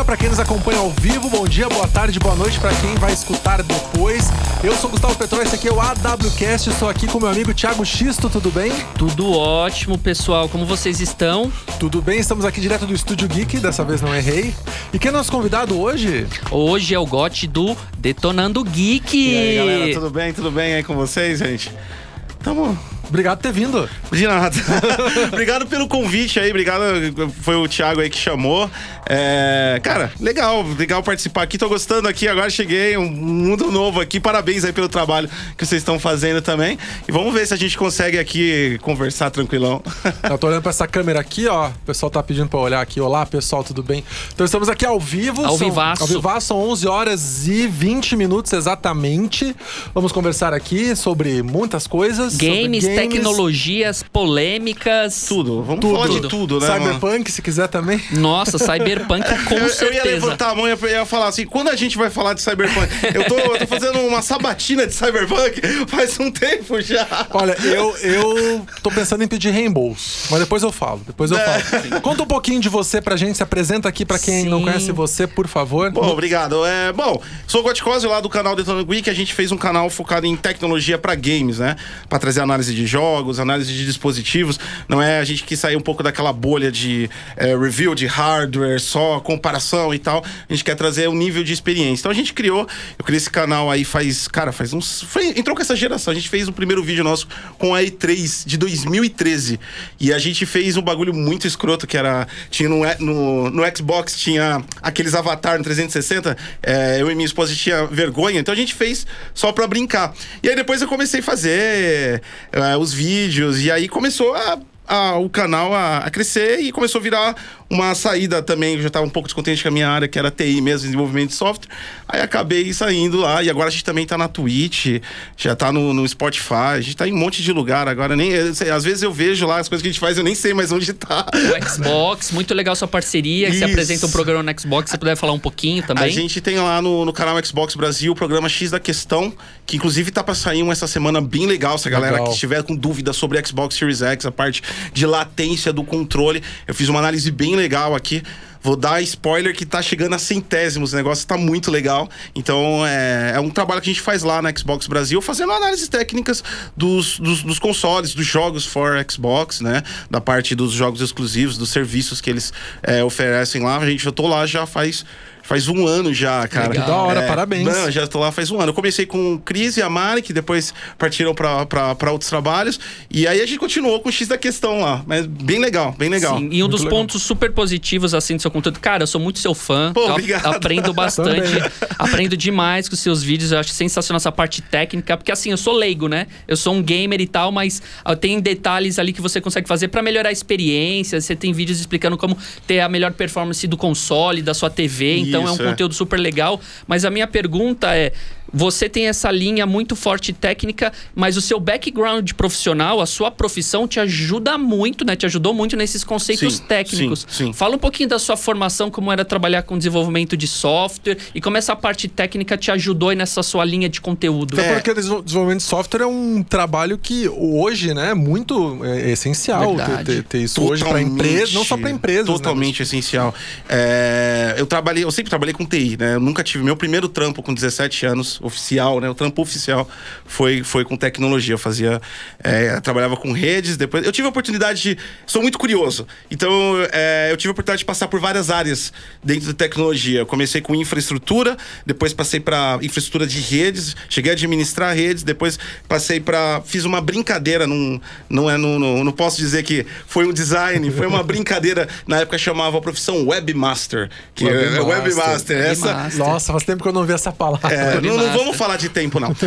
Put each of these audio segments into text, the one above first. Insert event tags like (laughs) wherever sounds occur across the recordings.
dia para quem nos acompanha ao vivo, bom dia, boa tarde, boa noite para quem vai escutar depois. Eu sou Gustavo Petró, esse aqui é o AWCast, estou aqui com meu amigo Thiago Xisto, tudo bem? Tudo ótimo, pessoal. Como vocês estão? Tudo bem, estamos aqui direto do Estúdio Geek, dessa vez não errei. E quem é nosso convidado hoje? Hoje é o gote do Detonando Geek. E aí, galera, tudo bem? Tudo bem aí com vocês, gente? Tamo Obrigado por ter vindo. De nada. (laughs) obrigado pelo convite aí, obrigado. Foi o Thiago aí que chamou. É, cara, legal, legal participar aqui. Tô gostando aqui, agora cheguei, um mundo novo aqui. Parabéns aí pelo trabalho que vocês estão fazendo também. E vamos ver se a gente consegue aqui conversar tranquilão. (laughs) Eu tô olhando pra essa câmera aqui, ó. O pessoal tá pedindo pra olhar aqui. Olá, pessoal, tudo bem? Então estamos aqui ao vivo. Ao são, vivaço. Ao vivaço, são 11 horas e 20 minutos exatamente. Vamos conversar aqui sobre muitas coisas. sobre Games, tecnologias, polêmicas. Tudo, vamos Tudo. falar de tudo, né? mano? Cyberpunk, se quiser também. Nossa, Cyberpunk (laughs) com eu, eu ia certeza. levantar a mão e ia- ia falar assim: quando a gente vai falar de Cyberpunk? Eu tô, eu tô fazendo uma sabatina de Cyberpunk faz um tempo já. Olha, eu, eu tô pensando em pedir reembolso, mas depois eu falo, depois eu falo. Conta um pouquinho de você pra gente, se apresenta aqui pra quem não Sim. conhece você, por favor. Bom, obrigado. É, bom, sou o Goticose lá do canal Detonando Geek. A gente fez um canal focado em tecnologia pra games, né? Pra trazer análise de jogos, análise de dispositivos. Não é a gente que sair um pouco daquela bolha de é, review de hardware, só comparação e tal. A gente quer trazer um nível de experiência. Então a gente criou, eu criei esse canal aí faz, cara, faz uns. Foi, entrou com essa geração. A gente fez o primeiro vídeo nosso com a E3 de 2013. E a gente fez um bagulho muito escroto que era. Tinha no, no, no Xbox, tinha aqueles avatar no 360. é, eu e minha esposa tinha vergonha, então a gente fez só pra brincar. E aí depois eu comecei a fazer é, os vídeos, e aí começou a. a- o canal a, a crescer e começou a virar uma saída também. Eu já estava um pouco descontente com a minha área, que era TI mesmo, desenvolvimento de software. Aí acabei saindo lá. E agora a gente também tá na Twitch, já tá no, no Spotify, a gente tá em um monte de lugar agora. Nem, eu sei, às vezes eu vejo lá as coisas que a gente faz, eu nem sei mais onde tá. O Xbox, muito legal sua parceria, que você apresenta um programa no Xbox, se você puder falar um pouquinho também. A gente tem lá no, no canal Xbox Brasil o programa X da Questão, que inclusive tá pra sair um essa semana bem legal. Se a galera Legal. que estiver com dúvida sobre Xbox Series X, a parte de latência do controle, eu fiz uma análise bem legal aqui. Vou dar spoiler que tá chegando a centésimos, o negócio tá muito legal. Então é, é um trabalho que a gente faz lá na Xbox Brasil, fazendo análises técnicas dos, dos, dos consoles, dos jogos for Xbox, né? Da parte dos jogos exclusivos, dos serviços que eles é, oferecem lá. A gente, eu tô lá já faz. Faz um ano já, cara. Legal. Que da hora, parabéns. Não, já tô lá faz um ano. Eu comecei com o Cris e a Mari, que depois partiram pra, pra, pra outros trabalhos. E aí a gente continuou com o X da questão lá. Mas bem legal, bem legal. Sim, e um Muito dos legal. pontos super positivos assim do seu conteúdo, cara, eu sou muito seu fã. Pô, eu obrigado. aprendo bastante, (laughs) aprendo demais com os seus vídeos. Eu acho sensacional essa parte técnica, porque assim, eu sou leigo, né? Eu sou um gamer e tal, mas ah, tem detalhes ali que você consegue fazer pra melhorar a experiência. Você tem vídeos explicando como ter a melhor performance do console, da sua TV. Então é um Isso, é. conteúdo super legal. Mas a minha pergunta é: você tem essa linha muito forte técnica, mas o seu background profissional, a sua profissão te ajuda muito, né? Te ajudou muito nesses conceitos Sim, técnicos. sim, sim. Fala um pouquinho da sua formação, como era trabalhar com desenvolvimento de software e como essa parte técnica te ajudou aí nessa sua linha de conteúdo. Até É. porque desenvol- desenvolvimento de software é um trabalho que hoje, né, é muito é, essencial ter, ter- ter isso hoje para empresas, não só para empresas. né, Totalmente essencial. É, eu trabalhei, eu sempre trabalhei com TI, né? Eu nunca tive meu primeiro trampo com 17 anos oficial, né? O trampo oficial foi, foi com tecnologia. Eu fazia, é, eu trabalhava com redes. Depois eu tive a oportunidade de, sou muito curioso. Então é, eu tive a oportunidade de passar por várias áreas dentro da tecnologia. Eu comecei com infraestrutura, depois passei para infraestrutura de redes, cheguei a administrar redes, depois passei para fiz uma brincadeira, num, não é, não, não, não posso dizer que foi um design, foi uma brincadeira na época chamava a profissão webmaster, que é Webmaster. webmaster, essa Webmaster. Nossa, faz tempo que eu não vi essa palavra. é, (laughs) não, não Webmaster. vamos falar de tempo, não. (laughs)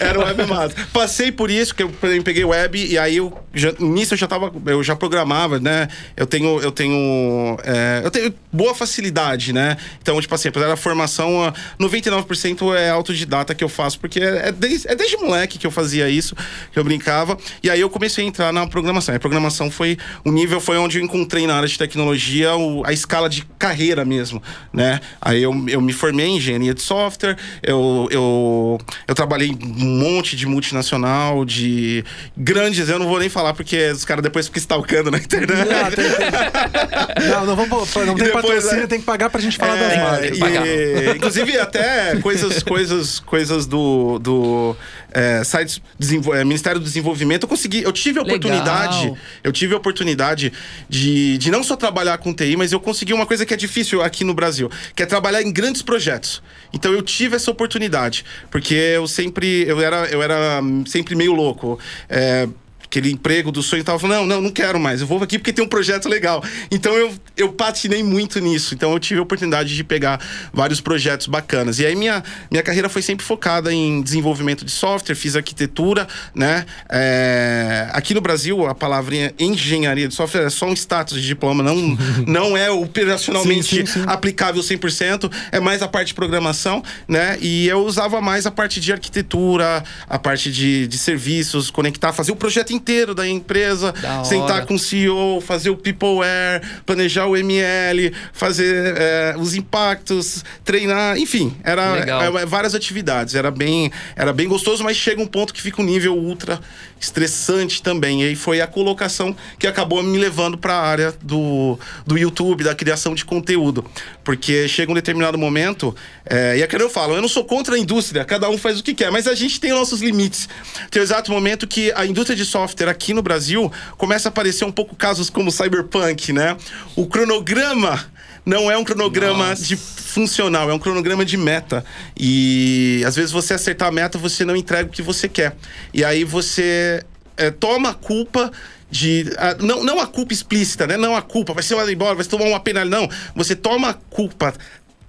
Era o webmaster. Passei por isso, que eu peguei web e aí eu já, nisso eu já tava, eu já programava, né? Eu tenho, eu tenho, é, eu tenho boa facilidade, né? Então, tipo assim, apesar da formação, ah, 99% é autodidata que eu faço, porque é, é desde, é desde moleque que eu fazia isso, que eu brincava. E aí eu comecei a entrar na programação. A programação foi, o nível foi onde eu encontrei na área de tecnologia o- a escala de carreira mesmo, né? Aí eu, eu me formei em engenharia engenharia de software, eu, eu, eu trabalhei um monte de multinacional, de grandes, eu não vou nem falar porque os caras depois ficam stalkando na internet. Não, tem, não, não, vamos, não tem depois, patrocínio, é- tem que pagar pra gente falar É, das marcas. e- inclusive até coisas, coisas, coisas do, do é, sites desenvol- é, Ministério do Desenvolvimento. Eu consegui, eu tive a Legal. oportunidade, eu tive a oportunidade de, de não só trabalhar com TI, mas eu consegui uma coisa que é difícil aqui no Brasil, que é trabalhar em grandes projetos. Então eu tive essa oportunidade, porque eu sempre, eu era, eu era sempre meio louco. É, aquele emprego do sonho e tava falando, não, não, não quero mais, eu vou aqui porque tem um projeto legal. Então eu, eu patinei muito nisso. Então eu tive a oportunidade de pegar vários projetos bacanas. E aí minha, minha carreira foi sempre focada em desenvolvimento de software, fiz arquitetura, né? É, aqui no Brasil, a palavrinha engenharia de software é só um status de diploma, não, (laughs) não é operacionalmente Sim, sim, sim. aplicável 100%, é mais a parte de programação, né? E eu usava mais a parte de arquitetura, a parte de, de serviços, conectar, fazer o projeto inteiro da empresa, Da sentar com o CEO, fazer o peopleware, planejar o ML, fazer é, os impactos, treinar, enfim, era Legal. é, várias atividades, era bem, era bem gostoso, mas chega um ponto que fica um nível ultra estressante também. E aí foi a colocação que acabou me levando para a área do, do YouTube, da criação de conteúdo. Porque chega um determinado momento, é, e é que eu falo, eu não sou contra a indústria, cada um faz o que quer, mas a gente tem nossos limites. Tem o exato momento que a indústria de software aqui no Brasil começa a aparecer um pouco casos como Cyberpunk, né? O cronograma não é um cronograma Nossa. de funcional, é um cronograma de meta. E às vezes você acertar a meta, você não entrega o que você quer. E aí você é, toma a culpa de. ah, não, não a culpa explícita, né? Não a culpa, vai ser mandado embora, vai tomar uma pena. Não. Você toma a culpa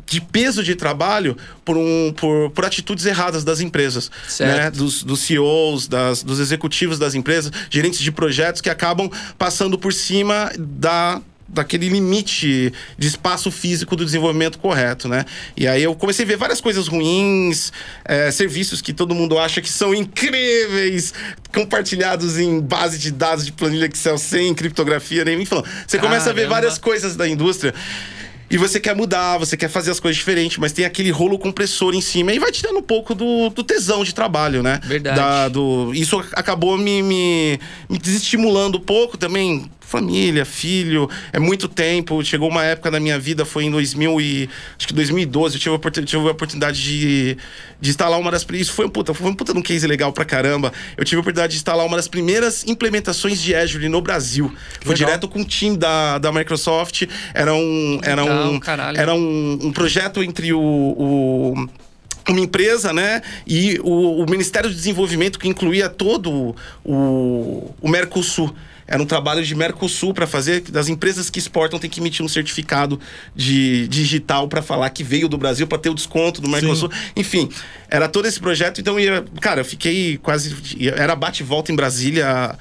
de peso de trabalho por, um, por, por atitudes erradas das empresas, Certo. né? Dos, dos CEOs, das, dos executivos das empresas, gerentes de projetos que acabam passando por cima da daquele limite de espaço físico do desenvolvimento correto, né? E aí eu comecei a ver várias coisas ruins, é, serviços que todo mundo acha que são incríveis, compartilhados em base de dados de planilha Excel sem criptografia, nem enfim. Você começa a ver Caramba. várias coisas da indústria. E você quer mudar, você quer fazer as coisas diferentes, mas tem aquele rolo compressor em cima e vai tirando um pouco do, do tesão de trabalho, né? Verdade. Da- do, isso acabou me, me, me desestimulando um pouco também. Família, filho, é muito tempo. Chegou uma época na minha vida, foi em 2000 e, acho que 2012, eu tive a, tive a oportunidade de, de instalar uma das... Isso foi um puta, foi um puta de um case legal pra caramba. Eu tive a oportunidade de instalar uma das primeiras implementações de Azure no Brasil. Foi direto com o time da, da Microsoft. Era um... Era Legal, um, caralho. era um, um projeto entre o- o uma empresa, né? E o, o Ministério do Desenvolvimento, que incluía todo o, o Mercosul. Era um trabalho de Mercosul para fazer. Das empresas que exportam tem que emitir um certificado de digital para falar que veio do Brasil para ter o desconto do Mercosul. Enfim, era todo esse projeto. Então, ia, cara, eu fiquei quase. Era bate e volta em Brasília.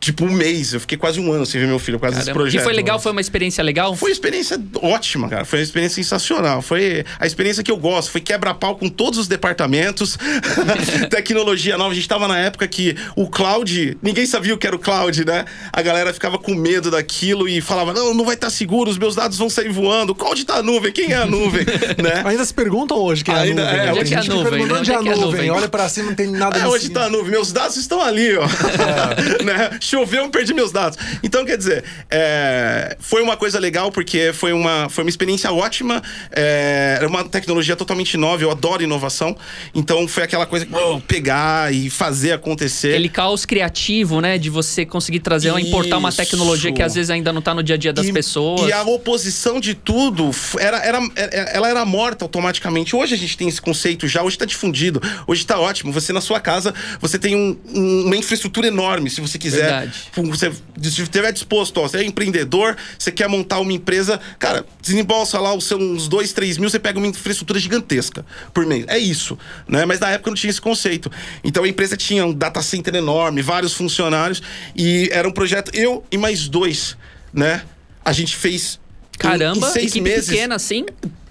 Tipo, um mês. Eu fiquei quase um ano sem ver meu filho, quase esse Caramba. projeto. E foi legal? Foi uma experiência legal? Foi uma experiência ótima, cara. Foi uma experiência sensacional. Foi a experiência que eu gosto. Foi quebra-pau com todos os departamentos. (laughs) Tecnologia nova. A gente tava na época que o cloud... Ninguém sabia o que era o cloud, né? A galera ficava com medo daquilo e falava, não, não vai estar seguro, os meus dados vão sair voando. O cloud tá a nuvem, quem é a nuvem? (laughs) né? Ainda se perguntam hoje quem é a Ainda nuvem. é, né? onde A gente é a fica nuvem, perguntando né? onde é a Onde é que é a nuvem. Olha pra cima, não tem nada É, em hoje cima. tá a nuvem, meus dados estão ali, ó. (laughs) né? Choveu, eu perdi meus dados. Então, quer dizer, é, foi uma coisa legal porque foi uma, foi uma experiência ótima. É, era uma tecnologia totalmente nova, eu adoro inovação. Então, foi aquela coisa que uou, pegar e fazer acontecer. Aquele caos criativo, né? De você conseguir trazer, importar uma Isso. tecnologia que às vezes ainda não tá no dia a dia das E- pessoas. E a oposição de tudo era, era, era- ela era morta automaticamente. Hoje a gente tem esse conceito já, hoje está difundido, hoje está ótimo. Você na sua casa, você tem um- um- uma infraestrutura enorme, se você quiser. Verdade. Você se estiver disposto, ó, você é empreendedor, você quer montar uma empresa, cara, desembolsa lá os seus 2, 3 mil, você pega uma infraestrutura gigantesca por mês. É isso, né? Mas na época não tinha esse conceito. Então a empresa tinha um data center enorme, vários funcionários, e era um projeto, eu e mais dois, né? A gente fez Caramba, em seis equipe meses. pequena assim?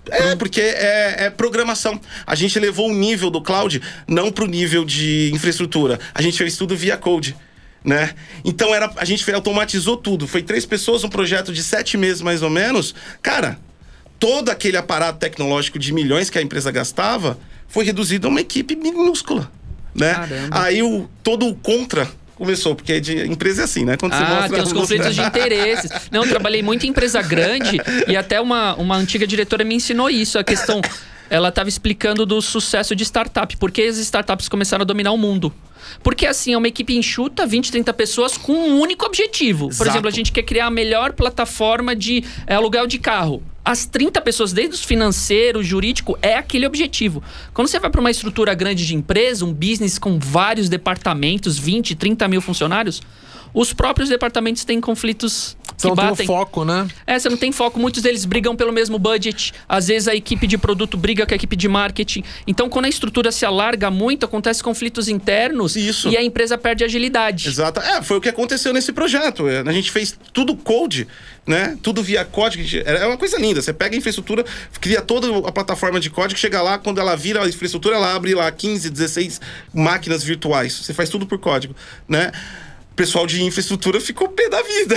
É, porque é, é programação. A gente levou o nível do cloud não pro nível de infraestrutura. A gente fez tudo via code. Né? Então era, a gente automatizou tudo. Foi três pessoas, um projeto de sete meses mais ou menos. Cara, todo aquele aparato tecnológico de milhões que a empresa gastava foi reduzido a uma equipe minúscula. Né? Caramba. Aí o, todo o contra começou, porque de empresa é assim, né? Quando Ah, tem os conflitos de interesses. Não, eu trabalhei muito em empresa grande (laughs) e até uma, uma antiga diretora me ensinou isso, a questão. Ela estava explicando do sucesso de startup, porque as startups começaram a dominar o mundo. Porque assim, é uma equipe enxuta, 20, 30 pessoas com um único objetivo. Por Exato. exemplo, a gente quer criar a melhor plataforma de é, aluguel de carro. As 30 pessoas, desde os financeiro, jurídico, é aquele objetivo. Quando você vai para uma estrutura grande de empresa, um business com vários departamentos, 20, 30 mil funcionários, os próprios departamentos têm conflitos que Então tem o batem. foco, né? É, você não tem foco. Muitos deles brigam pelo mesmo budget. Às vezes a equipe de produto briga com a equipe de marketing. Então, quando a estrutura se alarga muito, acontece conflitos internos Isso. e a empresa perde agilidade. Exato. É, foi o que aconteceu nesse projeto. A gente fez tudo code, né? Tudo via código. É uma coisa linda. Você pega a infraestrutura, cria toda a plataforma de código, chega lá, quando ela vira a infraestrutura, ela abre lá 15, 16 máquinas virtuais. Você faz tudo por código, né? Pessoal de infraestrutura ficou pé da vida.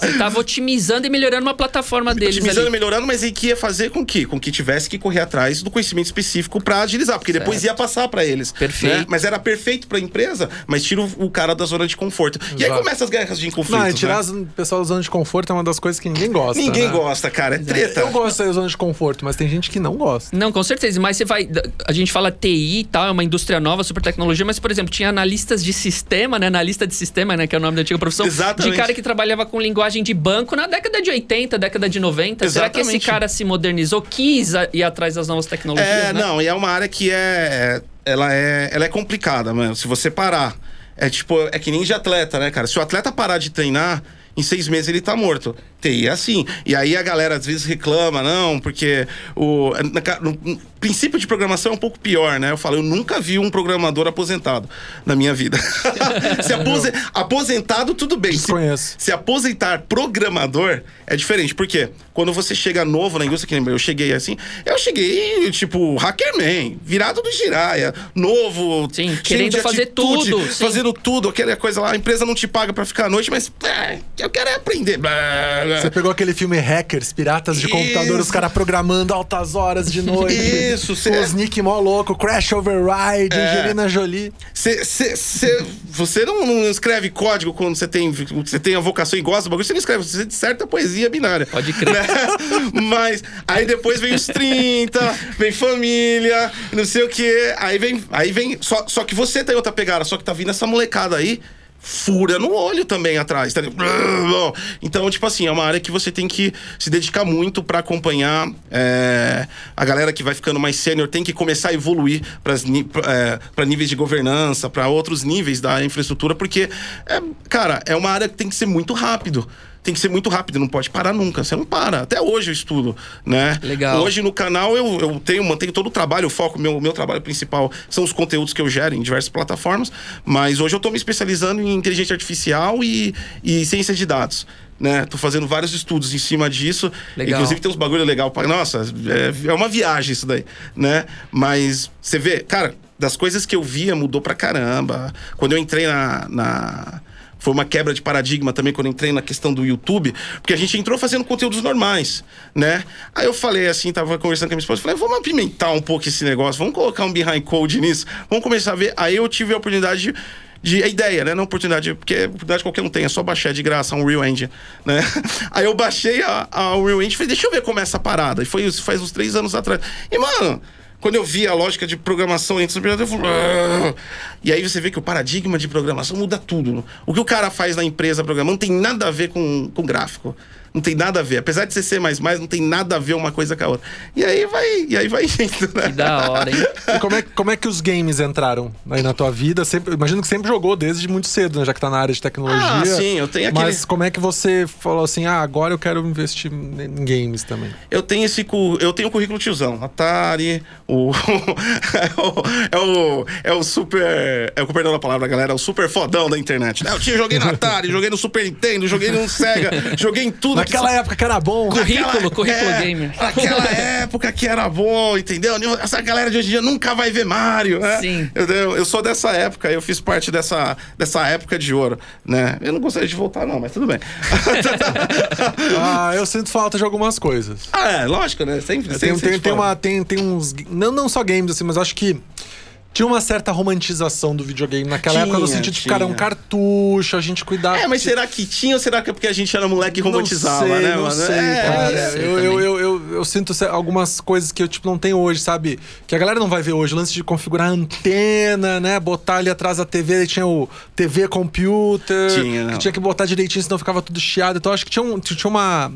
Você estava otimizando e melhorando uma plataforma deles Otimizando e melhorando, mas aí que ia fazer com que? Com que tivesse que correr atrás do conhecimento específico para agilizar, porque depois ia passar para eles. Perfeito. né? Mas era perfeito para a empresa, mas tira o, o cara da zona de conforto. E aí Exato. começam as guerras de conflito. Não, e tirar né? o pessoal da zona de conforto é uma das coisas que ninguém gosta. Ninguém né? gosta, cara. É treta. Eu gosto da zona de conforto, mas tem gente que não gosta. Não, com certeza. Mas você vai. A gente fala TI e tal, é uma indústria nova, super tecnologia, mas, por exemplo, tinha analistas de sistema, né? Analista de sistema, né? Que é o nome da antiga profissão. Exatamente. De cara que trabalhava com linguagem de banco na década de 80, década de 90. Será que esse Exatamente. cara se modernizou, quis ir atrás das novas tecnologias? É, né? não, e é uma área que é. Ela é, ela é complicada, mano. Se você parar. É tipo, é que nem de atleta, né, cara? Se o atleta parar de treinar, em seis meses ele tá morto. TI é assim. E aí a galera às vezes reclama, não, porque o. No, no princípio de programação é um pouco pior, né? Eu falo, eu nunca vi um programador aposentado na minha vida. (laughs) se apose- aposentado, tudo bem. Se, se aposentar programador é diferente. Por quê? Quando você chega novo na indústria, que eu cheguei assim, eu cheguei, tipo, hackerman, virado do giraia, novo, Sim, querendo de fazer atitude, tudo, sim. fazendo tudo, aquela coisa lá, a empresa não te paga pra ficar à noite, mas é, eu quero é aprender. Blá, blá. Você pegou aquele filme Hackers, Piratas de Computador, os caras programando altas horas de noite. Isso, cê- Com os nick mó louco, Crash Override, É. Angelina Jolie. Cê, cê- cê- você não, não escreve código quando você tem, você tem a vocação e gosta do bagulho, você não escreve, você disserta poesia binária. Pode crer. Né? (laughs) Mas aí depois vem os 30, vem família, não sei o quê. Aí vem. Aí vem. Só, só que você tem outra pegada, só que tá vindo essa molecada aí. Fura no olho também atrás, tá? Então, tipo assim, é uma área que você tem que se dedicar muito pra acompanhar. é, a galera que vai ficando mais sênior tem que começar a evoluir para níveis de governança, pra outros níveis da infraestrutura, porque, é, cara, é uma área que tem que ser muito rápido tem que ser muito rápido, não pode parar nunca. Você não para. Até hoje eu estudo, né? Legal. Hoje no canal eu, eu tenho, mantenho todo o trabalho, o foco, meu, meu trabalho principal são os conteúdos que eu gero em diversas plataformas, mas hoje eu tô me especializando em inteligência artificial e, e ciência de dados. Né? Tô fazendo vários estudos em cima disso. Legal. Inclusive tem uns bagulho legal. pra- Nossa, é, é uma viagem isso daí, né? Mas você vê, cara, das coisas que eu via mudou pra caramba. Quando eu entrei na- na foi uma quebra de paradigma também quando entrei na questão do YouTube, porque a gente entrou fazendo conteúdos normais, né? Aí eu falei assim, tava conversando com a minha esposa, falei, vamos apimentar um pouco esse negócio, vamos colocar um behind code nisso, vamos começar a ver. Aí eu tive a oportunidade de de a ideia, né? Não oportunidade, porque oportunidade qualquer um tem, é só baixar de graça um Real Engine, né? (laughs) Aí eu baixei a, a Real Engine e falei, deixa eu ver como é essa parada. E foi isso faz uns três anos atrás. E, mano, quando eu vi a lógica de programação entre os eu falei, "Ah". E aí você vê que o paradigma de programação muda tudo. O que o cara faz na empresa programando tem nada a ver com, com gráfico. Não tem nada a ver. Apesar de ser C, não tem nada a ver uma coisa com a outra. E aí vai, e aí vai (laughs) indo, né? Que da hora, hein? E como é, como é que os games entraram aí na tua vida? Sempre, imagino que sempre jogou desde muito cedo, né? Já que tá na área de tecnologia. Ah, sim, eu tenho aquele- Mas como é que você falou assim, ah, agora eu quero investir em games também? Eu tenho esse cu- eu tenho um currículo tiozão. Atari, o (laughs) é o é o é o super, é o perdão da palavra, galera, é o super fodão da internet. né? Eu tinha joguei no Atari, joguei no Super Nintendo, joguei no Sega, joguei em tudo Naquela época que era bom. Currículo, currículo é, gamer. Naquela (laughs) época que era bom, entendeu? Essa galera de hoje em dia nunca vai ver Mario, né? Sim. Eu, eu sou dessa época, eu fiz parte dessa, dessa época de ouro, né? Eu não gostaria de voltar, não, mas tudo bem. (laughs) (laughs) ah, eu sinto falta de algumas coisas. Ah, é, lógico, né? Sempre, tem, sempre tem, tem, uma, tem, tem uns. Não, não só games, assim, mas acho que tinha uma certa romantização do videogame naquela Tinha, época, no sentido de, tipo, cara, um tinha. cartucho, a gente cuidava. É, mas será que tinha ou será que é porque a gente era moleque e romantizava, sei, né, não mano? sei, é, cara. é, eu, eu, eu, eu, eu sinto algumas coisas que eu, tipo, não tenho hoje, sabe? Que a galera não vai ver hoje. O lance de configurar a antena, né? Botar ali atrás da TV, aí tinha o TV computer. Tinha, que tinha que botar direitinho, senão ficava tudo chiado. Então acho que tinha, um, tinha uma...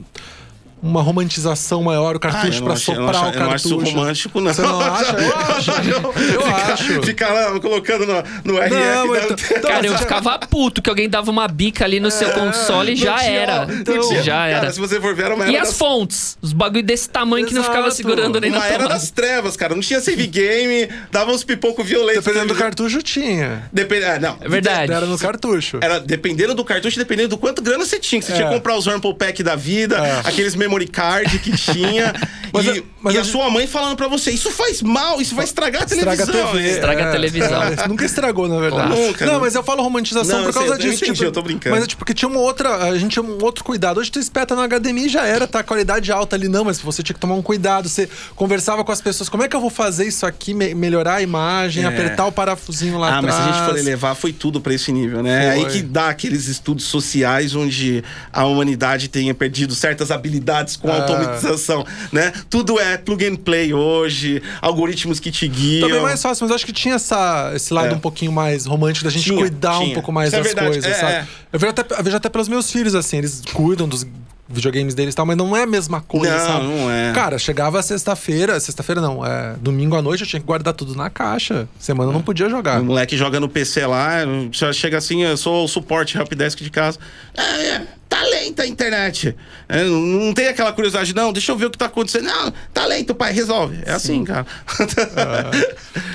Uma romantização maior, o Ah, cartucho eu pra não soprar acho, o eu não acho cartucho. romântico, não. Você não acha? (laughs) Eu acho. Eu Ficar- acho. Ficar lá colocando no, no RF Não, da então- então, Cara, eu ficava puto que alguém dava uma bica ali no seu console e já tinha- era. Então, tinha. já Cara, era. se você for ver, era uma E era as das- fontes? Os bagulho desse tamanho que não ficava Exato. segurando nem na Uma era tomada. das trevas, cara. Não tinha save game, dava uns pipocos violentos. Dependendo do cartucho, tinha. Depende, é, não. É verdade. Era no cartucho. Era dependendo do cartucho, dependendo do quanto grana você tinha. que Você É. tinha que comprar os Rumble Pack da vida, É. aqueles memory card que tinha. (laughs) Mas e a- mas e a a gente- sua mãe falando pra você: Isso faz mal, isso vai estragar a Estraga a televisão. TV. Estraga a televisão. é, nunca estragou, na verdade. Nunca, não, não. mas eu falo romantização Não, por eu sei, causa eu disso. entendi, eu tô brincando. Mas é tipo, porque tinha uma outra. A gente tinha um outro cuidado. Hoje tu espeta HDMI e já era, tá? Qualidade alta ali, não, mas você tinha que tomar um cuidado. Você conversava com as pessoas, como é que eu vou fazer isso aqui, me- melhorar a imagem, É. apertar o parafusinho lá Ah, mas atrás. se a gente for elevar, foi tudo pra esse nível, né? Foi. Aí que dá aqueles estudos sociais onde a humanidade tenha perdido certas habilidades com Ah. automatização, né? Tudo é plug and play hoje, algoritmos que te guiam. Também mais fácil, mas eu acho que tinha essa, esse lado É. um pouquinho mais romântico da gente Tinha, cuidar um tinha. pouco mais Isso é das verdade, coisas, é, sabe? é. Eu, vejo até, eu vejo até pelos meus filhos, assim, eles cuidam dos videogames deles e tal, mas não é a mesma coisa, Não, sabe? não é. Cara, chegava sexta-feira, sexta-feira não, é, domingo à noite eu tinha que guardar tudo na caixa. Semana eu não podia jogar. O moleque joga no PC lá, já chega assim, eu sou o suporte helpdesk de casa. É, é, tá lenta a internet. É, não- tem aquela curiosidade, não, deixa eu ver o que tá acontecendo. Não, tá lento, pai, resolve. É assim, cara.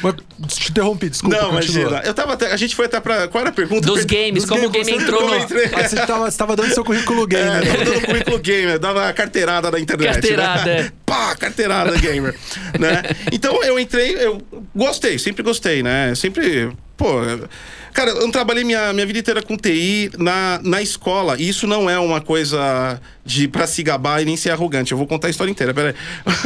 Mas te interrompi, desculpa, não, continua. imagina. Eu tava até, a gente foi até pra. Qual era a pergunta? Dos games, Dos como o game entrou no. Aí você tava, você tava dando seu currículo É, gamer. tava dando currículo gamer, dava carteirada na internet. Carteirada, né? é. (laughs) Pá, carteirada gamer. né? Então eu entrei, eu gostei, sempre gostei, né? Sempre. Pô. Cara, eu trabalhei minha, minha vida inteira com TI na, na escola. E isso não é uma coisa de pra se gabar e nem ser arrogante. Eu vou contar a história inteira, peraí.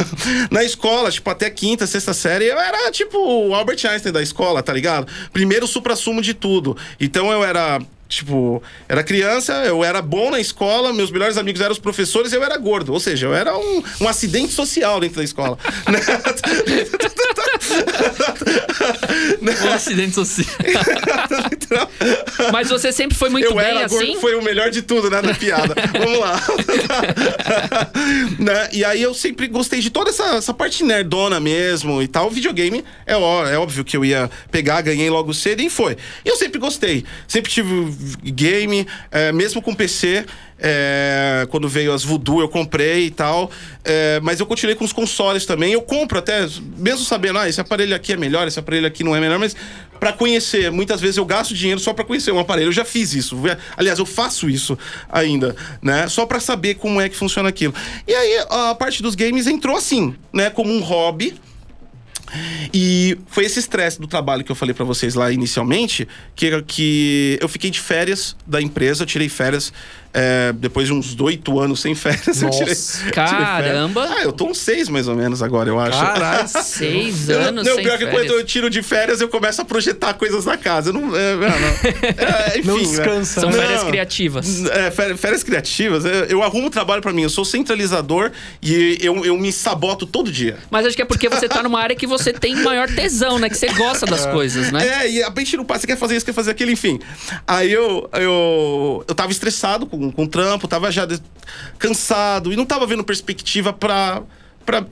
(laughs) na escola, tipo, até quinta, sexta série, eu era tipo o Albert Einstein da escola, tá ligado? Primeiro supra-sumo de tudo. Então eu era Tipo, era criança, eu era bom na escola, meus melhores amigos eram os professores, eu era gordo. Ou seja, eu era um, um acidente social dentro da escola. (laughs) Um acidente social. Mas você sempre foi muito eu bem era gordo, assim? foi o melhor de tudo, né, na piada. Vamos lá. né? E aí eu sempre gostei de toda essa, essa parte nerdona mesmo e tal. O videogame é, ó- é óbvio que eu ia pegar, ganhei logo cedo e foi. E eu sempre gostei. Sempre tive game, é, mesmo com PC. é, quando veio as Voodoo, eu comprei e tal. É, mas eu continuei com os consoles também. Eu compro até, mesmo sabendo, ah, esse aparelho aqui é melhor, esse aparelho aqui não é melhor, mas pra conhecer. Muitas vezes eu gasto dinheiro só pra conhecer um aparelho. Eu já fiz isso. Aliás, eu faço isso ainda, né? Só pra saber como é que funciona aquilo. E aí a parte dos games entrou assim, né? Como um hobby. E foi esse estresse do trabalho que eu falei pra vocês lá inicialmente, que, que eu fiquei de férias da empresa, eu tirei férias é, depois de uns oito anos sem férias. eu tirei, Nossa. (laughs) tirei. Caramba. Ah, eu tô uns seis mais ou menos agora, eu acho. Caralho. (laughs) Seis Eu- anos não, sem pior que quando eu tiro de férias, eu começo a projetar coisas na casa. Eu não, é, não, (laughs) não. É, enfim, Não né? descansa. São Não. férias criativas. É, fé- férias criativas, eu, eu arrumo trabalho pra mim. Eu sou centralizador e eu, eu me saboto todo dia. Mas acho que é porque você tá numa área que você tem maior tesão, né? Que você gosta das coisas, né? É, e a peixe não passa, você quer fazer isso, quer fazer aquilo, enfim. Aí eu, eu, eu tava estressado com, com o trampo, tava já de- cansado e não tava vendo perspectiva pra, pra,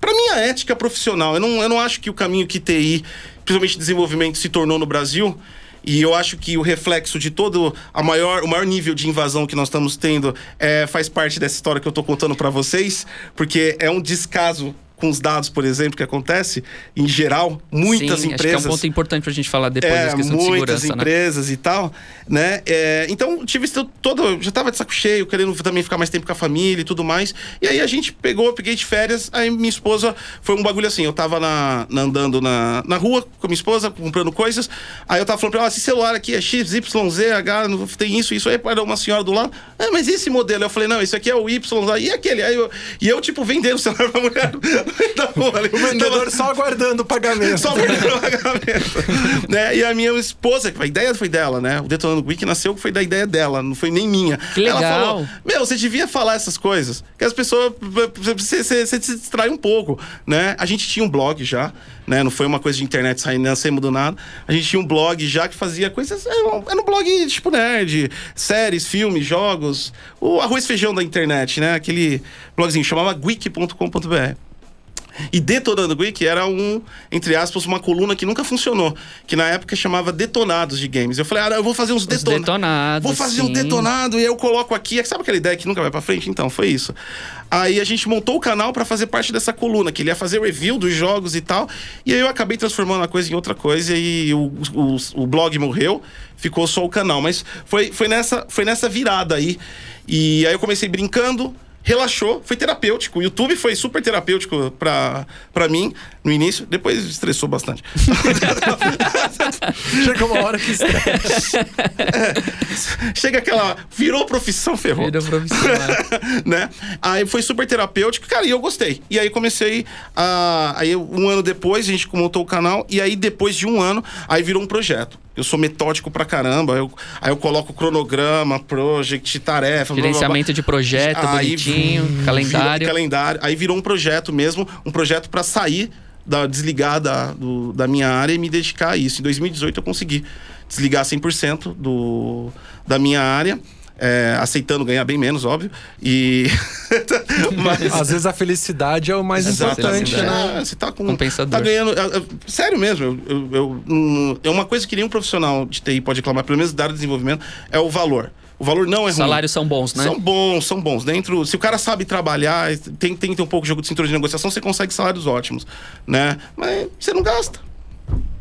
pra minha ética profissional. Eu não, eu não acho que o caminho que TI, principalmente desenvolvimento, se tornou no Brasil. E eu acho que o reflexo de todo a maior, o maior nível de invasão que nós estamos tendo é, faz parte dessa história que eu tô contando pra vocês, porque é um descaso com os dados, por exemplo, que acontece em geral, muitas Sim, empresas. Acho que é um ponto importante pra gente falar depois É, das questões de muitas segurança, né? empresas e tal, né? É, então, tive isso todo. Já tava de saco cheio, querendo também ficar mais tempo com a família e tudo mais. E aí a gente pegou, peguei de férias, aí minha esposa. Foi um bagulho assim, eu tava na, na- andando na, na rua com a minha esposa, comprando coisas. Aí eu tava falando pra ela, esse celular aqui é X, Y, Z, H, não- tem isso, isso. Aí era uma senhora do lado. Ah, mas esse modelo? Eu falei, não, esse aqui é o Y, e aquele? Aí eu, e eu, tipo, vendendo o celular pra mulher (laughs) da rua ali. O vendedor só aguardando o pagamento. Só perdendo o pagamento. né? E a minha esposa, que a ideia foi dela, né? O Detonando Wiki nasceu foi da ideia dela, não foi nem minha. Que legal. Ela falou: Meu, você devia falar essas coisas. Que as pessoas. Você, você- você se distrai um pouco, né? A gente tinha um blog já, né? Não foi uma coisa de internet saindo, nascemos do nada. A gente tinha um blog já que fazia coisas. Era um, era um blog tipo nerd, séries, filmes, jogos. O arroz feijão da internet, né? Aquele blogzinho chamava wiki.com.br. E Detonando Geek era um, entre aspas, uma coluna que nunca funcionou. Que na época chamava Detonados de Games. Eu falei, ah, eu vou fazer uns Os detona- detonados, Vou fazer um sim. detonado e aí eu coloco aqui. Sabe aquela ideia que nunca vai pra frente? Então, foi isso. Aí a gente montou o canal pra fazer parte dessa coluna, que ele ia fazer review dos jogos e tal. E aí eu acabei transformando a coisa em outra coisa e o, o, o blog morreu, ficou só o canal. Mas foi, foi, nessa, foi nessa virada aí. E aí eu comecei brincando, relaxou, foi terapêutico. O YouTube foi super terapêutico pra, pra mim no início, depois estressou bastante. (laughs) Chega uma hora que estressa. (laughs) Chega aquela. Virou profissão, ferrou. Virou profissional. (laughs) né? Aí foi super terapêutico, cara, e eu gostei. E aí comecei a. Aí um ano depois a gente montou o canal, e aí depois de um ano, aí virou um projeto. Eu sou metódico pra caramba. Eu, aí eu coloco cronograma, project, tarefa. blá, blá, blá. Gerenciamento de projeto, Aí, bonitinho, virou- calendário. calendário. Aí virou um projeto mesmo, um projeto pra sair, da, desligar da, do- da minha área e me dedicar a isso. Em 2018 eu consegui desligar 100% do, da minha área. É, aceitando ganhar bem menos, óbvio. E. (laughs) Mas. Às vezes a felicidade é o mais Exatamente, importante, né? né? Você tá com. Compensador. Tá ganhando. é, é, sério mesmo, eu, eu- eu, hum, é uma coisa que nenhum profissional de TI pode reclamar, pelo menos da área de desenvolvimento, é o valor. O valor não é Os ruim. salários são bons, né? São bons, são bons. Dentro, se o cara sabe trabalhar, tem, tem que ter um pouco de jogo de cintura de negociação, você consegue salários ótimos, né? Mas você não gasta.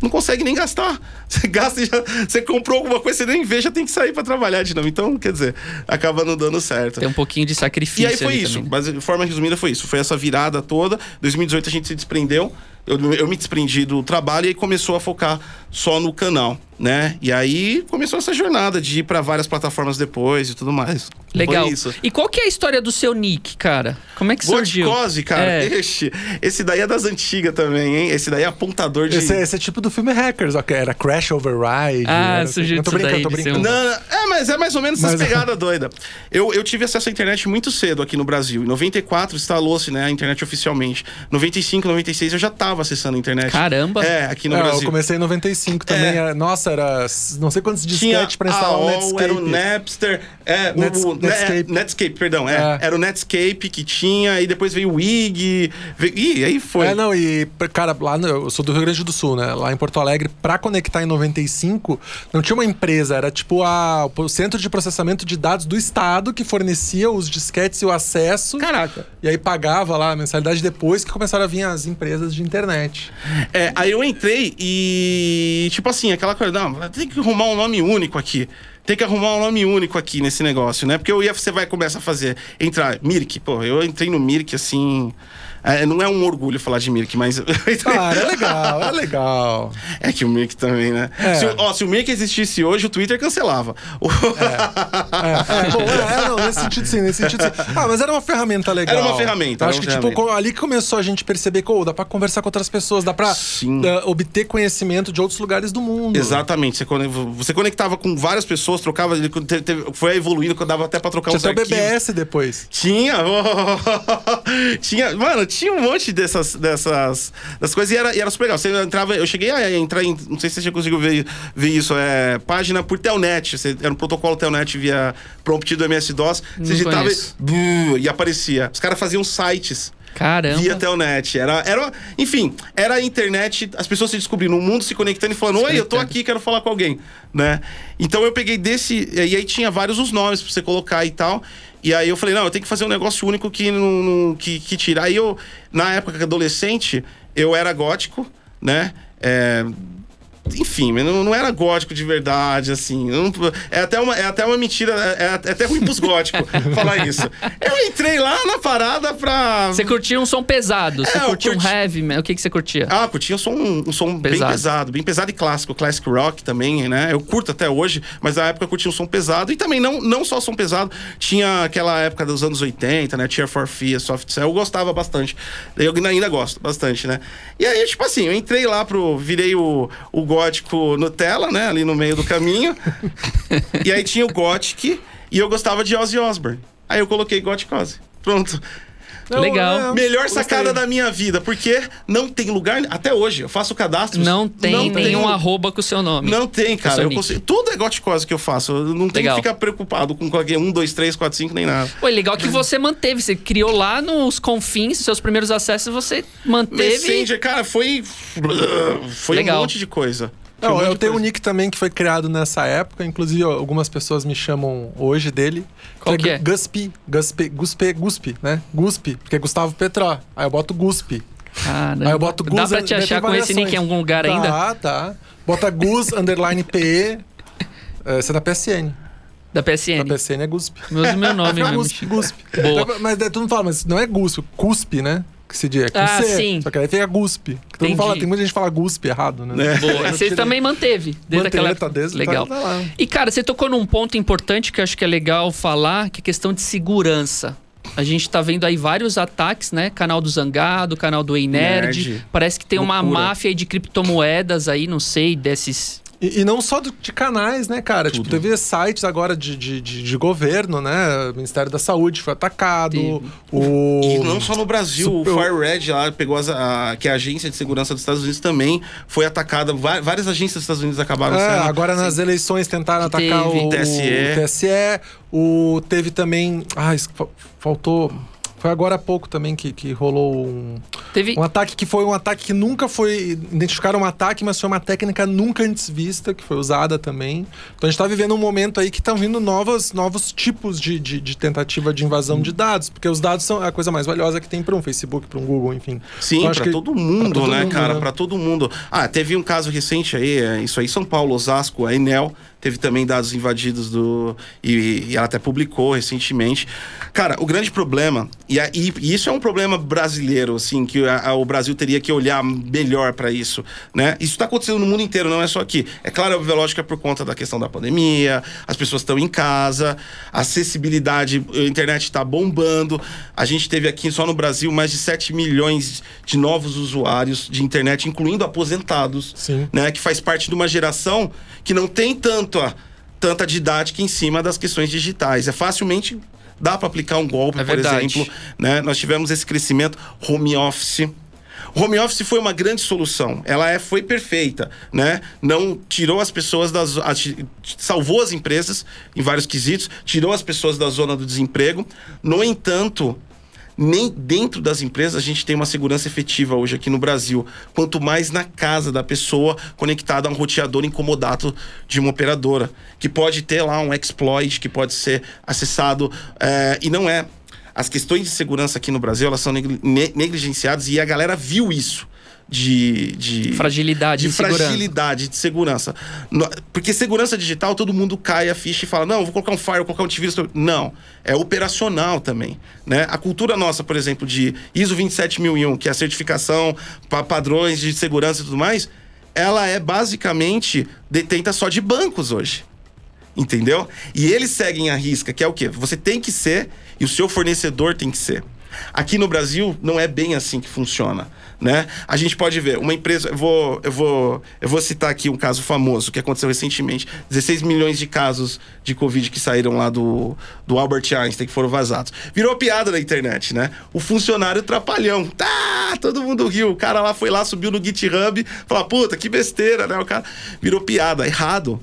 Não consegue nem gastar. (laughs) Você gasta e já. Você comprou alguma coisa, você nem vê, já tem que sair pra trabalhar de novo. Então, quer dizer, acaba não dando certo. Tem um pouquinho de sacrifício E aí foi isso. também. Mas de forma resumida foi isso. Foi essa virada toda. 2018 a gente se desprendeu. Eu, eu me desprendi do trabalho e aí começou a focar só no canal, né? E aí começou essa jornada de ir pra várias plataformas depois e tudo mais. Legal. Foi isso. E qual que é a história do seu nick, cara? Como é que surgiu? Gotkose, cara. É. Esse, esse daí é das antigas também, hein? Esse daí é apontador de. Esse, esse é tipo do filme Hackers, ó, que era Crash Override. Ah, era- surgiu Eu tô brincando, tô daí ser brincando. um- Não, não, é, mas é mais ou menos essas Mas- pegadas doidas. Eu, eu tive acesso à internet muito cedo aqui no Brasil. Em 94 instalou-se né, a internet oficialmente. 95, 96 eu já tava acessando a internet. Caramba! É, aqui no É, eu Brasil. comecei em 95 também. É. era- nossa, era não sei quantos disquetes pra instalar o AOL, Netscape. era o Napster, é, o- Nets- o, Netscape. Netscape. Netscape, perdão, é, É. Era o Netscape que tinha, e depois veio o WIG, veio, ih, aí foi. É, não, e, cara, lá no, eu sou do Rio Grande do Sul, né? Lá em Porto Alegre, pra conectar em 95, não tinha uma empresa, era tipo a, o centro de processamento de dados do Estado que fornecia os disquetes e o acesso. Caraca. E aí pagava lá a mensalidade depois que começaram a vir as empresas de internet. É, aí eu entrei e, tipo assim, aquela coisa, não, tem que arrumar um nome único aqui. Tem que arrumar um nome único aqui nesse negócio, né? Porque ia, você vai começar a fazer, entrar, Mirk, pô, eu entrei no Mirk assim. É, não é um orgulho falar de Mirk, mas. entrei- (laughs) Ah, é legal, é legal. É que o Mirk também, né? É. Se, ó, se o Mirk existisse hoje, o Twitter cancelava. O- É, é, bom, é, é, não, nesse sentido sim, nesse sentido sim. Ah, mas era uma ferramenta legal. Era uma ferramenta, acho uma que, tipo, ferramenta. co- ali que começou a gente perceber que oh, dá pra conversar com outras pessoas, dá pra Sim. eh, obter conhecimento de outros lugares do mundo. Exatamente. Você, você conectava com várias pessoas, trocava. Foi evoluindo, que dava até pra trocar Tinha até o. BBS depois. Tinha, (laughs) tinha, mano, tinha um monte dessas, dessas, dessas coisas e era, e era super legal. Você entrava, eu cheguei a entrar em, não sei se você já conseguiu ver, ver isso, é página por Telnet. Você, era um protocolo Telnet via prompt do MS-DOS. Você digitava e, conheço. bu, e aparecia. Os caras faziam sites. Caramba. via Telnet. Era, era, enfim, era a internet, as pessoas se descobrindo, o mundo se conectando e falando: Oi, eu tô aqui, quero falar com alguém, né? Então eu peguei desse. E aí tinha vários os nomes pra você colocar e tal. E aí eu falei: Não, eu tenho que fazer um negócio único que, não, que, que tira. Aí eu, na época adolescente, eu era gótico, né? É, enfim, não, não era gótico de verdade, assim. Não- é, até uma, é até uma mentira, é, é até ruim pros góticos (laughs) falar isso. Eu entrei lá na parada pra. Você curtia um som pesado, você É, curtia um curti- heavy, né? o que, que você curtia? Ah, curtia um som, um som bem Pesado. pesado, bem pesado e clássico, classic rock também, né? Eu curto até hoje, mas na época eu curtia um som pesado e também não, não só som pesado, tinha aquela época dos anos 80, né? Tear for Fear, Soft Cell, eu gostava bastante. Eu ainda gosto bastante, né? E aí, tipo assim, eu entrei lá pro. Virei o, o gótico Nutella, né? Ali no meio do caminho. (laughs) e aí tinha o Gothic e eu gostava de Ozzy Osbourne. Aí eu coloquei Gothic Ozzy. Pronto. Legal. Melhor gostei. sacada da minha vida, porque não tem lugar. Até hoje, eu faço cadastro. Não tem nenhum arroba com o seu nome. Não tem, cara. Eu consigo- tudo é goticose que eu faço. Eu não tenho Legal. que ficar preocupado com qualquer um, dois, três, quatro, cinco, nem nada. Pô, é legal que você manteve. Você criou lá nos confins, seus primeiros acessos, você manteve. Messenger, cara, foi. Foi Legal. um monte de coisa. Não, um eu tenho um coisa. nick também que foi criado nessa época, inclusive algumas pessoas me chamam hoje dele. Qual que é? Guspi, Guspi, Guspe, Guspi, né? Guspi, porque é Gustavo Petró. Aí eu boto Guspi. Caramba. Aí eu boto Gus. Dá pra te achar com esse nick em algum lugar ainda? Tá, tá. Bota Gus, (laughs) underline PE. É, Você é da PSN. Da PSN. Da PSN é Guspi. Mesmo meu nome (laughs) É mesmo. Guspi, Guspi. Boa. Mas daí todo mundo fala, mas não é Guspi, Cuspe, né? Que se diz, é com Ah, C. sim. Só que aí fica Guspi. Que todo mundo fala, tem muita gente que fala Guspi errado, né? É. Boa. Você também manteve desde Manteve, aquela tá desde- legal. tá- tá lá. E cara, você tocou num ponto importante que eu acho que é legal falar, que é questão de segurança. A gente tá vendo aí vários ataques, né? Canal do Zangado, canal do Ei Nerd. Nerd. Parece que tem uma Loucura. máfia aí de criptomoedas aí, não sei, desses. E, e não só do- de canais, né, cara? Tipo, teve sites agora de, de, de, de governo, né? O Ministério da Saúde foi atacado. Teve. O... E não só no Brasil, Super- o FireRed lá pegou as, a, que é a agência de segurança dos Estados Unidos também foi atacada. Várias agências dos Estados Unidos acabaram É, sendo. agora nas eleições tentaram Que atacar teve. o, TSE. o TSE. O, teve também. Ah, faltou. Foi agora há pouco também que, que rolou um, Teve. um ataque que foi um ataque que nunca foi. Identificaram um ataque, mas foi uma técnica nunca antes vista, que foi usada também. Então a gente tá vivendo um momento aí que estão vindo novas, novos tipos de, de, de tentativa de invasão de dados, porque os dados são a coisa mais valiosa que tem para um Facebook, para um Google, enfim. Sim, Então, que- todo mundo, pra todo né, mundo, cara? né? Pra todo mundo. Ah, teve um caso recente aí, é, isso aí, São Paulo, Osasco, a Enel teve também dados invadidos do. E, e ela até publicou recentemente. Cara, o grande problema, e, a- e- e isso é um problema brasileiro, assim, que a- a- o Brasil teria que olhar melhor pra isso, né? Isso tá acontecendo no mundo inteiro, não é só aqui. É claro, a lógica é por conta da questão da pandemia, as pessoas estão em casa, a acessibilidade, a internet está bombando. A gente teve aqui só no Brasil mais de 7 milhões de novos usuários de internet, incluindo aposentados, Sim. né? Que faz parte de uma geração que não tem tanto a- tanta didática em cima das questões digitais. É facilmente dá para aplicar um golpe, É por verdade. exemplo, né? Nós tivemos esse crescimento home office. Home office foi uma grande solução. Ela é, foi perfeita, né? Não tirou as pessoas das salvou as empresas em vários quesitos, tirou as pessoas da zona do desemprego. No entanto, nem dentro das empresas a gente tem uma segurança efetiva hoje aqui no Brasil. Quanto mais na casa da pessoa conectada a um roteador incomodado de uma operadora, que pode ter lá um exploit que pode ser acessado eh, e não é. As questões de segurança aqui no Brasil elas são negli- ne- negligenciadas e a galera viu isso. De, de Fragilidade de de segurança. fragilidade de segurança. Porque segurança digital, todo mundo cai a ficha e fala: não, vou colocar um firewall, vou colocar um antivírus. Não, é operacional também. Né? A cultura nossa, por exemplo, de ISO 27001, que é a certificação para padrões de segurança e tudo mais, ela é basicamente detenta só de bancos hoje. Entendeu? E eles seguem a risca, que é o quê? Você tem que ser e o seu fornecedor tem que ser. Aqui no Brasil não é bem assim que funciona, né? A gente pode ver uma empresa, eu vou, eu vou, eu vou citar aqui um caso famoso que aconteceu recentemente, 16 milhões de casos de covid que saíram lá do, do Albert Einstein que foram vazados. Virou piada na internet, né? O funcionário trapalhão, tá, todo mundo riu, o cara lá foi lá, subiu no GitHub, falou: "Puta, que besteira", né? O cara virou piada, errado.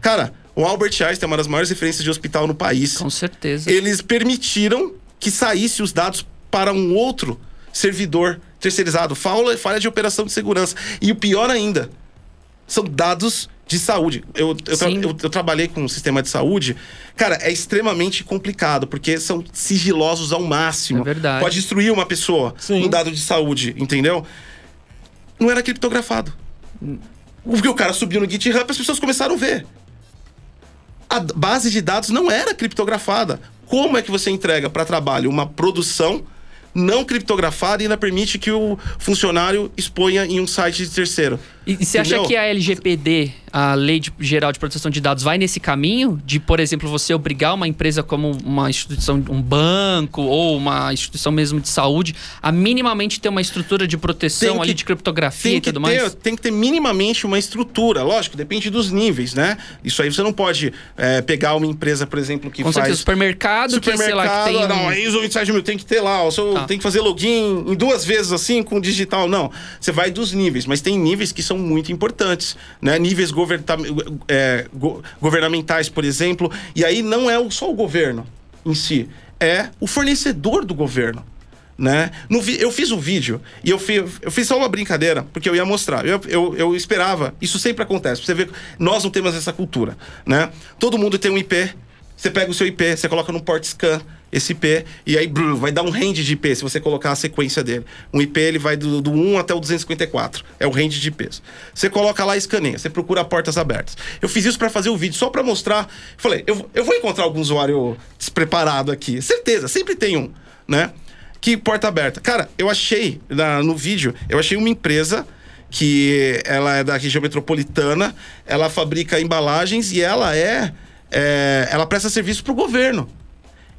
Cara, o Albert Einstein é uma das maiores referências de hospital no país Com certeza. eles permitiram que saísse os dados para um outro servidor terceirizado, falha, falha de operação de segurança. E o pior ainda, são dados de saúde. Eu, eu, tra- eu- eu trabalhei com um sistema de saúde. Cara, é extremamente complicado, porque são sigilosos ao máximo. É verdade. Pode destruir uma pessoa, Sim. um dado de saúde, entendeu? Não era criptografado. Porque o cara subiu no GitHub as pessoas começaram a ver. A base de dados não era criptografada. Como é que você entrega para trabalho uma produção não criptografada e ainda permite que o funcionário exponha em um site de terceiro? E, e você acha que a LGPD, a Lei de- Geral de Proteção de Dados, vai nesse caminho? De, por exemplo, você obrigar uma empresa como uma instituição, um banco ou uma instituição mesmo de saúde a minimamente ter uma estrutura de proteção que- ali de criptografia e que, tudo ter, mais? tem que ter minimamente uma estrutura. Lógico, depende dos níveis, né? Isso aí você não pode é, pegar uma empresa, por exemplo, que Com faz... certeza, supermercado, que sei lá, que tem. ah, não, um- a ISO 27 mil tem que ter lá, seu, Tá. tem que fazer login em duas vezes assim com digital. Não, você vai dos níveis, mas tem níveis que são muito importantes, né? Níveis é, go- governamentais, por exemplo, e aí não é só o governo em si, é o fornecedor do governo. Né? No vi- eu fiz um vídeo e eu fiz, eu fiz só uma brincadeira, porque eu ia mostrar. Eu, eu, eu esperava, isso sempre acontece. Você ver, nós não temos essa cultura. Né? Todo mundo tem um IP, você pega o seu IP, você coloca no port scan esse IP, e aí brrr, vai dar um range de IP se você colocar a sequência dele. Um IP ele vai do, do 1 até o 254. É o range de IPs. Você coloca lá e escaneia, você procura portas abertas. Eu fiz isso para fazer o vídeo, só para mostrar. Falei, eu, eu vou encontrar algum usuário despreparado aqui. Certeza, sempre tem um, né? Que porta aberta. Cara, eu achei na- no vídeo, eu achei uma empresa que ela é da região metropolitana, ela fabrica embalagens e ela é, é ela presta serviço para o governo.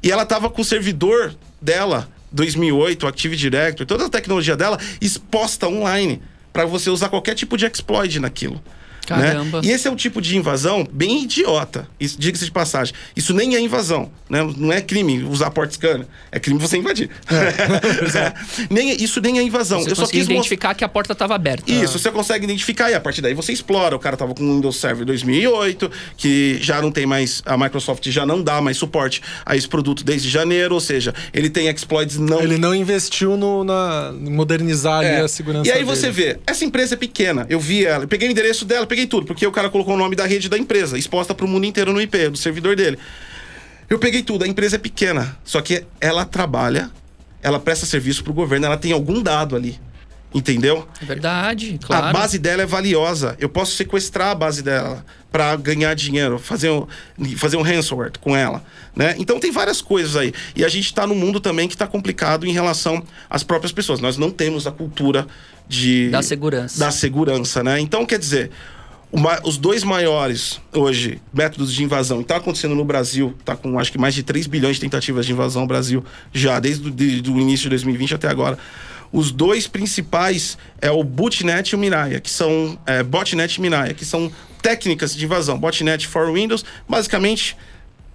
E ela tava com o servidor dela, 2008, o Active Directory, toda a tecnologia dela exposta online para você usar qualquer tipo de exploit naquilo. Caramba. Né? E esse é o tipo de invasão bem idiota. Isso, diga-se de passagem. Isso nem é invasão. Né? Não é crime usar port scanner. É crime você invadir. É. (laughs) nem, é- isso nem é invasão. Você Eu só quis identificar que a porta estava aberta. Isso, você consegue identificar e a partir daí você explora. O cara tava com o Windows Server 2008, que já não tem mais, a Microsoft já não dá mais suporte a esse produto desde janeiro, ou seja, ele tem exploits não Ele não investiu no, na, em modernizar ali é. a segurança E aí dele. você vê, essa empresa é pequena. Eu vi ela, eu peguei o endereço dela, peguei tudo, porque o cara colocou o nome da rede da empresa, exposta para o mundo inteiro no IP, do servidor dele. Eu peguei tudo, a empresa é pequena, só que ela trabalha, ela presta serviço para o governo, ela tem algum dado ali. Entendeu? É verdade, claro. A base dela é valiosa. Eu posso sequestrar a base dela para ganhar dinheiro, fazer um, fazer um ransomware com ela, né? Então tem várias coisas aí. E a gente está num mundo também que está complicado em relação às próprias pessoas. Nós não temos a cultura de Da segurança. da segurança, né? Então quer dizer, o ma- os dois maiores hoje métodos de invasão, está acontecendo no Brasil, está com acho que mais de 3 bilhões de tentativas de invasão no Brasil já desde o início de 2020 até agora. Os dois principais é o Bootnet e o Miraya, que são é, Botnet e que são técnicas de invasão. Botnet for Windows, basicamente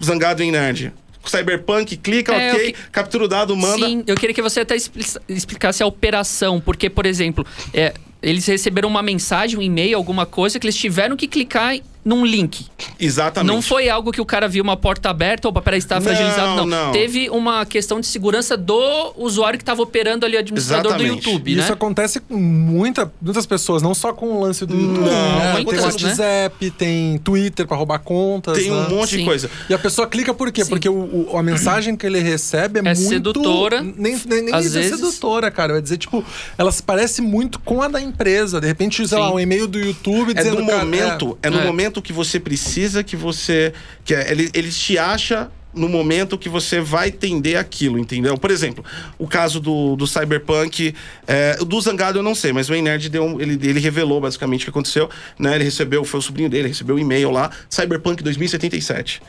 zangado em nerd. Cyberpunk, clica, É, ok, que- captura o dado, manda. Sim, eu queria que você até expli- explicasse a operação, porque, por exemplo, é, eles receberam uma mensagem, um e-mail, alguma coisa, que eles tiveram que clicar num link. Exatamente. Não foi algo que o cara viu uma porta aberta, opa, peraí, está Não, fragilizado, não. não. Teve uma questão de segurança do usuário que estava operando ali, o administrador Exatamente. do YouTube, E né? Isso acontece com muita, muitas pessoas, não só com o lance do YouTube. né? muitas, tem né? WhatsApp, tem Twitter pra roubar contas. Tem um né? monte de Sim. coisa. E a pessoa clica por quê? Sim. Porque o, o- a mensagem que ele recebe é, É muito... sedutora. Nem, nem, nem Às dizer vezes. sedutora, cara. Vai dizer, tipo, ela se parece muito com a da empresa. De repente, sei Sim. lá, um e-mail do YouTube É dizendo... no cara, momento, é, no É. momento que você precisa que você. Que é, ele, ele te acha no momento que você vai entender aquilo, entendeu? Por exemplo, o caso do, do Cyberpunk, é, o do Zangado eu não sei, mas o Nerd deu um- ele, ele revelou basicamente o que aconteceu, né? Ele recebeu, foi o sobrinho dele, recebeu um e-mail lá, Cyberpunk 2077.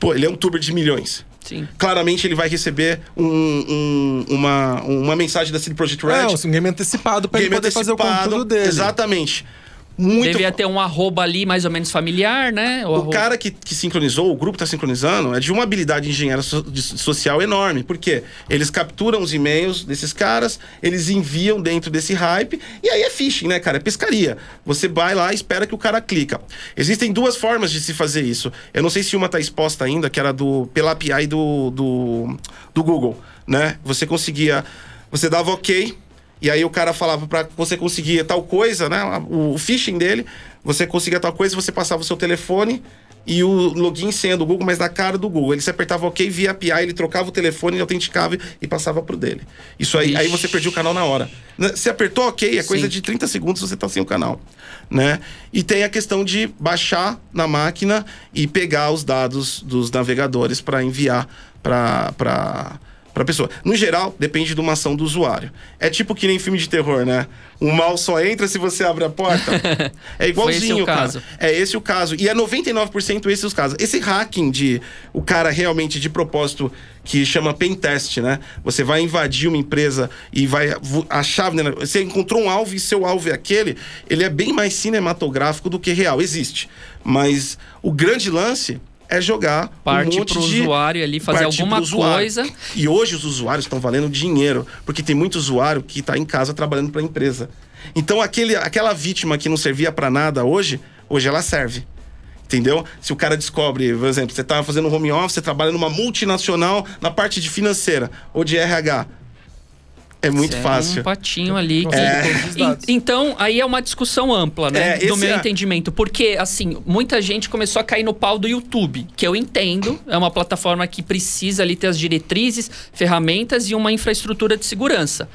Pô, ele é um tuber de milhões. Sim. Claramente ele vai receber um- um- uma, uma mensagem da CD Projekt Red. É, um game antecipado pra ele poder fazer o antecipado. conteúdo dele. Exatamente. Muito Devia ter um arroba ali mais ou menos familiar, né? O arroba- cara que, que sincronizou, o grupo que tá sincronizando, é de uma habilidade de engenharia so- de- social enorme. Porque eles capturam os e-mails desses caras, eles enviam dentro desse hype, e aí é phishing, né, cara? É pescaria. Você vai lá e espera que o cara clica. Existem duas formas de se fazer isso. Eu não sei se uma tá exposta ainda, que era do, pela API do, do, do Google, né? Você conseguia Você dava ok, e aí o cara falava para você conseguir tal coisa, né? O, phishing dele, você conseguia tal coisa, você passava o seu telefone e o login senha do Google, mas da cara do Google. Ele se apertava OK via API, ele trocava o telefone, ele autenticava e passava pro dele. Isso aí, aí você perdia o canal na hora. Né, se apertou OK, é coisa Sim. de 30 segundos você tá sem o canal, né? E tem a questão de baixar na máquina e pegar os dados dos navegadores para enviar para para pessoa. No geral, depende de uma ação do usuário. É tipo que nem filme de terror, né? O mal só entra se você abre a porta. (laughs) É igualzinho, Foi esse o cara. caso. É esse o caso. E é 99% esses os casos. Esse hacking de o cara realmente de propósito que chama pen test, né? Você vai invadir uma empresa e vai vo- a chave, né? você encontrou um alvo e seu alvo é aquele, ele é bem mais cinematográfico do que real, existe. Mas o grande lance é jogar Parte um monte pro de usuário ali fazer alguma coisa. E hoje os usuários estão valendo dinheiro, porque tem muito usuário que está em casa trabalhando para a empresa. Então aquele, aquela vítima que não servia para nada hoje, hoje ela serve. Entendeu? Se o cara descobre, por exemplo, você está fazendo home office, você trabalha numa multinacional na parte de financeira ou de RH. É muito Você é fácil. Um patinho ali. que- É. Então, aí é uma discussão ampla, né? É, do meu é- entendimento. Porque, assim, muita gente começou a cair no pau do YouTube, que eu entendo. É uma plataforma que precisa ali ter as diretrizes, ferramentas e uma infraestrutura de segurança.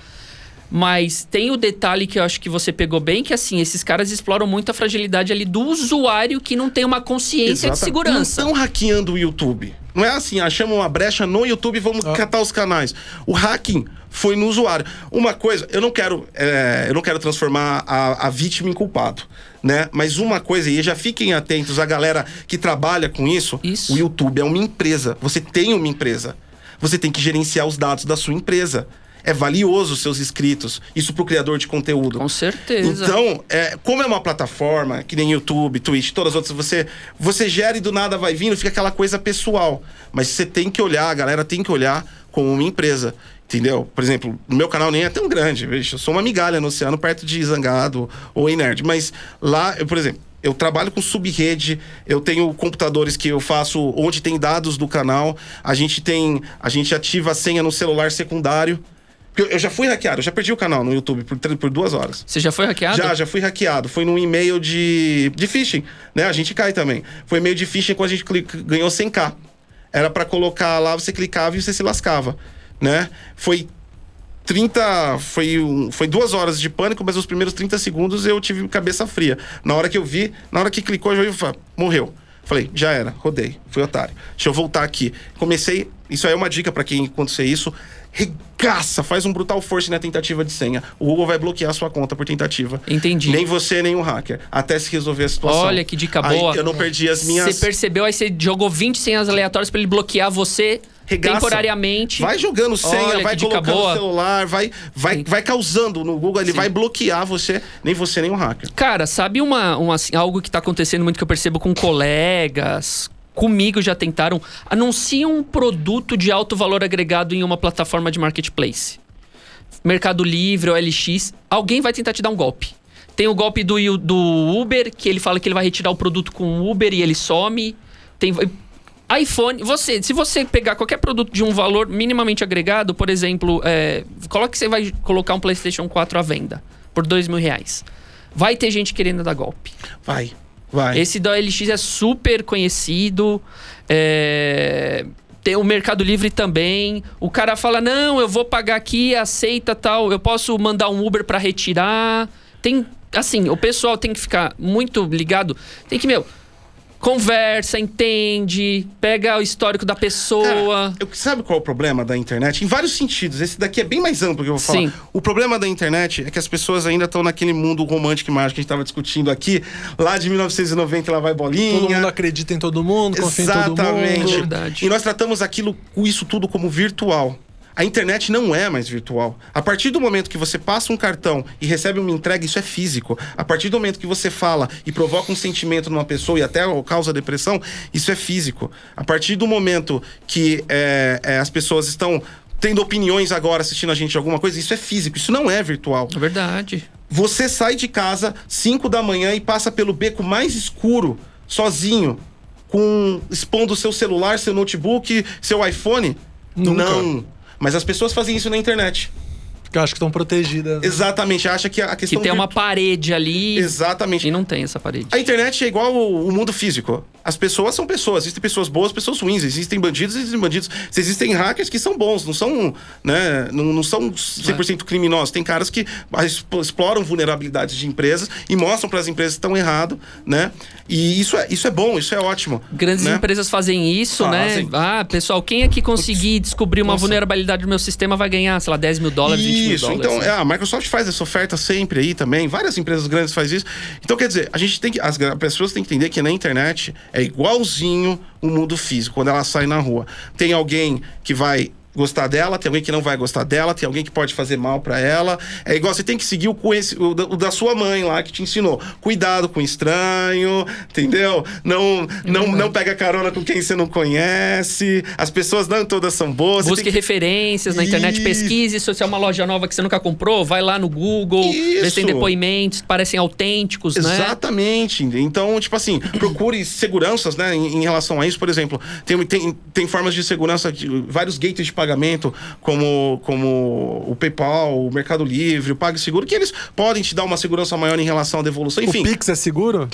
Mas tem o detalhe que eu acho que você pegou bem, que assim, esses caras exploram muito a fragilidade ali do usuário que não tem uma consciência de Exata- segurança. Não estão hackeando o YouTube. Não é assim, achamos uma brecha no YouTube e vamos Ah. catar os canais. O hacking foi no usuário. Uma coisa, eu não quero, é, eu não quero transformar a, a vítima em culpado, né? Mas uma coisa, e já fiquem atentos, a galera que trabalha com isso, Isso. o YouTube é uma empresa. Você tem uma empresa. Você tem que gerenciar os dados da sua empresa. É valioso os seus inscritos. Isso pro criador de conteúdo. Com certeza. Então, é, como é uma plataforma, que nem YouTube, Twitch, todas as outras, você, você gera e do nada vai vindo, fica aquela coisa pessoal. Mas você tem que olhar, a galera tem que olhar como uma empresa. Entendeu? Por exemplo, meu canal nem é tão grande, eu sou uma migalha no oceano perto de Zangado ou em Nerd. Mas lá, eu, por exemplo, eu trabalho com subrede, eu tenho computadores que eu faço onde tem dados do canal, a gente tem. A gente ativa a senha no celular secundário. Porque Eu, já fui hackeado, eu já perdi o canal no YouTube por, por duas horas. Você já foi hackeado? Já, já fui hackeado. Foi num e-mail de, de phishing, né? A gente cai também. Foi e-mail de phishing quando a gente clica- ganhou 100k. Era pra colocar lá, você clicava e você se lascava, né? Foi 30. Foi, um- foi duas horas de pânico, mas os primeiros 30 segundos eu tive cabeça fria. Na hora que eu vi, na hora que clicou, eu já vi, morreu. Falei, já era, rodei, fui otário. Deixa eu voltar aqui. Comecei. Isso aí é uma dica pra quem acontecer isso. Regaça, faz um brutal force na tentativa de senha. O Google vai bloquear a sua conta por tentativa. Entendi. Nem você, nem o hacker. Até se resolver a situação. Olha que dica Aí boa. eu não perdi as minhas. Você percebeu, aí você jogou 20 senhas aleatórias pra ele bloquear você Regaça. temporariamente. Vai jogando senha, Olha, vai colocando boa. celular, vai, vai, Sim. vai causando no Google, ele Sim. vai bloquear você, nem você, nem o hacker. Cara, sabe uma, uma, assim, algo que tá acontecendo muito que eu percebo com colegas, comigo já tentaram? Anuncia um produto de alto valor agregado em uma plataforma de marketplace. Mercado Livre ou LX, alguém vai tentar te dar um golpe. Tem o golpe do, do Uber, que ele fala que ele vai retirar o produto com o Uber e ele some. Tem iPhone, você, se você pegar qualquer produto de um valor minimamente agregado, por exemplo, é, coloque que você vai colocar um PlayStation 4 à venda por dois mil reais. Vai ter gente querendo dar golpe. Vai, vai. Esse da OLX é super conhecido. é, Tem o Mercado Livre também. O cara fala: não, eu vou pagar aqui, aceita tal. Eu posso mandar um Uber pra retirar. Tem. Assim, o pessoal tem que ficar muito ligado. Tem que, meu. Conversa, entende, pega o histórico da pessoa. Cara, eu- sabe qual é o problema da internet? Em vários sentidos. Esse daqui é bem mais amplo que eu vou falar. Sim. O problema da internet é que as pessoas ainda estão naquele mundo romântico e mágico que a gente estava discutindo aqui. Lá de 1990, lá vai bolinha. Todo mundo acredita em todo mundo, confia em todo Exatamente. mundo. Verdade. E nós tratamos aquilo, isso tudo como virtual. A internet não é mais virtual. A partir do momento que você passa um cartão e recebe uma entrega, isso é físico. A partir do momento que você fala e provoca um sentimento numa pessoa e até causa depressão, isso é físico. A partir do momento que é, é, as pessoas estão tendo opiniões agora assistindo a gente de alguma coisa, isso é físico, isso não é virtual. É verdade. Você sai de casa 5 da manhã e passa pelo beco mais escuro, sozinho, com expondo seu celular, seu notebook, seu iPhone? Nunca. Não. Mas as pessoas fazem isso na internet. Que eu acho que estão protegidas. né? Exatamente, acha que a Que questão tem uma virtu- parede ali Exatamente. e não tem essa parede. A internet é igual o mundo físico. As pessoas são pessoas. Existem pessoas boas, pessoas ruins. Existem bandidos, existem bandidos. Existem hackers que são bons, não são, né, não, não são 100% criminosos. Tem caras que exploram vulnerabilidades de empresas e mostram para as empresas que estão errado, né? E isso é, isso é bom, isso é ótimo. Grandes né? empresas fazem isso, Fazem. né? Ah, pessoal, quem aqui conseguir descobrir uma Nossa. vulnerabilidade do meu sistema vai ganhar, sei lá, 10 mil dólares, 20 mil Isso, dólares. então né? é, a Microsoft faz essa oferta sempre aí também, várias empresas grandes fazem isso. Então, quer dizer, a gente tem que. As pessoas têm que entender que na internet é igualzinho o mundo físico, quando ela sai na rua. Tem alguém que vai gostar dela, tem alguém que não vai gostar dela, tem alguém que pode fazer mal pra ela. É igual você tem que seguir o, o da, o da sua mãe lá que te ensinou. Cuidado com estranho, entendeu? Não não, não pega carona com quem você não conhece. As pessoas não todas são boas. Busque que- referências na internet, Isso. pesquise se é uma loja nova que você nunca comprou, vai lá no Google, vê se tem depoimentos parecem autênticos, né? Exatamente. Então, tipo assim, procure seguranças, né, em, em relação a isso. Por exemplo, tem, tem, tem formas de segurança, de, vários gateways de pagamento, como, como o PayPal, o Mercado Livre, o PagSeguro, que eles podem te dar uma segurança maior em relação à devolução. Enfim, O Pix é seguro?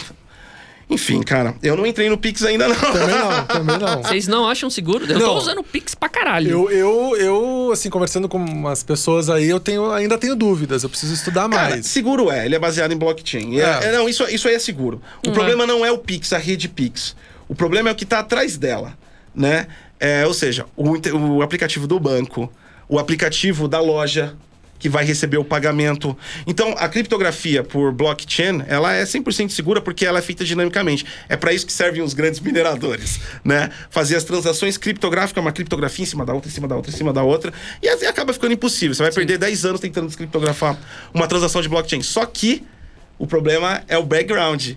enfim, cara, eu não entrei no Pix ainda não. Também não, (laughs) também não. Vocês não acham seguro? Eu tô Não. usando o Pix pra caralho. Eu, eu, eu, assim, conversando com umas pessoas aí, eu tenho, ainda tenho dúvidas. Eu preciso estudar Cara, mais. seguro é, ele é baseado em blockchain. É, É. é, não, isso, isso aí é seguro. O Hum, problema não é o Pix, a rede Pix. O problema é o que está atrás dela, né? É, ou seja, o, o aplicativo do banco, o aplicativo da loja que vai receber o pagamento. Então, a criptografia por blockchain, ela é 100% segura porque ela é feita dinamicamente. É para isso que servem os grandes mineradores, (laughs) né? Fazer as transações criptográficas, uma criptografia em cima da outra, em cima da outra, em cima da outra, e assim acaba ficando impossível. Você vai perder 10 anos tentando descriptografar uma transação de blockchain. Só que o problema é o background.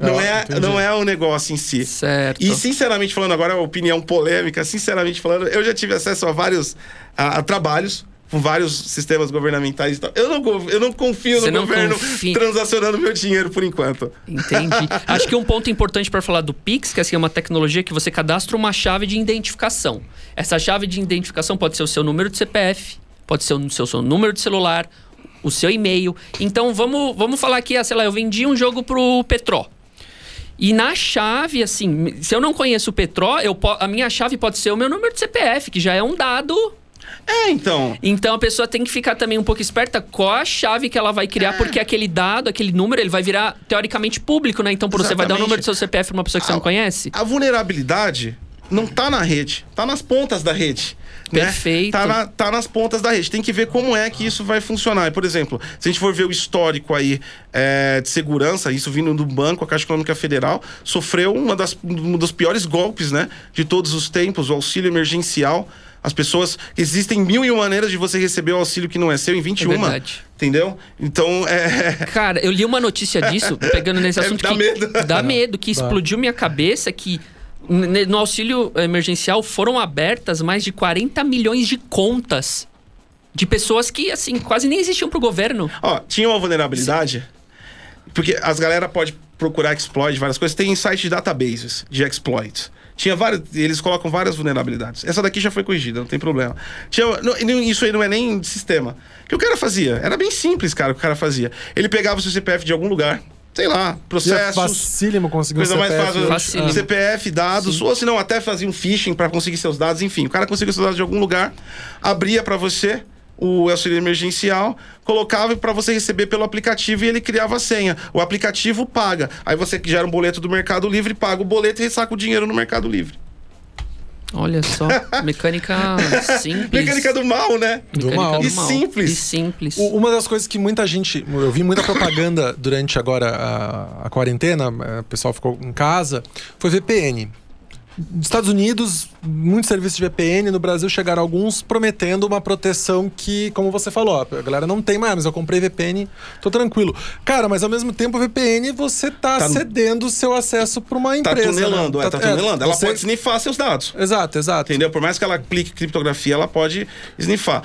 Não, é, entendi. não é o negócio em si. Certo. E sinceramente falando, agora é uma opinião polêmica, sinceramente falando, eu já tive acesso a vários a, a trabalhos com vários sistemas governamentais e tal. Eu não, eu não confio Você no governo confia. transacionando meu dinheiro por enquanto. Entendi. (laughs) Acho que um ponto importante para falar do Pix, que assim, é uma tecnologia que você cadastra uma chave de identificação. Essa chave de identificação pode ser o seu número de CPF, pode ser o seu, seu número de celular, o seu e-mail. Então vamos, vamos falar aqui, ah, sei lá, eu vendi um jogo pro Petró. E na chave, assim, se eu não conheço o Petró, eu a minha chave pode ser o meu número de CPF, que já é um dado É, então. então a pessoa tem que ficar também um pouco esperta qual a chave que ela vai É. criar, porque aquele dado, aquele número, ele vai virar teoricamente público, né? Então, por você vai dar o número do seu CPF pra uma pessoa que você não conhece. A vulnerabilidade não tá na rede, tá nas pontas da rede. Né? Perfeito. Tá, na- tá nas pontas da rede. Tem que ver como é que isso vai funcionar. Por exemplo, se a gente for ver o histórico aí é, de segurança, isso vindo do banco, a Caixa Econômica Federal, sofreu uma das, um dos piores golpes, né? De todos os tempos, o auxílio emergencial. As pessoas. Existem mil e uma maneiras de você receber o auxílio que não é seu em 21. É verdade. entendeu? Então, é. (laughs) Cara, eu li uma notícia disso, pegando nesse É, assunto dá que medo. dá medo, que explodiu minha cabeça que no auxílio emergencial foram abertas mais de 40 milhões de contas de pessoas que assim quase nem existiam pro governo. Ó, tinha uma vulnerabilidade, porque as galera pode procurar exploit, várias coisas. Tem site de databases de exploits. Tinha vários, eles colocam várias vulnerabilidades. Essa daqui já foi corrigida, não tem problema. Tinha, não- isso aí não é nem de sistema. O que o cara fazia? Era bem simples, cara, o que o cara fazia. Ele pegava o seu CPF de algum lugar, sei lá, E é processos. facílimo conseguir um Coisa mais CPF fácil, hoje. CPF, dados, ou se não, até fazia um phishing para conseguir seus dados, enfim. O cara conseguia seus dados de algum lugar, abria para você o auxílio emergencial, colocava para você receber pelo aplicativo e ele criava a senha. O aplicativo paga. Aí você gera um boleto do Mercado Livre, paga o boleto e ressaca o dinheiro no Mercado Livre. Olha só, mecânica simples. Mecânica do mal, né? Do Mecânica mal. do E simples. E simples. O- Uma das coisas que muita gente. Eu vi muita propaganda durante agora a, a quarentena, eh, o pessoal ficou em casa, foi VPN. Nos Estados Unidos, muitos serviços de VPN, no Brasil chegaram alguns prometendo uma proteção que, como você falou, a galera não tem mais, mas eu comprei VPN, tô tranquilo. Cara, mas ao mesmo tempo, VPN você tá, Tá- cedendo o seu acesso para uma Tá empresa. tunelando, né? é, tá tunelando. Ela você- pode snifar seus dados. Exato, exato. Entendeu? Por mais que ela aplique criptografia, ela pode snifar.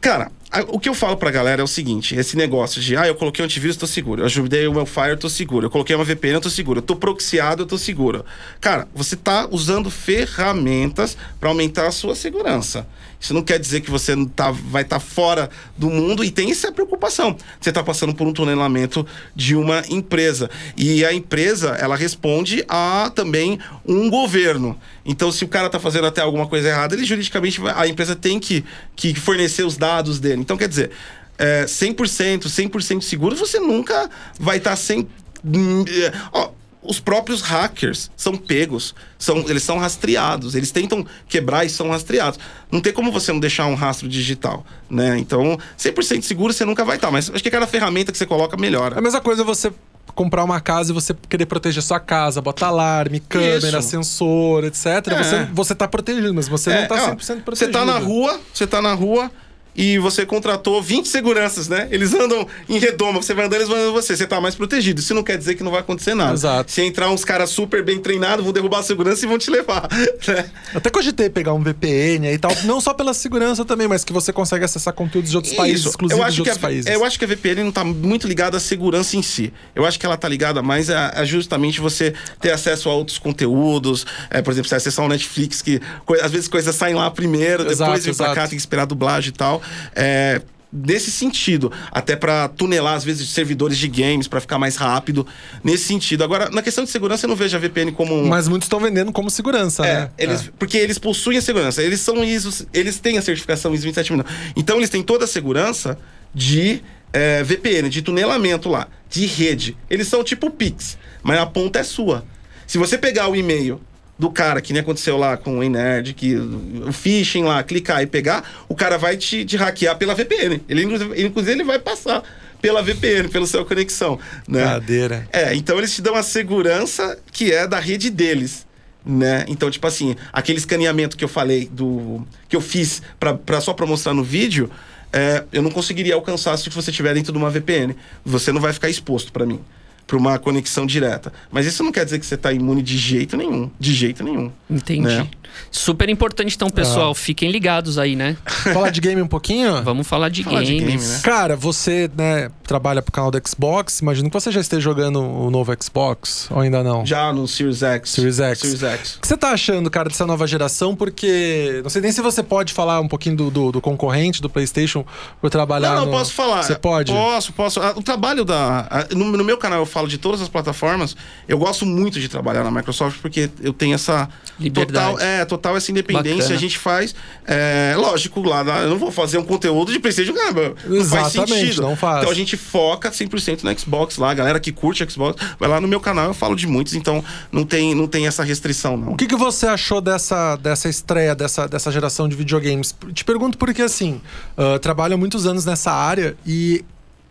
Cara, o que eu falo pra galera é o seguinte: esse negócio de, ah, eu coloquei um antivírus, tô seguro. Eu ajudei o meu Fire, tô seguro. Eu coloquei uma VPN, eu tô seguro. Eu tô proxiado, eu tô seguro. Cara, você tá usando ferramentas pra aumentar a sua segurança. Isso não quer dizer que você tá, vai estar fora do mundo e tem essa preocupação. Você está passando por um tunelamento de uma empresa. E a empresa, ela responde a também um governo. Então, se o cara está fazendo até alguma coisa errada, ele juridicamente, a empresa tem que, que fornecer os dados dele. Então, quer dizer, é, 100%, 100% seguro, você nunca vai estar sem... hum, é, ó, os próprios hackers são pegos, são, eles são rastreados, eles tentam quebrar e são rastreados. Não tem como você não deixar um rastro digital, né? Então, 100% seguro você nunca vai estar, mas acho que cada ferramenta que você coloca É a melhora. mesma coisa você comprar uma casa e você querer proteger sua casa, botar alarme, câmera, Isso. sensor, etc. É. Você, você tá protegido, mas você não tá ó, 100% protegido. Você tá na rua, você tá na rua e você contratou 20 seguranças, né? Eles andam em redoma, você vai andando, eles vão andando você. Você tá mais protegido. Isso não quer dizer que não vai acontecer nada. Exato. Se entrar uns caras super bem treinados, vão derrubar a segurança e vão te levar, (laughs) né? Até cogitei pegar um VPN aí e tal, não só pela segurança também, mas que você consegue acessar conteúdos de outros países, Isso. exclusivos eu acho de que outros a, países. Eu acho que a VPN não tá muito ligada à segurança em si. Eu acho que ela tá ligada mais a, a justamente você ter acesso a outros conteúdos. É, por exemplo, você acessar o Netflix, que às vezes coisas saem lá primeiro, Exato, depois vem pra cá, exato. tem que esperar a dublagem e tal. É, Nesse sentido, até pra tunelar, às vezes, servidores de games pra ficar mais rápido. Nesse sentido. Agora, na questão de segurança, eu não vejo a VPN como um. Mas muitos estão vendendo como segurança, É, né? eles, porque eles possuem a segurança. Eles são ISO, eles têm a certificação ISO 27000. Então eles têm toda a segurança de é, VPN, de tunelamento lá, de rede. Eles são tipo Pix, mas a ponta é sua. Se você pegar o e-mail do cara, que nem aconteceu lá com o Enerd, que o phishing lá, clicar e pegar, o cara vai te, te hackear pela VPN. Ele, inclusive, ele vai passar pela VPN, pela sua conexão. Né? Cadeira. É, então eles te dão a segurança que é da rede deles. Né? Então, tipo assim, aquele escaneamento que eu falei do. que eu fiz pra, pra, só pra mostrar no vídeo, é, eu não conseguiria alcançar se você estiver dentro de uma VPN. Você não vai ficar exposto pra mim. Pra uma conexão direta. Mas isso não quer dizer que você tá imune de jeito nenhum. De jeito nenhum. Entendi. Né? Super importante, então, pessoal. Fiquem ligados aí, né? Falar de game um pouquinho? Vamos falar de Falar games. de game, né? Cara, você, né, trabalha pro canal do Xbox, imagino que você já esteja jogando o novo Xbox, ou ainda não? Já no Series X. Series X. Series X. O que você tá achando, cara, dessa nova geração? Porque não sei nem se você pode falar um pouquinho do, do, do concorrente do PlayStation por trabalhar. Não, não, no- posso falar. Você pode? Posso, posso. Ah, O trabalho da. ah, No, no meu canal eu falo de todas as plataformas. Eu gosto muito de trabalhar na Microsoft porque eu tenho essa. Liberdade. Total, é, total essa independência. Bacana. A gente faz. é, lógico, lá na- eu não vou fazer um conteúdo de PlayStation, cara. Não faz Exatamente, sentido. não faz. Então a gente foca 100% no Xbox lá. A galera que curte Xbox, vai lá no meu canal, eu falo de muitos, então não tem, não tem essa restrição, não. O que, que você achou dessa, dessa estreia, dessa, dessa geração de videogames? Te pergunto porque, assim, ah, trabalho há muitos anos nessa área e,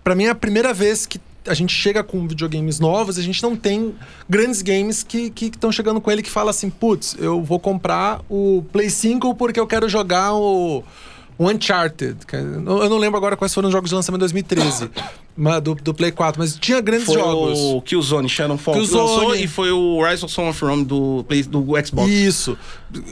pra mim, é a primeira vez que a gente chega com videogames novos a gente não tem grandes games que estão chegando com ele que fala assim, putz, eu vou comprar o Play 5 porque eu quero jogar o, o Uncharted. Eu não lembro agora quais foram os jogos de lançamento em 2013, (coughs) mas do, do Play 4, mas tinha grandes Foi jogos. o Killzone, Shadowfall que Killzone. lançou e foi o Rise of Son of Rome do, do Xbox. Isso.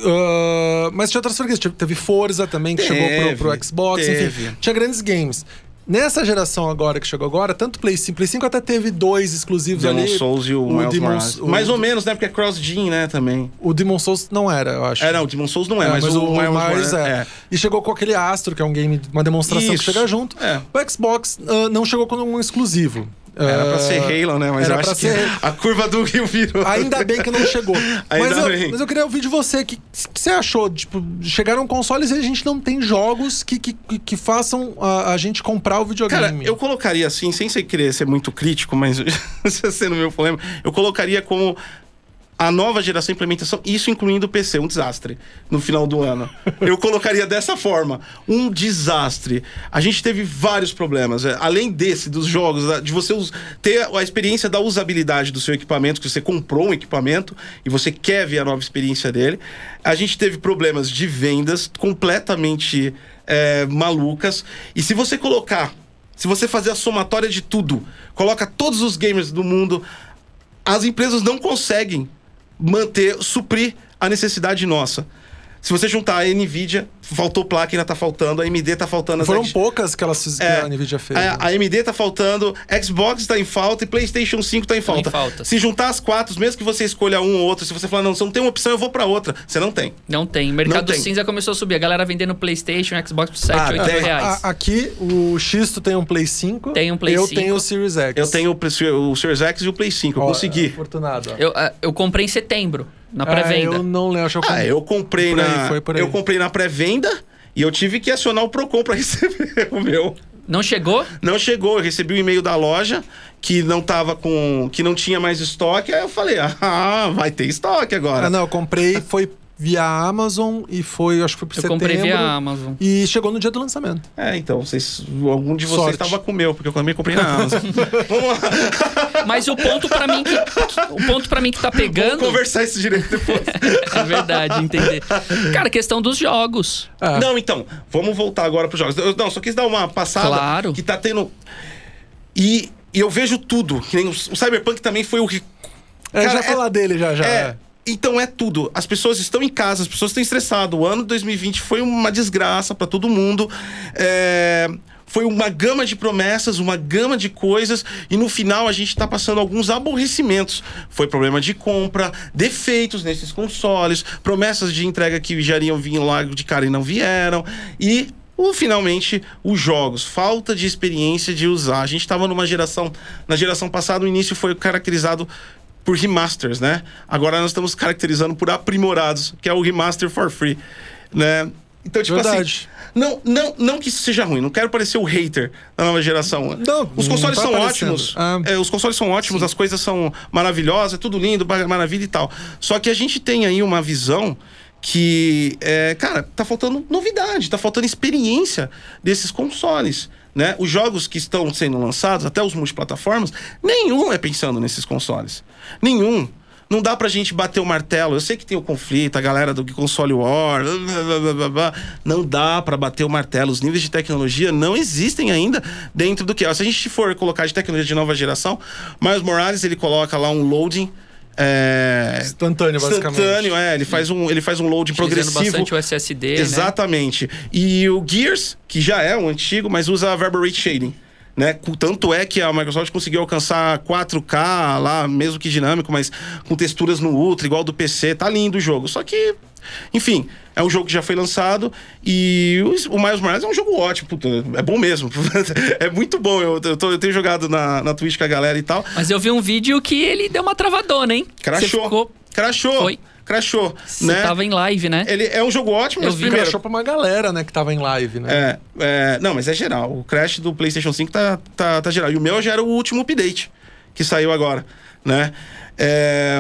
Ah, mas tinha outras franquias. Teve Forza também, que Teve, chegou pro, pro Xbox. teve. Enfim, tinha grandes games. Nessa geração agora que chegou agora, tanto Play 5, Play 5 até teve dois exclusivos Demon ali. Souls e o, Miles Demon- Morales. o- Mais ou menos, né? Porque é cross-gen, né, também. O Demon Souls não era, eu acho. É, não, o Demon Souls não é, É, mas, o, Miles Morales é. E chegou com aquele Astro, que é um game, uma demonstração Isso. que chega junto. É. O Xbox ah, não chegou com um exclusivo. Era pra Ah, ser Halo, né? Mas era eu acho que ser- a curva do Rio virou. Ainda bem que não chegou. (laughs) Mas, eu, mas eu queria ouvir de você. O que, que você achou? Tipo, chegaram consoles e a gente não tem jogos que, que, que- que façam a, a gente comprar o videogame. Cara, eu colocaria assim, sem ser querer ser muito crítico, mas sendo meu problema, eu colocaria como a nova geração de implementação, isso incluindo o PC, um desastre no final do ano. (laughs) Eu colocaria dessa forma, um desastre. A gente teve vários problemas, é, além desse dos jogos, de você ter a experiência da usabilidade do seu equipamento, que você comprou um equipamento e você quer ver a nova experiência dele. A gente teve problemas de vendas completamente é, malucas. E se você colocar se você fazer a somatória de tudo, coloca todos os gamers do mundo, as empresas não conseguem manter, suprir a necessidade nossa. Se você juntar a Nvidia, faltou placa, ainda tá faltando, a AMD tá faltando. as Foram X- poucas que, elas, que É, a Nvidia fez. a, né? a AMD tá faltando, Xbox tá em falta e PlayStation 5 tá em falta. falta. Se juntar as quatro, mesmo que você escolha um ou outro, se você falar, não, você não tem uma opção, eu vou pra outra. Você não tem. Não tem. Mercado Não tem. cinza começou a subir. A galera vendendo PlayStation, Xbox por 7, Ah, 8 tem. reais. A- aqui, o Xisto tem um Play 5. Tem um Play eu 5. tenho o Series X. Eu tenho o, o Series X e o Play 5, eu Ó, consegui. Afortunado. ó. Eu, eu comprei em setembro, na Ah, pré-venda. eu não lembro. Eu Ah, comprei. eu comprei aí, na. foi por aí. Eu comprei na pré-venda e eu tive que acionar o Procon pra (laughs) receber o meu. Não chegou? Não chegou, eu recebi o e-mail da loja que não tava com. que não tinha mais estoque. Aí eu falei, ah, vai ter estoque agora. Ah, não, eu comprei, foi via Amazon e foi, acho que foi por Eu setembro. comprei via Amazon. E chegou no dia do lançamento. É, então, vocês, algum de vocês estava com o meu, porque eu também comprei na Amazon. (laughs) Vamos lá, Mas o ponto pra mim que, que- o ponto para mim que tá vamos pegando conversar isso direito depois. (laughs) é verdade, entender. Cara, questão dos jogos. Ah, Não, então, vamos voltar agora pros jogos. Eu, não, só quis dar uma passada Claro. que tá tendo. E, e eu vejo tudo. Que nem o, o Cyberpunk também foi o. é, cara, já é- falar dele já, já. É. Então é tudo. As pessoas estão em casa, as pessoas estão estressadas. O ano de 2020 foi uma desgraça pra todo mundo. É, Foi uma gama de promessas, uma gama de coisas, e no final a gente tá passando alguns aborrecimentos. Foi problema de compra, defeitos nesses consoles, promessas de entrega que já iriam vir lá de cara e não vieram. E o, finalmente, os jogos. Falta de experiência de usar. A gente estava numa geração. Na geração passada, o início foi caracterizado por remasters, né? Agora nós estamos caracterizando por aprimorados, que é o remaster for free, né? Então, tipo Verdade. assim. Não, não, não que isso seja ruim, não quero parecer o hater da nova geração. Não, os não consoles tá são parecendo. ótimos. Ah. é, os consoles são ótimos, as coisas são maravilhosas, é tudo lindo, maravilha e tal. Só que a gente tem aí uma visão que, é, cara, tá faltando novidade, tá faltando experiência desses consoles. Né? Os jogos que estão sendo lançados, até os multiplataformas, nenhum é pensando nesses consoles. Nenhum. Não dá pra gente bater o martelo. Eu sei que tem o conflito, a galera do console war. blá, blá, blá. Não dá pra bater o martelo. Os níveis de tecnologia não existem ainda dentro do que. ó, Se a gente for colocar de tecnologia de nova geração, Miles Morales ele coloca lá um loading. É, Instantâneo, basicamente. Instantâneo, é. Ele faz um, ele faz um loading Utilizando progressivo. bastante o SSD, né? Exatamente. E o Gears, que já é um antigo, mas usa Reverberate Shading. Né? Tanto é que a Microsoft conseguiu alcançar 4K lá, mesmo que dinâmico, mas com texturas no Ultra, igual do PC. Tá lindo o jogo. Só que, enfim, é um jogo que já foi lançado e o, Miles Morales é um jogo ótimo. Puta, é bom mesmo. (laughs) é muito bom. Eu, eu, tô- eu tenho jogado na, na Twitch com a galera e tal. Mas eu vi um vídeo que ele deu uma travadona, hein? Crashou. ficou... Crashou. Foi. Crashou. Você né? tava em live, né? Ele é um jogo ótimo, Eu mas vi. primeiro. Crashou pra uma galera, né, que tava em live, né? É, é, não, mas é geral. O Crash do PlayStation 5 tá, tá, tá geral. E o meu já era o último update que saiu agora, né? É,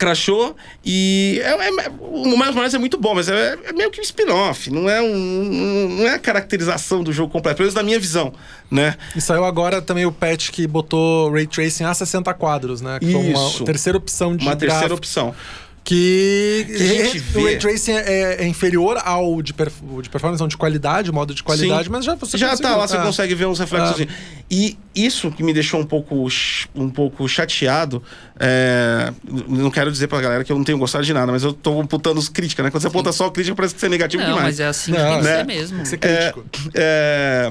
crashou e é, é- o Miles Morales é muito bom, mas é, é meio que um spin-off. Não é um, não é a caracterização do jogo completo, pelo menos da minha visão, né? E saiu agora também o patch que botou Ray Tracing a 60 quadros, né? Que foi Isso. uma terceira opção de Uma terceira gráfico. opção. Que, Que a gente o vê. Ray Tracing é, é inferior ao de, perf- de performance, não de qualidade, o modo de qualidade, Sim. mas já você já conseguiu, tá lá, você é. consegue ver uns reflexos. E isso que me deixou um pouco, um pouco chateado. é, não quero dizer pra galera que eu não tenho gostado de nada, mas eu tô apontando os críticas, né? Quando você aponta só crítica, parece que você é negativo Não, demais. mas é assim que Não, tem que né? ser mesmo. Tem que ser É, crítico. é,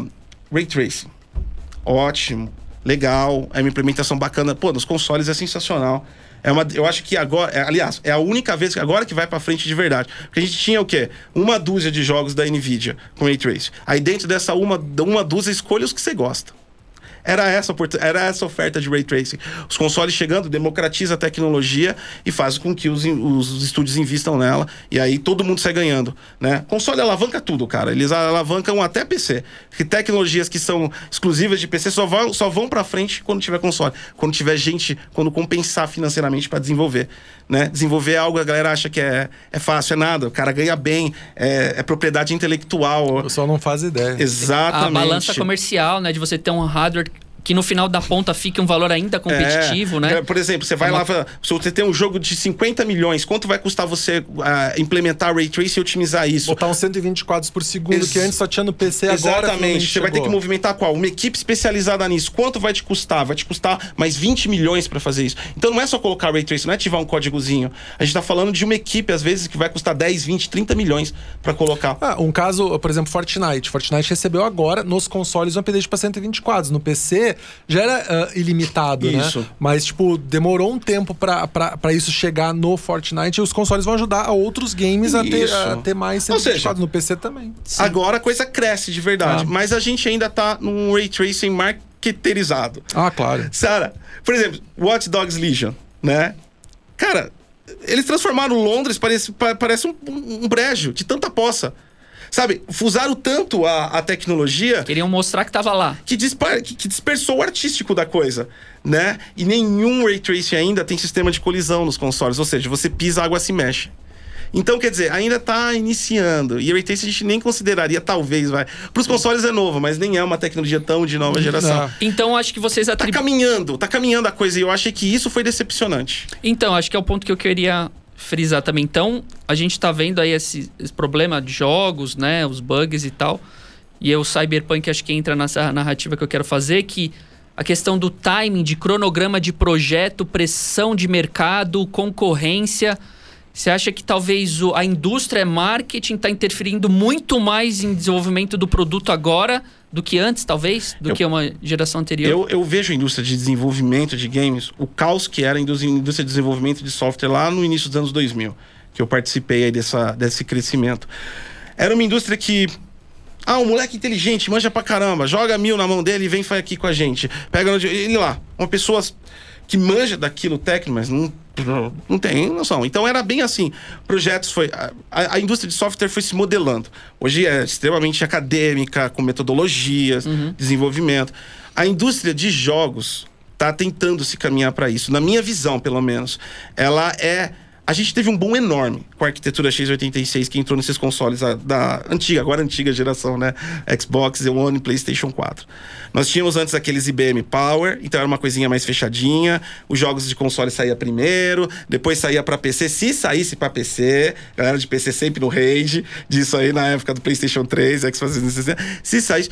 Ray Tracing. Ótimo. Legal. É uma implementação bacana. Pô, nos consoles é sensacional. É uma, eu acho que agora, é, aliás, é a única vez que agora que vai pra frente de verdade. Porque a gente tinha o quê? Uma dúzia de jogos da Nvidia com Ray Tracing. Aí dentro dessa uma, uma dúzia, escolha os que você gosta. Era essa, era essa oferta de Ray Tracing. Os consoles chegando, democratiza a tecnologia e faz com que os, os estúdios invistam nela. E aí todo mundo sai ganhando. Né? Console alavanca tudo, cara. Eles alavancam até PC. Porque tecnologias que são exclusivas de PC só vão, só vão pra frente quando tiver console. Quando tiver gente, quando compensar financeiramente para desenvolver. Né? Desenvolver algo, a galera acha que é, é fácil, é nada. O cara ganha bem, é, é propriedade intelectual. O pessoal não faz ideia. Exatamente. A balança comercial, né? De você ter um hardware que no final da ponta fique um valor ainda competitivo, É, né? é, Por exemplo, você vai lá, fala, se você tem um jogo de 50 milhões, quanto vai custar você ah, implementar Ray Tracing e otimizar isso? Botar uns 120 quadros por segundo, Ex- que antes só tinha no PC, agora Exatamente. Você vai ter que chegou. movimentar qual? Uma equipe especializada nisso. Quanto vai te custar? Vai te custar mais 20 milhões para fazer isso. Então não é só colocar Ray Tracing, não é ativar um códigozinho. A gente tá falando de uma equipe, às vezes, que vai custar 10, 20, 30 milhões para colocar. Ah, um caso, por exemplo, Fortnite. Fortnite recebeu agora nos consoles um update para 120 quadros. No PC já era ah, ilimitado, Isso. né? Mas, tipo, demorou um tempo pra isso chegar no Fortnite e os consoles vão ajudar a outros games a ter, a ter mais 120 seja. No PC também. Agora a coisa cresce de verdade. Ah. Mas a gente ainda tá num Ray Tracing marketerizado. Ah, claro. Sara, por exemplo, Watch Dogs Legion, né? Cara, eles transformaram Londres, parece, pa- parece um, um brejo de tanta poça. Sabe, usaram tanto a, a tecnologia Queriam mostrar que tava lá. que, dispa- que- que dispersou o artístico da coisa, né? E nenhum Ray Tracing ainda tem sistema de colisão nos consoles, ou seja, você pisa, a água se mexe. Então, quer dizer, ainda tá iniciando. E Ray Tracing a gente nem consideraria, talvez, vai. Para os consoles é novo, mas nem é uma tecnologia tão de nova geração. Não. Então acho que vocês Tá atribuem. caminhando, tá caminhando a coisa. E eu achei que isso foi decepcionante. Então, acho que é o ponto que eu queria frisar também. Então, a gente tá vendo aí esse, esse problema de jogos, né? Os bugs e tal. E o Cyberpunk acho que entra nessa narrativa que eu quero fazer, que a questão do timing, de cronograma de projeto, pressão de mercado, concorrência. Você acha que talvez a indústria marketing está interferindo muito mais em desenvolvimento do produto agora do que antes, talvez? Do Eu- que uma geração anterior? Eu, eu vejo a indústria de desenvolvimento de games, o caos que era a indústria de desenvolvimento de software lá no início dos anos 2000, que eu participei aí dessa, desse crescimento. Era uma indústria que. Ah, um moleque inteligente, manja pra caramba, joga mil na mão dele e vem faz aqui com a gente. Pega no, ele lá, uma pessoa que manja daquilo técnico, mas não, não tem noção. Então era bem assim. Projetos foi. A, a- indústria de software foi se modelando. Hoje é extremamente acadêmica, com metodologias, desenvolvimento. A indústria de jogos está tentando se caminhar para isso. Na minha visão, pelo menos, ela é. A gente teve um boom enorme com a arquitetura x86 que entrou nesses consoles a- da antiga, agora antiga geração, né? Xbox One e PlayStation 4. Nós tínhamos antes aqueles IBM Power, então era uma coisinha mais fechadinha. Os jogos de console saía primeiro, depois saía para PC, se saísse para PC. Galera de PC sempre no rage disso aí na época do PlayStation 3, Xbox 360. Se saísse.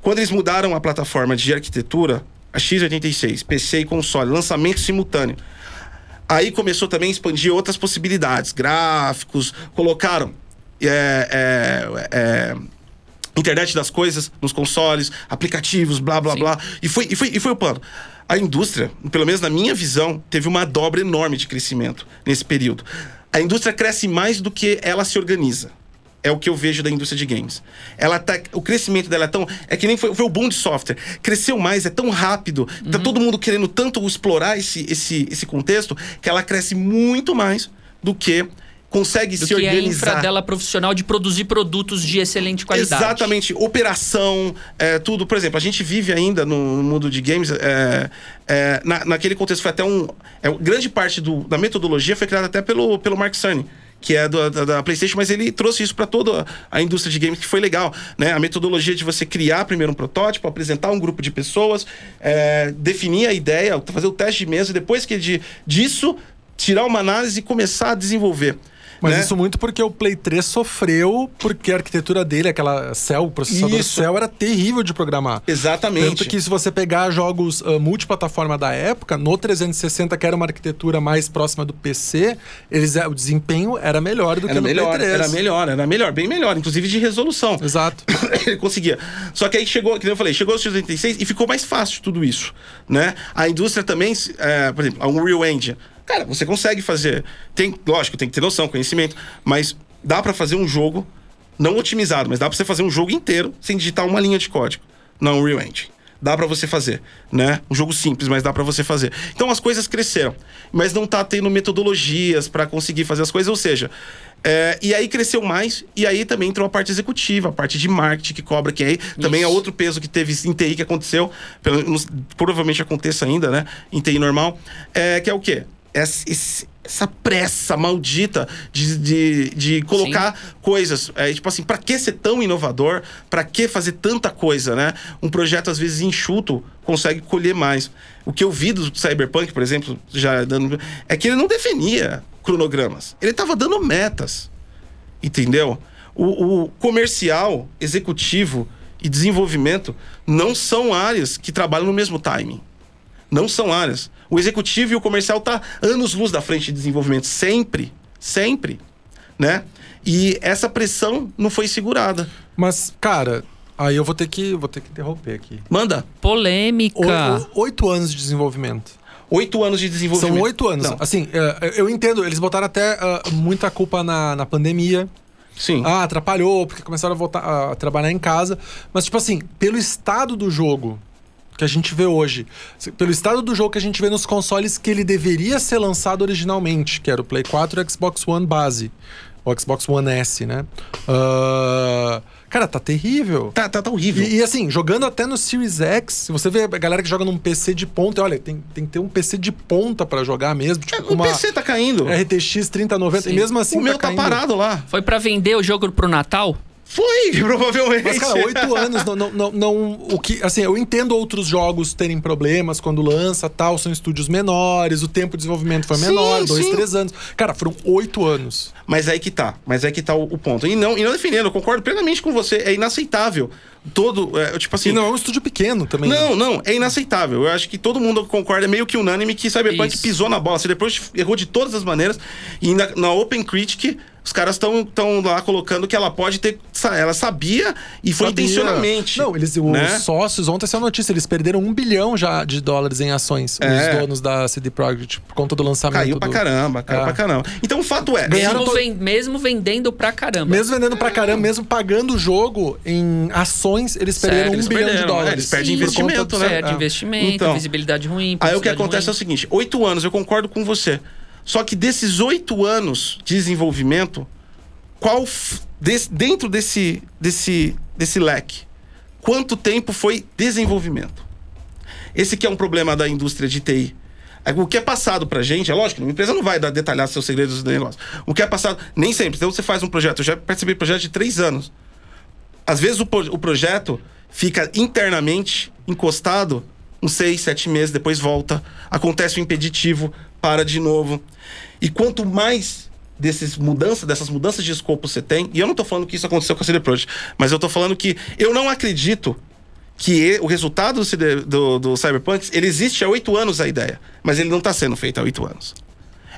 Quando eles mudaram a plataforma de arquitetura, a x86, PC e console, lançamento simultâneo. Aí começou também a expandir outras possibilidades, gráficos, colocaram é, é, é, internet das coisas nos consoles, aplicativos, blá blá Sim. blá. E foi, e, foi, e foi o plano. A indústria, pelo menos na minha visão, teve uma dobra enorme de crescimento nesse período. A indústria cresce mais do que ela se organiza. É o que eu vejo da indústria de games. Ela tá, o crescimento dela é tão. É que nem foi, foi o boom de software. Cresceu mais, é tão rápido. Tá todo mundo querendo tanto explorar esse, esse, esse contexto que ela cresce muito mais do que consegue do se que a organizar. infra dela profissional de produzir produtos de excelente qualidade. Exatamente, operação, é, tudo. Por exemplo, a gente vive ainda no mundo de games, é, é, na, naquele contexto foi até um. É, grande parte do, da metodologia foi criada até pelo, pelo Mark Cerny. Que é do- da, da PlayStation, mas ele trouxe isso para toda a- indústria de games, que foi legal. Né? A metodologia de você criar primeiro um protótipo, apresentar um grupo de pessoas, é, definir a ideia, fazer o teste de mesa, e depois que de, disso, tirar uma análise e começar a desenvolver. Mas né? isso muito porque o Play 3 sofreu porque a arquitetura dele, aquela Cell, o processador Isso. Cell, era terrível de programar. Exatamente. Tanto que se você pegar jogos ah, multiplataforma da época, no 360, que era uma arquitetura mais próxima do PC, eles, eh, o desempenho era melhor do que Era no melhor, Play 3. era melhor, era melhor, bem melhor, inclusive de resolução. Exato. (coughs) ele conseguia. Só que aí chegou, que eu falei, chegou o X86 e ficou mais fácil tudo isso, né? A indústria também, é, por exemplo, a Unreal Engine. Cara, você consegue fazer. Tem, lógico, tem que ter noção, conhecimento, mas dá pra fazer um jogo não otimizado, mas dá pra você fazer um jogo inteiro sem digitar uma linha de código na Unreal Engine. Dá pra você fazer, né? Um jogo simples, mas dá pra você fazer. Então as coisas cresceram, mas não tá tendo metodologias pra conseguir fazer as coisas, ou seja, é, e aí cresceu mais, e aí também entrou a parte executiva, a parte de marketing que cobra, que aí também é Isso. outro peso que teve em TI que aconteceu, pelo- provavelmente aconteça ainda, né? Em TI normal, é, que é o quê? Esse- essa pressa maldita de, de, de colocar coisas. É, tipo assim, pra que ser tão inovador? Pra que fazer tanta coisa, né? Um projeto, às vezes, enxuto consegue colher mais. O que eu vi do Cyberpunk, por exemplo, já dando. É que ele não definia cronogramas. Ele tava dando metas. Entendeu? O, o comercial, executivo e desenvolvimento não são áreas que trabalham no mesmo timing. Não são áreas. O executivo e o comercial tá anos luz da frente de desenvolvimento sempre, sempre, né? E essa pressão não foi segurada. Mas, cara, aí eu vou ter que, vou ter que interromper aqui. Manda. Polêmica. O- o- Oito anos de desenvolvimento. Oito anos de desenvolvimento. São oito anos. Não. Assim, é, eu entendo, eles botaram até ah, muita culpa na, na pandemia. Sim. Ah, atrapalhou, porque começaram a voltar a trabalhar em casa. Mas, tipo assim, pelo estado do jogo que a gente vê hoje, pelo estado do jogo que a gente vê nos consoles que ele deveria ser lançado originalmente, que era o Play 4 e o Xbox One base. O Xbox One S, né? Ah, cara, tá terrível. Tá, tá, tá horrível. E, e, assim, jogando até no Series X, se você vê a galera que joga num PC de ponta, olha, tem, tem que ter um PC de ponta pra jogar mesmo. Tipo, É, o uma PC tá caindo. RTX 3090, Sim. e mesmo assim o meu tá, caindo. parado lá. Foi pra vender o jogo pro Natal? Foi, (laughs) provavelmente. Mas, cara, oito (laughs) anos não, não, não, não- O que. Assim, eu entendo outros jogos terem problemas quando lança tal, são estúdios menores, o tempo de desenvolvimento foi Sim, menor, dois, sim. três anos. Cara, foram oito anos. Mas aí que tá. Mas aí que tá o, o ponto. E não, e não defendendo, eu concordo plenamente com você. É inaceitável. Todo. é, tipo assim. E não é um estúdio pequeno também. Não, não, é inaceitável. Eu acho que todo mundo concorda, é meio que unânime que Cyberpunk Isso. pisou na bola. Você depois errou de todas as maneiras. E na, na Open Critic, os caras estão tão lá colocando que ela pode ter. Ela sabia e foi Sabia. intencionalmente. Não, eles, né? os sócios, ontem saiu a notícia, eles perderam um bilhão já de dólares em ações, É. os donos da CD Projekt, por conta do lançamento. Caiu pra do- caramba, caiu É. pra caramba. Então o fato é. Mesmo, ven- mesmo vendendo pra caramba. Mesmo vendendo pra caramba, mesmo pagando o jogo em ações, eles Sério, perderam um eles bilhão de perderam, é, dólares. eles perdem Por investimento, né? Certo, É. investimento, Então, visibilidade ruim. Aí o que acontece é o ruim. seguinte: oito anos, eu concordo com você. Só que desses oito anos de desenvolvimento, qual f- des- dentro desse, desse, desse leque, quanto tempo foi desenvolvimento? Esse que é um problema da indústria de TI. É, O que é passado pra gente, é lógico, uma empresa não vai dar detalhar seus segredos do negócio. O que é passado, nem sempre. Então você faz um projeto, eu já de projeto de três anos. Às vezes o, o projeto fica internamente encostado uns seis, sete meses, depois volta, acontece o impeditivo, para de novo. E quanto mais desses mudanças, dessas mudanças de escopo você tem, e eu não tô falando que isso aconteceu com a CD Projekt, mas eu tô falando que eu não acredito que o resultado do, do, do Cyberpunk, ele existe há oito anos a ideia, mas ele não tá sendo feito há oito anos.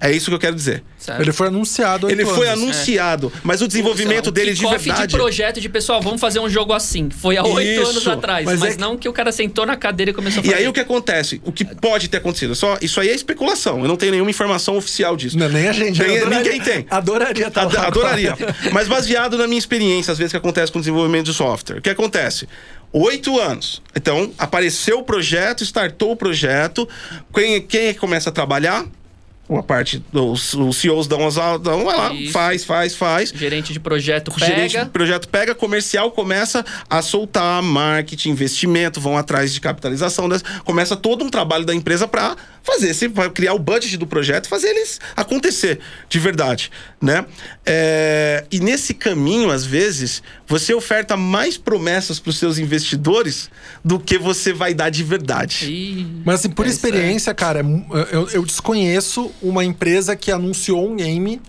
É isso que eu quero dizer. Certo. Ele foi anunciado Ele oito foi anos. anunciado, mas o desenvolvimento dele o de verdade. de projeto de pessoal, vamos fazer um jogo assim. Foi há oito anos atrás. Mas Mas, é que- não que o cara sentou na cadeira e começou a E fazer. aí o que acontece? O que pode ter acontecido? Só, isso aí é especulação. Eu não tenho nenhuma informação oficial disso. Não, nem a gente. Adoraria- ninguém tem. Adoraria Ad- lá adoraria. agora. Mas baseado na minha experiência, às vezes, que acontece com o desenvolvimento de software. O que acontece? Oito anos. Então, apareceu o projeto, startou o projeto. Quem, quem é que começa a trabalhar? A parte dos os CEOs dão as aulas, dão, vai lá, Isso. faz, faz, faz. Gerente de projeto O pega. gerente do projeto pega, comercial começa a soltar marketing, investimento, vão atrás de capitalização, das- começa todo um trabalho da empresa para fazer, pra criar o budget do projeto, e fazer eles acontecer de verdade, né? É, e nesse caminho, às vezes, você oferta mais promessas para os seus investidores do que você vai dar de verdade. Ih, Mas assim, por é experiência, cara, é eu, eu desconheço uma empresa que anunciou um game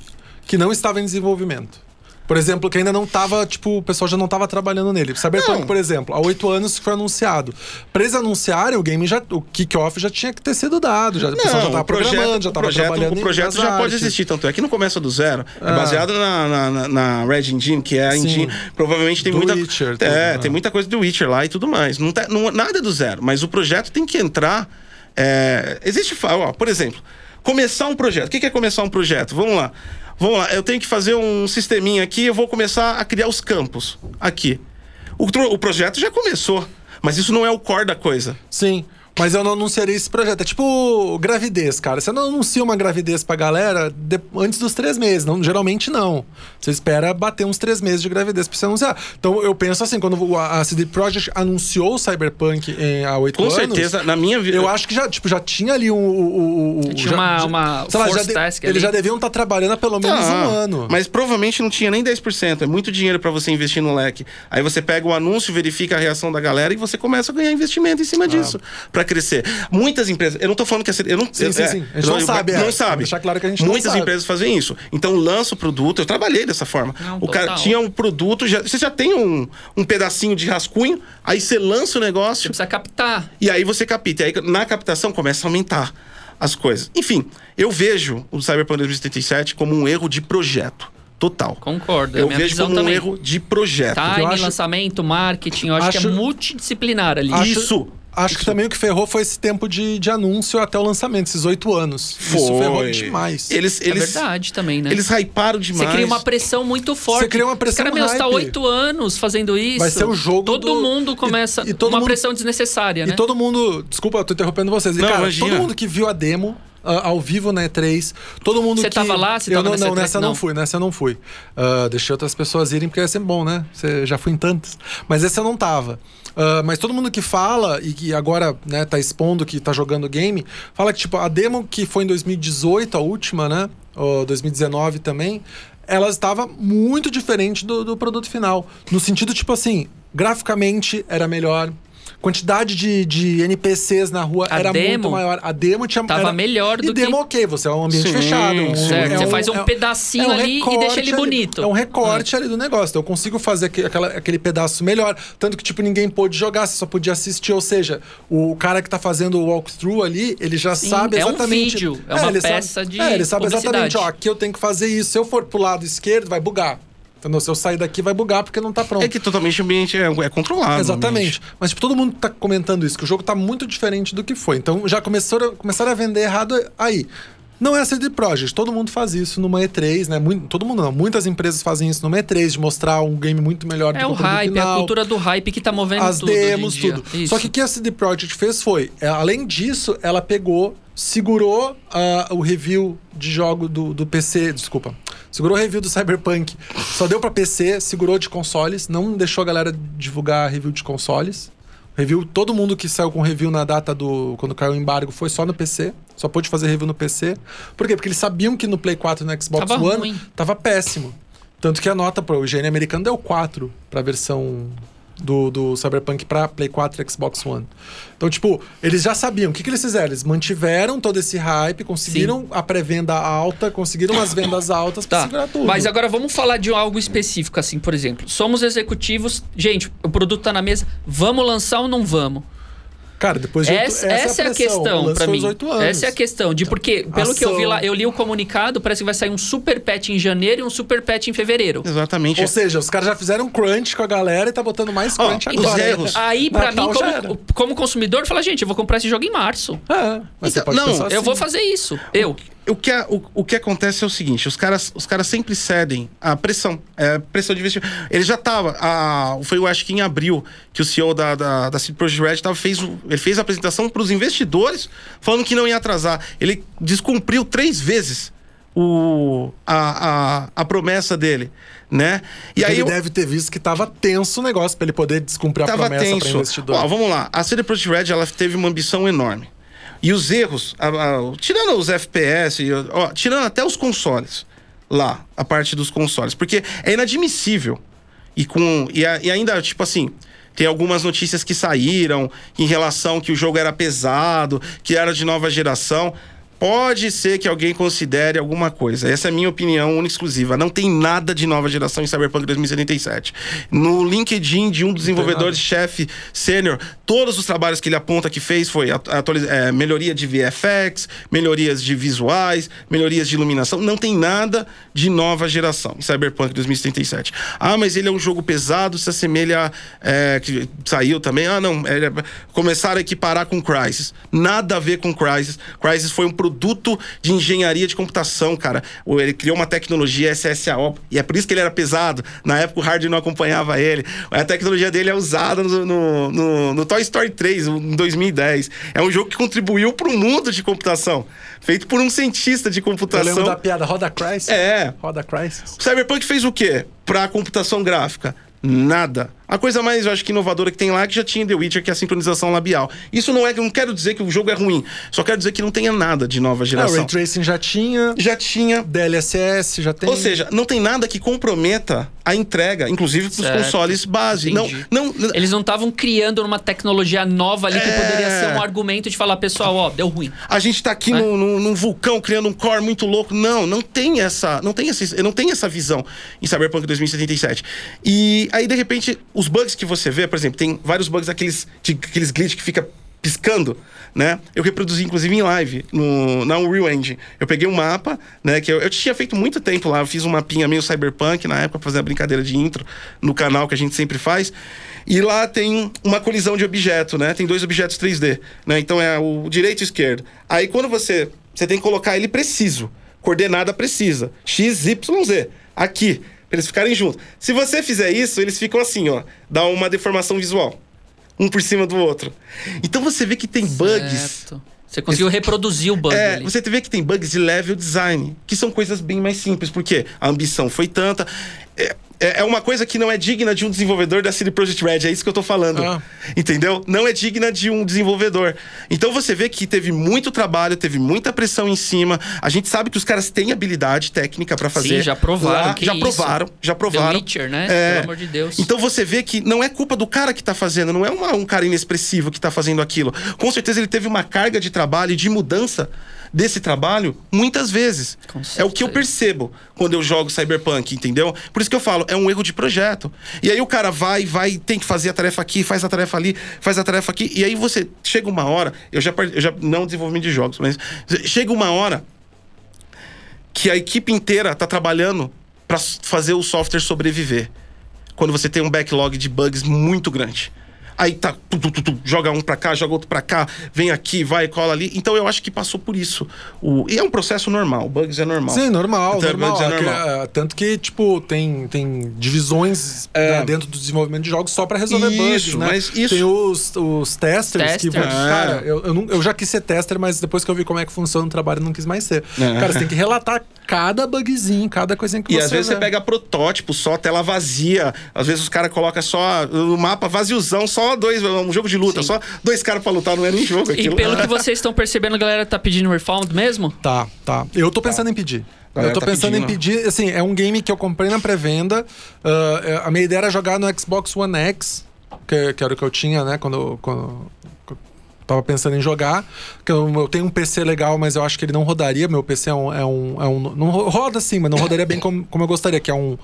que não estava em desenvolvimento. Por exemplo, que ainda não tava, tipo, o pessoal já não tava trabalhando nele. Cyberpunk, Não. por exemplo, há oito anos foi anunciado. Pra eles anunciarem, o game já. O kick-off já tinha que ter sido dado. Já, o pessoal já Não, tava projeto, programando, já tava projeto, trabalhando o projeto já pode artes. existir, tanto é que não começa do zero. É Ah. baseado na, na, na- Red Engine, que é a Sim. engine. Provavelmente tem Do muita. Witcher, tudo, é, né? tem muita coisa do Witcher lá e tudo mais. Não tá, não, nada é do zero, mas o projeto tem que entrar. é, existe, ó, por exemplo, começar um projeto. O que é começar um projeto? Vamos lá. Vamos lá, eu tenho que fazer um sisteminha aqui, eu vou começar a criar os campos aqui. O, o projeto já começou, mas isso não é o core da coisa. Sim. Mas eu não anunciaria esse projeto. É tipo gravidez, cara. Você não anuncia uma gravidez pra galera de- antes dos três meses. Não, geralmente não. Você espera bater uns três meses de gravidez pra você anunciar. Então eu penso assim, quando o- a CD Projekt anunciou o Cyberpunk em, há oito Com anos. certeza, na minha vida. Eu acho que já, tipo, já tinha ali um. um, um- um- Tinha já- uma- uma sei lá, já force de- task Eles ali. já deviam estar trabalhando há pelo menos Ah, um ano. Mas provavelmente não tinha nem 10%. É muito dinheiro pra você investir no leque. Aí você pega o anúncio, verifica a reação da galera e você começa a ganhar investimento em cima Ah. disso pra crescer. Muitas empresas. Eu não tô falando que a eu não, Sim, eu- sim, é, sim. A gente eu- não eu- sabe, é. Não sabe. Deixar claro que a gente não Muitas sabe. empresas fazem isso. Então lança o produto. Eu trabalhei dessa forma. Não, o cara total. tinha um produto, já- você já tem um, um pedacinho de rascunho, aí você lança o Você negócio. precisa captar. E aí você capta. E aí na captação começa a aumentar as coisas. Enfim, eu vejo o Cyberpunk 2077 como um erro de projeto. Total. Concordo. é a Eu minha vejo visão como um também. erro de projeto. Time, eu acho- lançamento, marketing, eu acho, que Acho- é multidisciplinar ali. Acho- Isso. Acho que também o que ferrou foi esse tempo de, de anúncio até o lançamento, esses oito anos. Isso ferrou demais. Eles, É eles, verdade também, né? eles hyparam Você demais. cria uma pressão muito forte. Você cria uma pressão Cara, meu, você tá oito anos fazendo isso. Vai ser o jogo Todo do- mundo e- começa. e todo uma mundo- pressão desnecessária, E né? todo mundo. Desculpa, eu tô interrompendo vocês. E, Não, cara, imagina. todo mundo que viu a demo. Ao vivo na E3, todo mundo Você que... tava lá? Você eu tava não, nessa não, E3? nessa não Não. fui, nessa eu não fui. Ah, deixei outras pessoas irem, porque é sempre bom, né? Você já fui em tantas. Mas essa eu não tava. Ah, mas todo mundo que fala e que agora né, tá expondo que tá jogando game, fala que, tipo, a demo que foi em 2018, a última, né? Ou 2019 também, ela estava muito diferente do, do produto final. No sentido, tipo assim, graficamente era melhor. Quantidade de, de NPCs na rua A era demo muito maior. A demo tinha tava era- melhor do e demo, que- ok, você é um ambiente Sim, fechado. um- certo. é Você faz um pedacinho ali e deixa ele ali- bonito. É um recorte ali do negócio. Então eu consigo fazer aque- aquela- aquele pedaço melhor. Tanto que, tipo, ninguém pôde jogar, você só podia assistir. Ou seja, o cara que tá fazendo o walkthrough ali, ele já Sim, sabe é um exatamente. vídeo, é uma ele peça sabe, de É, ele sabe exatamente, ó, aqui eu tenho que fazer isso. Se eu for pro lado esquerdo, vai bugar. Entendeu? Se eu sair daqui, vai bugar porque não tá pronto. É que totalmente o ambiente é, é controlado. Exatamente. Mas tipo, todo mundo tá comentando isso, que o jogo tá muito diferente do que foi. Então já começaram, começaram a vender errado aí. Não é a CD Projekt, todo mundo faz isso numa E3, né? Muito, todo mundo não, muitas empresas fazem isso numa E3, de mostrar um game muito melhor do É que o produto hype, é a final, cultura do hype que tá movendo as tudo. hoje em demos, dia. tudo. Isso. Só que o que a CD Projekt fez foi, é, além disso, ela pegou, segurou ah, o review de jogo do, do PC, desculpa, segurou o review do Cyberpunk, só deu pra PC, segurou de consoles, não deixou a galera divulgar review de consoles. Review, todo mundo que saiu com review na data do. Quando caiu o embargo foi só no PC. Só pôde fazer review no PC. Por quê? Porque eles sabiam que no Play 4 e no Xbox Tava One ruim. tava péssimo. Tanto que a nota pro IGN americano deu 4 pra versão do, do Cyberpunk pra Play 4 e Xbox One. Então, tipo, eles já sabiam. O que, que eles fizeram? Eles mantiveram todo esse hype, conseguiram a pré-venda alta, conseguiram as vendas altas pra Tá. segurar tudo. Mas agora vamos falar de algo específico, assim, por exemplo. Somos executivos. Gente, o produto tá na mesa. Vamos lançar ou não vamos? Cara, depois de oito- Essa, essa é a pressão. O questão foi mim. os oito anos. Essa é a questão. De porque, pelo que eu vi Ação. lá, eu li o comunicado, parece que vai sair um super patch em janeiro e um super patch em fevereiro. Exatamente. Ou seja, os caras já fizeram crunch com a galera e tá botando mais crunch os agora. erros. Aí, pra Natal mim, como, como consumidor, fala, gente, eu vou comprar esse jogo em março. É, mas você Então, pode não, pensar Eu assim. vou fazer isso. Eu. O que, é- o, o que acontece é o seguinte: os caras, os caras sempre cedem à pressão. É, pressão de investimento. Ele já tava. A, foi, eu acho que em abril, que o CEO da, da, da CD Projekt Red tava, fez, ele fez a apresentação para os investidores, falando que não ia atrasar. Ele descumpriu três vezes o, a, a, a promessa dele. Né? E aí ele eu- deve ter visto que tava tenso o negócio pra ele poder descumprir a promessa tenso. investidor. Ó, vamos lá. A CD Projekt Red ela teve uma ambição enorme. E os erros, a- a- tirando os FPS, ó, tirando até os consoles lá, a parte dos consoles, porque é inadmissível. E com e, a- e ainda tipo assim, tem algumas notícias que saíram em relação que o jogo era pesado, que era de nova geração. Pode ser que alguém considere alguma coisa. Essa é a minha opinião única exclusiva. Não tem nada de nova geração em Cyberpunk 2077. No LinkedIn de um dos desenvolvedores chefe sênior, todos os trabalhos que ele aponta que fez foi é, melhoria de VFX, melhorias de visuais, melhorias de iluminação. Não tem nada de nova geração em Cyberpunk 2077. Ah, mas ele é um jogo pesado, se assemelha. é, que saiu também. Ah, não. é, começaram a equiparar com Crysis. Nada a ver com Crysis. Crysis foi um produto produto de engenharia de computação, cara. Ele criou uma tecnologia SSAO, e é por isso que ele era pesado. Na época o hardware não acompanhava ele. A tecnologia dele é usada no, no, no- no Toy Story 3, em 2010. É um jogo que contribuiu para o mundo de computação. Feito por um cientista de Eu lembro computação. da piada Roda Crisis. É. Roda Crisis. O Cyberpunk fez o quê pra computação gráfica? Nada. A coisa mais, eu acho que inovadora que tem lá é que já tinha The Witcher, que é a sincronização labial. Isso não é, não quero dizer que o jogo é ruim, só quero dizer que não tenha nada de nova Ah, o geração. Ray Tracing já tinha. já tinha. DLSS já tem. Ou seja, não tem nada que comprometa a entrega, inclusive pros Certo. consoles base. Não, Entendi. não, Eles não estavam criando uma tecnologia nova ali que É. poderia ser um argumento de falar, pessoal, ó, deu ruim. a gente tá aqui Né? num, num- num vulcão criando um core muito louco. Não, não tem essa, não tem essa, não tem essa visão em Cyberpunk 2077. E aí de repente os bugs que você vê, por exemplo, tem vários bugs aqueles de, aqueles glitch que fica piscando, né? Eu reproduzi inclusive em live no na Unreal Engine. Eu peguei um mapa, né, que eu, eu tinha feito muito tempo lá, eu fiz um mapinha meio Cyberpunk na época fazer a brincadeira de intro no canal que a gente sempre faz. E lá tem uma colisão de objeto, né? Tem dois objetos 3D, né? Então é o direito e o esquerdo. Aí quando você você tem que colocar ele preciso, coordenada precisa, x, y, z, aqui, pra eles ficarem juntos. Se você fizer isso, eles ficam assim, ó, dá uma deformação visual, um por cima do outro. Então você vê que tem bugs. Você conseguiu reproduzir o bug é, ali. você vê que tem bugs de level design, que são coisas bem mais simples, porque a ambição foi tanta. É, é uma coisa que não é digna de um desenvolvedor da CD Projekt Red, é isso que eu tô falando. Ah. Entendeu? Não é digna de um desenvolvedor. Então você vê que teve muito trabalho, teve muita pressão em cima. A gente sabe que os caras têm habilidade técnica pra fazer. Sim, já provaram, lá, já isso. provaram, já provaram. The Witcher, né? É. Pelo amor de Deus. Então você vê que não é culpa do cara que tá fazendo, não é uma- um cara inexpressivo que tá fazendo aquilo. Com certeza ele teve uma carga de trabalho e de mudança desse trabalho muitas vezes. É o que eu percebo quando eu jogo Cyberpunk, entendeu? Por isso que eu falo, é um erro de projeto. E aí o cara vai, vai, tem que fazer a tarefa aqui, faz a tarefa ali, faz a tarefa aqui, e aí você chega uma hora, eu já, eu já não desenvolvimento de jogos, mas chega uma hora que a equipe inteira tá trabalhando para fazer o software sobreviver. Quando você tem um backlog de bugs muito grande. Aí tá, tu, tu, tu, tu, joga um pra cá, joga outro pra cá, vem aqui, vai, cola ali. Então eu acho que passou por isso. O, e é um processo normal, bugs é normal. Sim, normal, Então, normal. bugs é É que, normal. é, tanto que, tipo, tem, tem divisões É. né, dentro do desenvolvimento de jogos só pra resolver bugs, Isso, né? mas isso- Tem os, os testers, que vão... Testers. Cara, eu, eu, não- eu já quis ser tester, mas depois que eu vi como é que funciona o trabalho, eu não quis mais ser. É. Cara, você tem que relatar cada bugzinho, cada coisinha que E você às vezes vê. você pega protótipo, só tela vazia. Às vezes os caras colocam só o mapa vaziozão, só dois, um jogo de luta, Sim. só dois caras pra lutar, não é nem jogo E aquilo. pelo que (laughs) vocês estão percebendo, a galera tá pedindo refund mesmo? Tá, tá. Eu tô pensando em pedir. Eu tô tá pensando em pedindo. pedir, assim, é um game que eu comprei na pré-venda. é, a minha ideia era jogar no Xbox One X, que, que era o que eu tinha, né, quando, quando, tava pensando em jogar. Que eu, eu tenho um PC legal, mas eu acho que ele não rodaria. Meu PC é um. É um, é um não ro- roda sim, mas não rodaria bem como, como eu gostaria, que é um,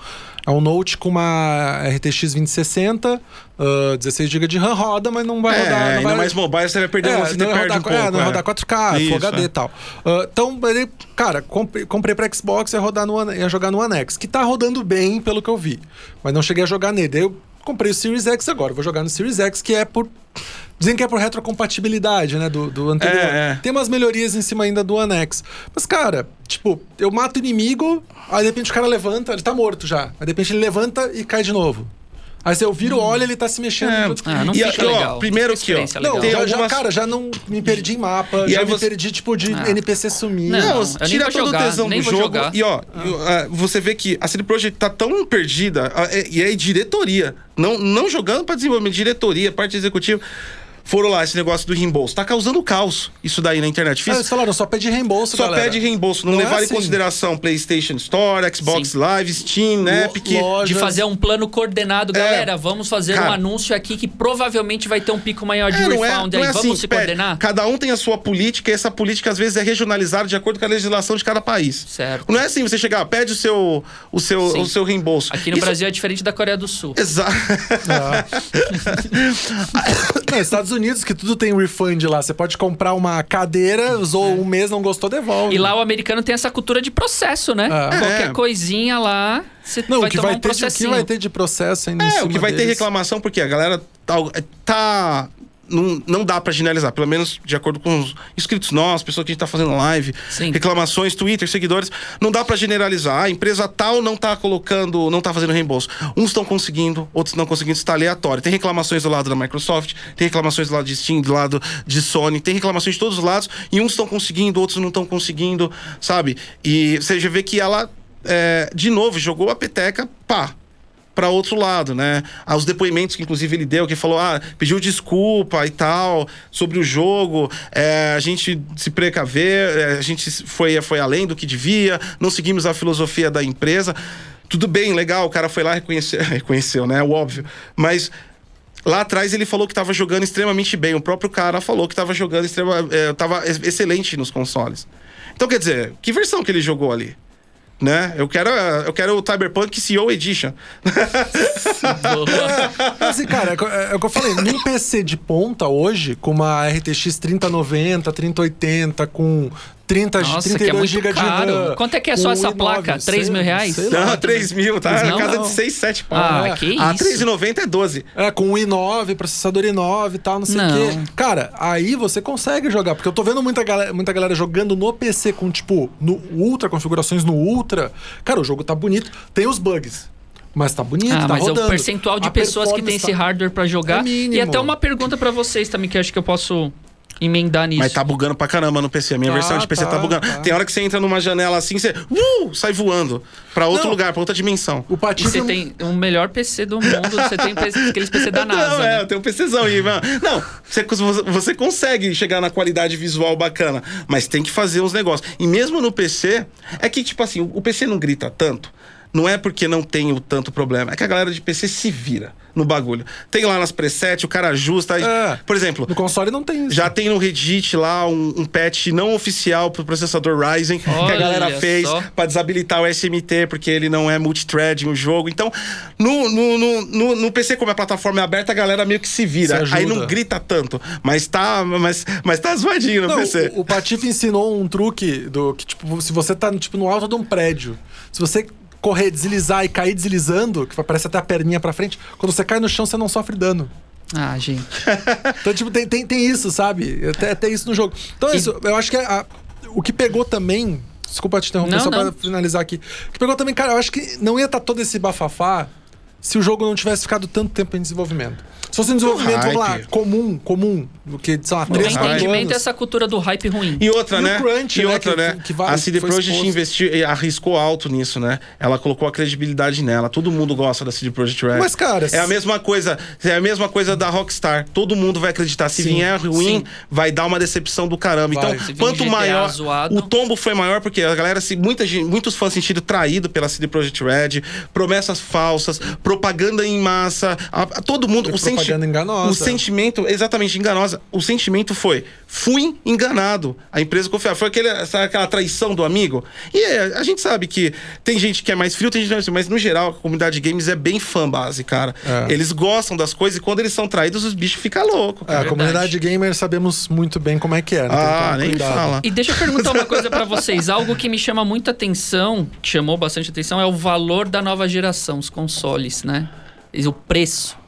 é um Note com uma RTX 2060, ah, 16 GB de RAM, roda, mas não vai É, rodar. não ainda vai, mais mobile, você vai perder, é, você não vai perde rodar, um pouco. é, não é. rodar 4K, Isso, Full HD é. e tal. Ah, então, ele, cara, comprei, comprei pra Xbox e ia, rodar no, ia jogar no One X, que tá rodando bem pelo que eu vi. Mas não cheguei a jogar nele. Daí eu comprei o Series X agora, vou jogar no Series X, que é por. Dizem que é por retrocompatibilidade, né? Do, do anterior. É, é. Tem umas melhorias em cima ainda do One X. Mas, cara, tipo, eu mato o inimigo, aí de repente o cara levanta, ele tá morto já. Aí de repente ele levanta e cai de novo. Aí eu viro o olho, ele tá se mexendo. É, Ah, não E fica aqui, ó, legal. primeiro aqui, ó. não. Tem já, algumas- cara, já não me perdi em mapa, E já me você- perdi, tipo, de Ah. NPC sumir. Não, Não, tira todo jogar, o tesão do jogo. jogar. E ó, ah, você vê que a CD Projekt tá tão perdida, é- e é diretoria. Não, não jogando pra desenvolvimento, diretoria, parte executiva. Foram lá, esse negócio do reembolso. Tá causando caos isso daí na internet. Ah, Fiz, eles falaram, só pede reembolso, só galera. pede reembolso, não, Não é levar em assim. consideração PlayStation Store, Xbox Sim. Live, Steam, Lo- Epic. lojas. De fazer um plano coordenado, galera. Vamos fazer um É. Cara. anúncio aqui que provavelmente vai ter um pico maior de É, não é, refund aí. é Vamos assim, se pede- coordenar? Cada um tem a sua política e essa política às vezes é regionalizada de acordo com a legislação de cada país. Certo. Não é assim, você chegar, pede o seu, o seu, Sim. o seu reembolso. Aqui no Isso- Brasil é diferente da Coreia do Sul. Exato. Ah. (laughs) (laughs) Não, Estados Unidos, que tudo tem refund lá. Você pode comprar uma cadeira, usou um mês, não gostou, devolve. E lá o americano tem essa cultura de processo, né? É. Qualquer É. coisinha lá, você Não, vai o que tomar vai, um ter de, o que vai ter de processo ainda em É, o que vai ter deles. reclamação, porque a galera tá, tá não, não dá pra generalizar, pelo menos de acordo com os inscritos nossos, pessoas que a gente tá fazendo live, Sim. reclamações, Twitter, seguidores, não dá pra generalizar. A empresa tal não tá colocando, não tá fazendo reembolso. Uns estão conseguindo, outros não conseguindo, isso tá aleatório. Tem reclamações do lado da Microsoft, tem reclamações do lado de Steam, do lado de Sony, tem reclamações de todos os lados, e uns estão conseguindo, outros não estão conseguindo, sabe? E você já vê que ela, é, de novo, jogou a peteca, pá, para outro lado, né? Ah, os depoimentos que inclusive ele deu, que falou, ah, pediu desculpa e tal sobre o jogo, é, a gente se precaver, é, a gente foi, foi além do que devia, não seguimos a filosofia da empresa. Tudo bem, legal, o cara foi lá reconheceu, (laughs) reconheceu, né? O óbvio. Mas Lá atrás ele falou que estava jogando extremamente bem. O próprio cara falou que estava jogando extrema, é, excelente nos consoles. Então, quer dizer, que versão que ele jogou ali? Né? Eu quero, eu quero o Cyberpunk CEO Edition. Mas, assim, cara, é, o que- é o que eu falei. Num PC de ponta hoje, com uma RTX 3090, 3080, com 30, Nossa, que é 32 muito GB de caro. RAM. Quanto é que é só essa i9, placa? sei- 3 mil reais? sei lá Não, 3 mil, tá? Mas Na não, casa não. de 6, 7 pau. Ah, É. que A isso. 3,90 é 12. É, com o i9, processador i9 e tal, não sei o Não. quê. Cara, aí você consegue jogar. Porque eu tô vendo muita galera, muita galera jogando no PC com, tipo, no Ultra, configurações no Ultra. Cara, o jogo tá bonito. Tem os bugs. Mas tá bonito, Ah, tá mas é rodando. o percentual de A pessoas que tem performance esse tá- hardware pra jogar. É mínimo. e até uma pergunta pra vocês também, que eu acho que eu posso emendar nisso. Mas tá bugando pra caramba no PC. A minha Tá, versão de PC tá, tá, bugando. tá. Tem hora que você entra numa janela assim, você uh, sai voando pra outro Não. lugar, pra outra dimensão. O E Patife... você tem o melhor PC do mundo, você tem aqueles PC da (laughs) NASA. Não, é, né? eu tenho um PCzão aí, mano. Não, você, você consegue chegar na qualidade visual bacana, mas tem que fazer uns negócios. E mesmo no PC, é que, tipo assim, o PC não grita tanto. Não é porque não tem o tanto problema, é que a galera de PC se vira no bagulho. Tem lá nas presets, o cara ajusta. É. Por exemplo, No console não tem isso. já tem no Reddit lá um, um patch não oficial pro processador Ryzen que a Olha galera fez pra desabilitar o SMT porque ele não é multithread o jogo. Então, no, no, no, no, no PC, como a plataforma é aberta, a galera meio que se vira. Se Aí não grita tanto, mas tá, mas, mas tá zoadinho no Não, PC. o, o Patife ensinou um truque do que, tipo, se você tá tipo, no alto de um prédio, se você correr, deslizar e cair deslizando, que parece até a perninha pra frente, quando você cai no chão, você não sofre dano. Ah, gente. (laughs) Então, tipo, tem, tem, tem isso, sabe? Até, até isso no jogo. Então é E- isso. Eu acho que a- o que pegou também. Desculpa te interromper, Não, só não. pra finalizar aqui. O que pegou também, cara, eu acho que não ia estar todo esse bafafá se o jogo não tivesse ficado tanto tempo em desenvolvimento. Se fosse um desenvolvimento, vamos lá, comum, comum, do que, sei lá, O meu 3, 4 entendimento é essa cultura do hype ruim. E outra, E né? crunch, e né, outra, que- né? que vai- a CD Projekt investiu, e arriscou alto nisso, né? Ela colocou a credibilidade nela. Todo mundo gosta da CD Projekt Red. Mas, cara, é a mesma coisa, é a mesma coisa da Rockstar. Todo mundo vai acreditar. Se Sim, vier ruim, sim. vai dar uma decepção do caramba. Vai. Então, Se vir quanto GTA maior zoado. o tombo foi maior porque a galera se muita gente, muitos fãs se sentiram traído pela CD Projekt Red, promessas falsas, propaganda em massa, a- a- todo mundo, o senti- propaganda enganosa. o sentimento exatamente enganosa. O sentimento foi: fui enganado. A empresa confiava. Foi aquele, sabe, aquela traição do amigo. E é, a gente sabe que tem gente que é mais frio, tem gente que é frio, mas no geral a comunidade de games é bem fã base, cara. É. Eles gostam das coisas e quando eles são traídos, os bichos ficam loucos. É, a comunidade gamer sabemos muito bem como é que é. né? Ah, nem cuidado. fala. E deixa eu perguntar uma (laughs) coisa pra vocês. Algo que me chama muita atenção, que chamou bastante atenção, é o valor da nova geração, os consoles, né? E O preço.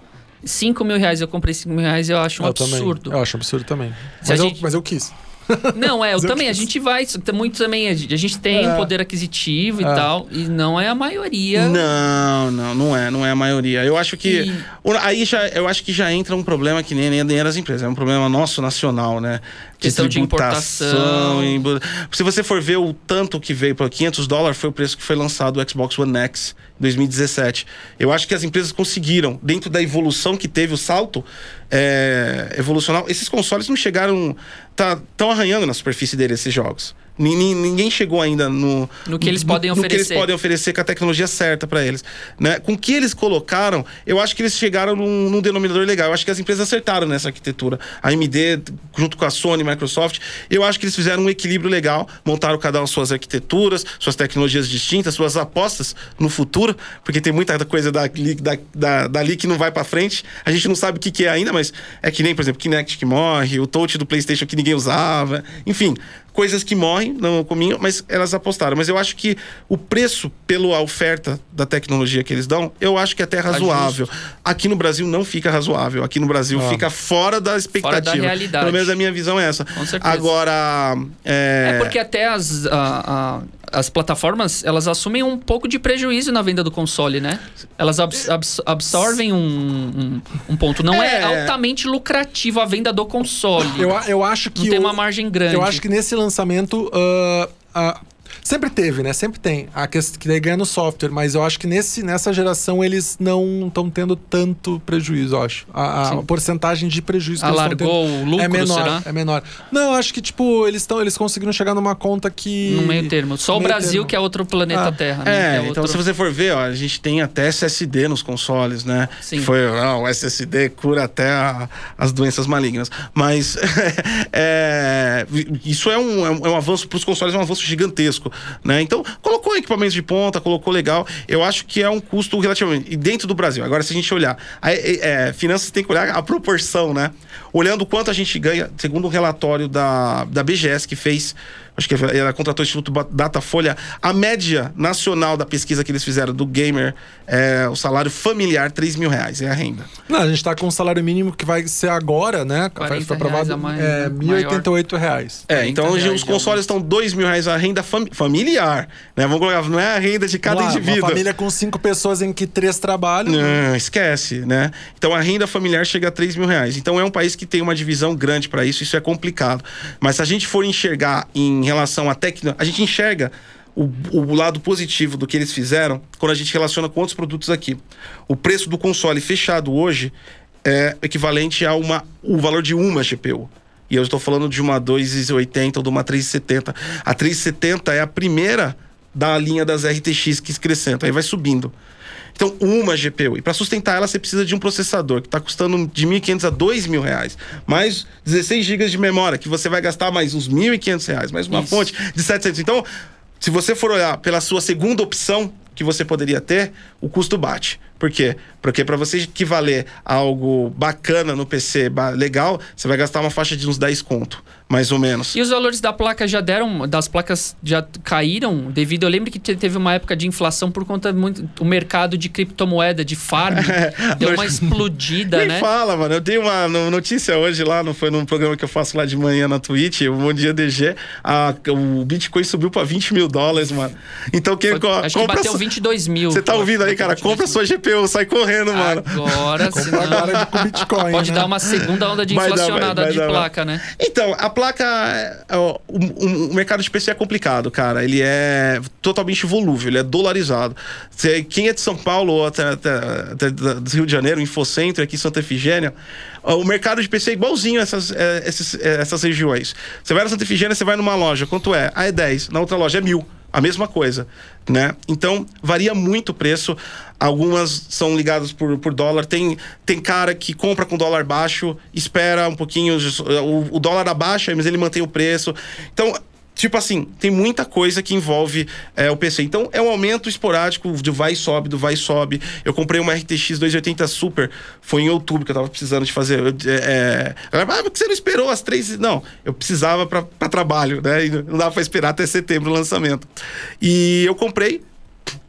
5 mil reais, eu comprei 5 mil reais, eu acho um Eu também. absurdo. Eu acho absurdo também. Mas, eu, gente- mas eu quis. (laughs) Não, é, eu também. A gente vai. Muito também. A gente, tem É. poder aquisitivo e É. tal. E não é a maioria. Não, não, não é, não é a maioria. Eu acho que E- aí já, eu acho que já entra um problema que nem, nem, das empresas, é um problema nosso nacional, né? Questão de importação. e embu- Se você for ver o tanto que veio para 500 dólares foi o preço que foi lançado o Xbox One X em 2017. Eu acho que as empresas conseguiram dentro da evolução que teve o salto é, evolucional. Esses consoles não chegaram, tá tão arranhando na superfície deles esses jogos. Ni- ni- Ninguém chegou ainda no, No que eles podem no que eles oferecer. podem oferecer com a tecnologia certa para eles. Né? Com o que eles colocaram, eu acho que eles chegaram num, num denominador legal. Eu acho que as empresas acertaram nessa arquitetura. A AMD, junto com a Sony, Microsoft, eu acho que eles fizeram um equilíbrio legal, montaram cada um suas arquiteturas, suas tecnologias distintas, suas apostas no futuro, porque tem muita coisa dali, da, da, dali que não vai para frente. A gente não sabe o que, que é ainda, mas é que nem, por exemplo, Kinect que morre, o touch do PlayStation que ninguém usava. Enfim, coisas que morrem no cominho, mas elas apostaram. Mas eu acho que o preço pela oferta da tecnologia que eles dão, eu acho que é até Tá razoável. Aqui no Brasil não fica razoável. Aqui no Brasil Ah. fica fora da expectativa. realidade. Pelo menos a minha visão é essa. Com certeza. Agora. É, É porque até as, a- a- as plataformas, elas assumem um pouco de prejuízo na venda do console, né? Elas abs- abs- absorvem um, um, um ponto. Não é. É. altamente lucrativo a venda do console. Eu, eu acho que. Não tem o- uma margem grande. Eu acho que nesse lançamento. ah, ah, sempre teve, né? Sempre tem. A questão que daí ganha no software, mas eu acho que nesse, nessa geração eles não estão tendo tanto prejuízo, eu acho. A, a porcentagem de prejuízo que eles Alargou tendo o lucro, é menor, será? É menor. Não, eu acho que, tipo, eles, tão, eles conseguiram chegar numa conta que. No meio termo. Só o Brasil, termo. que é outro planeta Ah, Terra, né? É, é então outro- se você for ver, ó, a gente tem até SSD nos consoles, né? Sim. Foi, ó, o SSD cura até a- as doenças malignas. Mas (laughs) é, isso é um, é um, é um avanço para os consoles, é um avanço gigantesco, né? Então, colocou equipamentos de ponta, colocou legal. Eu acho que é um custo relativamente. E dentro do Brasil. Agora, se a gente olhar, a, é, finanças tem que olhar a proporção, né? Olhando quanto a gente ganha, segundo um relatório da, da BGS que fez acho que ela contratou o Instituto Datafolha, a média nacional da pesquisa que eles fizeram do gamer é o salário familiar, 3 mil reais, é a renda. Não, a gente tá com um salário mínimo que vai ser agora, né? 40 Foi aprovado. mais, é, né? 1.088 reais. É, 30 então hoje os consoles estão 2 mil reais a renda fam- familiar, né? Vamos colocar, não é a renda de cada lá, indivíduo. Uma família com cinco pessoas em que três trabalham. Não, esquece, né? Então a renda familiar chega a 3 mil reais. Então é um país que tem uma divisão grande para isso, isso é complicado. Mas se a gente for enxergar em relação à tecnologia, a gente enxerga o, o lado positivo do que eles fizeram quando a gente relaciona com outros produtos aqui. O preço do console fechado hoje é equivalente a uma, o valor de uma GPU. E eu estou falando de uma 280 ou de uma 370. A 370 é a primeira da linha das RTX que crescenta, aí vai subindo. Então, uma GPU. E para sustentar ela, você precisa de um processador que está custando de 1.500 a 2.000 reais. Mais 16 GB de memória, que você vai gastar mais uns 1.500 reais. Mais uma Isso. fonte de 700. Então, se você for olhar pela sua segunda opção que você poderia ter, o custo bate. Por quê? Porque para você equivaler algo bacana no PC, legal, você vai gastar uma faixa de uns 10 conto, mais ou menos. E os valores da placa já deram, das placas já caíram devido. Eu lembro que te- teve uma época de inflação por conta muito o mercado de criptomoeda, de farm, (laughs) deu uma explodida, Nem né? fala, mano. Eu dei uma no- notícia hoje lá, não foi num programa que eu faço lá de manhã na Twitch, o Bom Dia DG. a- o Bitcoin subiu pra 20 mil dólares, mano. Então quem Foi- co- acho que compra. bateu sua- 22 mil. Você tá ouvindo aí, cara? Compra sua GPU, sai correndo, mano. Agora, senão, Agora de com Bitcoin. pode né? dar uma segunda onda de Vai dar, vai- inflacionada vai de dar, vai. placa, né? Então, a placa. é, ó, O, o- mercado de PC é complicado, cara. Ele é totalmente volúvel, ele é dolarizado. Quem é de São Paulo ou até, até- até do Rio de Janeiro, Infocentro, aqui em Santa Efigênia, o mercado de PC é igualzinho a essas, é, esses- é, essas regiões. Você vai na Santa Efigênia, você vai numa loja, quanto é? Ah, é 10. Na outra loja é mil. A mesma coisa, né? Então, varia muito o preço. Algumas são ligadas por, por dólar. Tem, tem cara que compra com dólar baixo, espera um pouquinho, o, o dólar abaixa, mas ele mantém o preço. Então, tipo assim, tem muita coisa que envolve é, o PC. Então, é um aumento esporádico de vai e sobe, do vai e sobe. Eu comprei uma RTX 280 Super, foi em outubro que eu tava precisando de fazer. eu, É, é, ah, por que você não esperou as três? Não, eu precisava para trabalho, né? E não dava pra esperar até setembro o lançamento. E eu comprei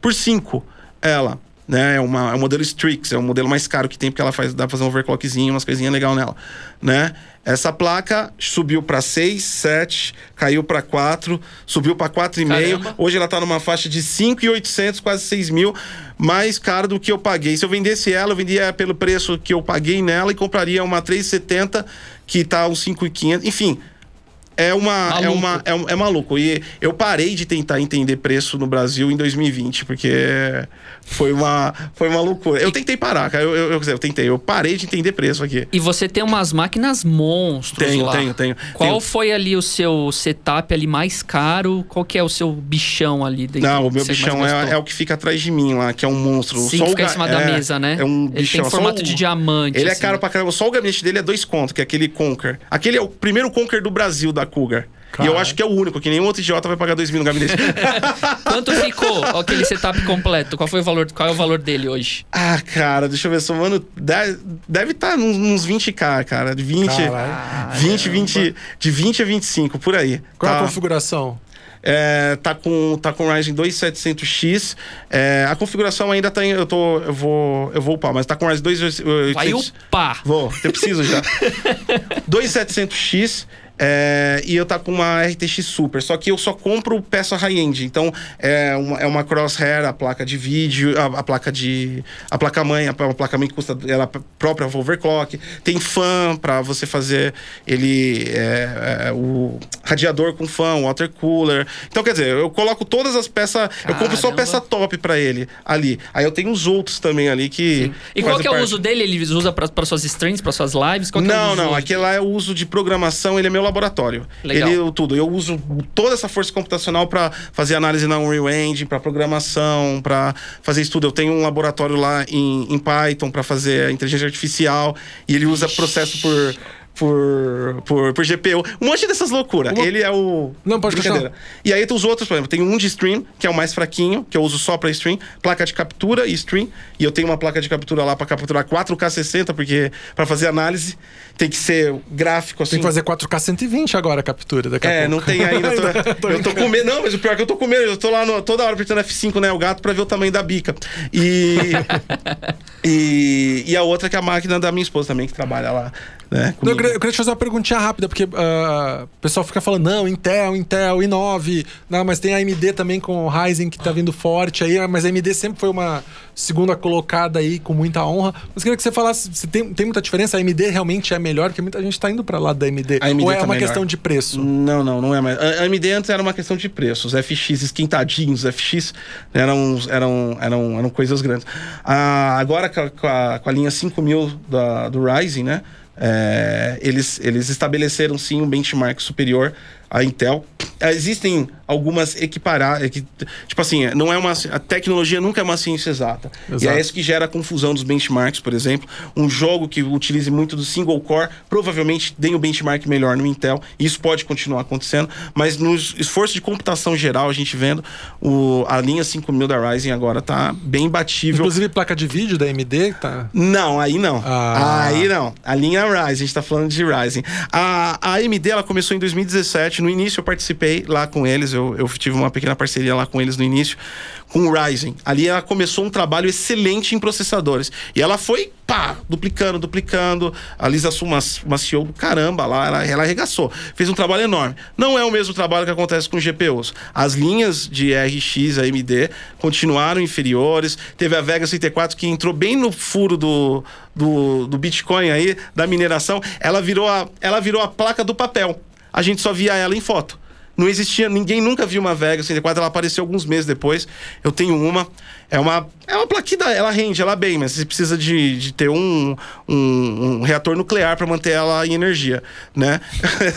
por 5 ela. Né, é, uma, é um modelo Strix, é o modelo mais caro que tem, porque ela faz, dá pra fazer um overclockzinho, umas coisinhas legais nela. Né? Essa placa subiu para 6, 7, caiu para 4, subiu para 4,5. Caramba. Hoje ela tá numa faixa de 5,800, quase 6 mil, mais caro do que eu paguei. Se eu vendesse ela, eu vendia pelo preço que eu paguei nela e compraria uma 370, que tá uns 5,500. Enfim, é uma, é uma é, um- é maluco. E eu parei de tentar entender preço no Brasil em 2020, porque foi uma, foi uma loucura. Eu tentei parar, cara. Eu, eu, eu, eu tentei. Eu parei de entender preço aqui. E você tem umas máquinas monstros Tenho, lá. tenho, tenho. Qual Tenho. foi ali o seu setup ali mais caro? Qual que é o seu bichão ali dentro? Não, o meu bichão é, é o que fica atrás de mim lá, que é um monstro. Sim, Só o fica em ga- cima da é, mesa, né? É um Ele bichão. tem Só formato o- de diamante. Ele é assim. caro pra caramba. Só o gabinete dele é dois contos, que é aquele Conker. Aquele é o primeiro Conker do Brasil da Cougar. E eu acho que é o único, que nenhum outro idiota vai pagar 2 mil no gabinete. (laughs) Quanto ficou aquele setup completo? Qual foi o valor? Qual é o valor dele hoje? ah, cara, deixa eu ver, somando. de- Deve estar nos, uns 20k, cara. De 20. Caralho. 20, 20. De 20 a 25, por aí. Qual é a tá? configuração? É, tá com tá com Ryzen 2700X. É, a configuração ainda tá em, eu tô eu vou eu vou upar, mas tá com Ryzen 2800. Vai upar. Vou, eu preciso já. (laughs) 2700X. É, e eu tá com uma RTX Super, só que eu só compro peça high-end. Então é uma, é uma crosshair, a placa de vídeo, a, a placa de. A placa mãe, a, a placa mãe que custa ela própria overclock. Tem fan para você fazer ele. é, é, o radiador com fan, water cooler. Então, quer dizer, eu coloco todas as peças. Eu compro só Caramba. peça top para ele ali. Aí eu tenho os outros também ali que. E qual que é o parte. uso dele? Ele usa para suas streams, para suas lives? Qual é Não, uso não, aquele lá é o uso de programação, ele é meu laboratório. Legal. Ele tudo. Eu uso toda essa força computacional para fazer análise na Unreal Engine, para programação, para fazer estudo. Eu tenho um laboratório lá em, em Python para fazer inteligência artificial e ele usa processo por por, por, por GPU. Um monte dessas loucuras. Uma- Ele é o. Não, pode Brincadeira. E aí tem os outros, por exemplo, tem um de stream, que é o mais fraquinho, que eu uso só pra stream, placa de captura e stream. E eu tenho uma placa de captura lá pra capturar 4K 60, porque pra fazer análise tem que ser gráfico assim. Tem que fazer 4K 120 agora a captura daqui a É, pouco. não tem ainda. Eu tô, (laughs) Tô eu tô com medo. Não, mas o pior é que eu tô com medo. Eu tô lá no- toda hora apertando F5, né? O gato pra ver o tamanho da bica. E. (laughs) e, e a outra que é a máquina da minha esposa também, que trabalha lá. Né, Não, eu, queria, eu queria te fazer uma perguntinha rápida, porque ah, o pessoal fica falando, não, Intel, Intel, i9, não, mas tem a AMD também com o Ryzen que tá vindo forte aí, mas a AMD sempre foi uma segunda colocada aí com muita honra. Mas queria que você falasse, se tem, tem muita diferença? A AMD realmente é melhor? Porque muita gente tá indo pra lá da AMD. A AMD Ou é tá uma melhor. questão de preço? Não, não, não é mais. A AMD antes era uma questão de preços. FX esquentadinhos, FX eram, eram, eram, eram coisas grandes. Ah, agora com a, com a- com a linha 5000 da, do Ryzen, né? é, eles, eles estabeleceram sim um benchmark superior à Intel. Ah, Existem algumas equiparar, equi- tipo assim, não é uma a tecnologia nunca é uma ciência exata. E Exato. é isso que gera a confusão dos benchmarks, por exemplo. Um jogo que utilize muito do single core, provavelmente tem o benchmark melhor no Intel. E isso pode continuar acontecendo, mas no esforço de computação geral, a gente vendo o, a linha 5000 da Ryzen agora tá bem imbatível. Inclusive placa de vídeo da AMD, tá... Não, aí não. Ah. Aí não. A linha Ryzen, a gente tá falando de Ryzen. A, a AMD, ela começou em 2017. No início eu participei lá com eles, eu, eu tive uma pequena parceria lá com eles no início, com o Ryzen. Ali ela começou um trabalho excelente em processadores. E ela foi, pá, duplicando, duplicando. A Lisa Su, uma, uma CEO do caramba lá, ela, ela arregaçou. Fez um trabalho enorme. Não é o mesmo trabalho que acontece com GPUs. As linhas de RX, AMD, continuaram inferiores. Teve a Vega 64 que entrou bem no furo do, do, do Bitcoin aí, da mineração. Ela virou, a, ela virou a placa do papel. A gente só via ela em foto. Não existia, ninguém nunca viu uma Vega 64, ela apareceu alguns meses depois. Eu tenho uma. É uma, é uma plaquinha, ela rende, ela bem, mas você precisa de, de ter um, um, um reator nuclear para manter ela em energia, né?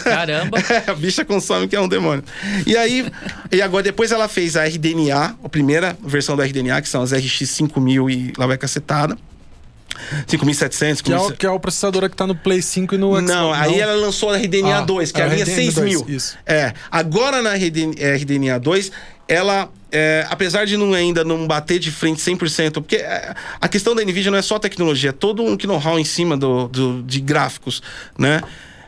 Caramba. (laughs) a bicha consome que é um demônio. E aí, e agora depois ela fez a RDNA, a primeira versão da RDNA, que são as RX 5000 e lá vai cacetada. 5700, Que é, o, 5700. que é o processador que tá no Play 5 e no Xbox. Não, aí ela lançou a RDNA Ah, 2, que é é a a linha RDNA 6000. 2, isso. É, agora na RDN RDNA 2, ela, é, apesar de não, ainda não bater de frente 100%, porque é, a questão da NVIDIA não é só tecnologia, é todo um know-how em cima do, do- de gráficos, né?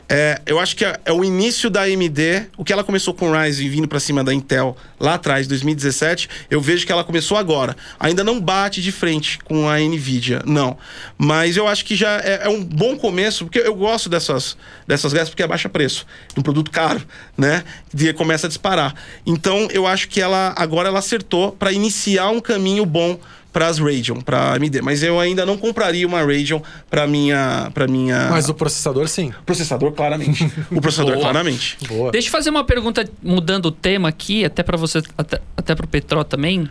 É, eu acho que é, é o início da AMD, o que ela começou com o Ryzen vindo para cima da Intel lá atrás, 2017, eu vejo que ela começou agora. Ainda não bate de frente com a Nvidia, não. Mas eu acho que já é, é um bom começo, porque eu gosto dessas, dessas gráficas porque é baixa preço, um produto caro, né? E começa a disparar. Então eu acho que ela agora ela acertou para iniciar um caminho bom para as Radeon, para AMD, mas eu ainda não compraria uma Radeon para minha para minha Mas o processador, sim. processador claramente. o processador (laughs) Boa. claramente. Boa. Deixa eu fazer uma pergunta mudando o tema aqui, até para você, até, até pro Petró também.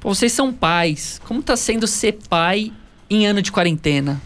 Pô, vocês são pais. Como tá sendo ser pai em ano de quarentena?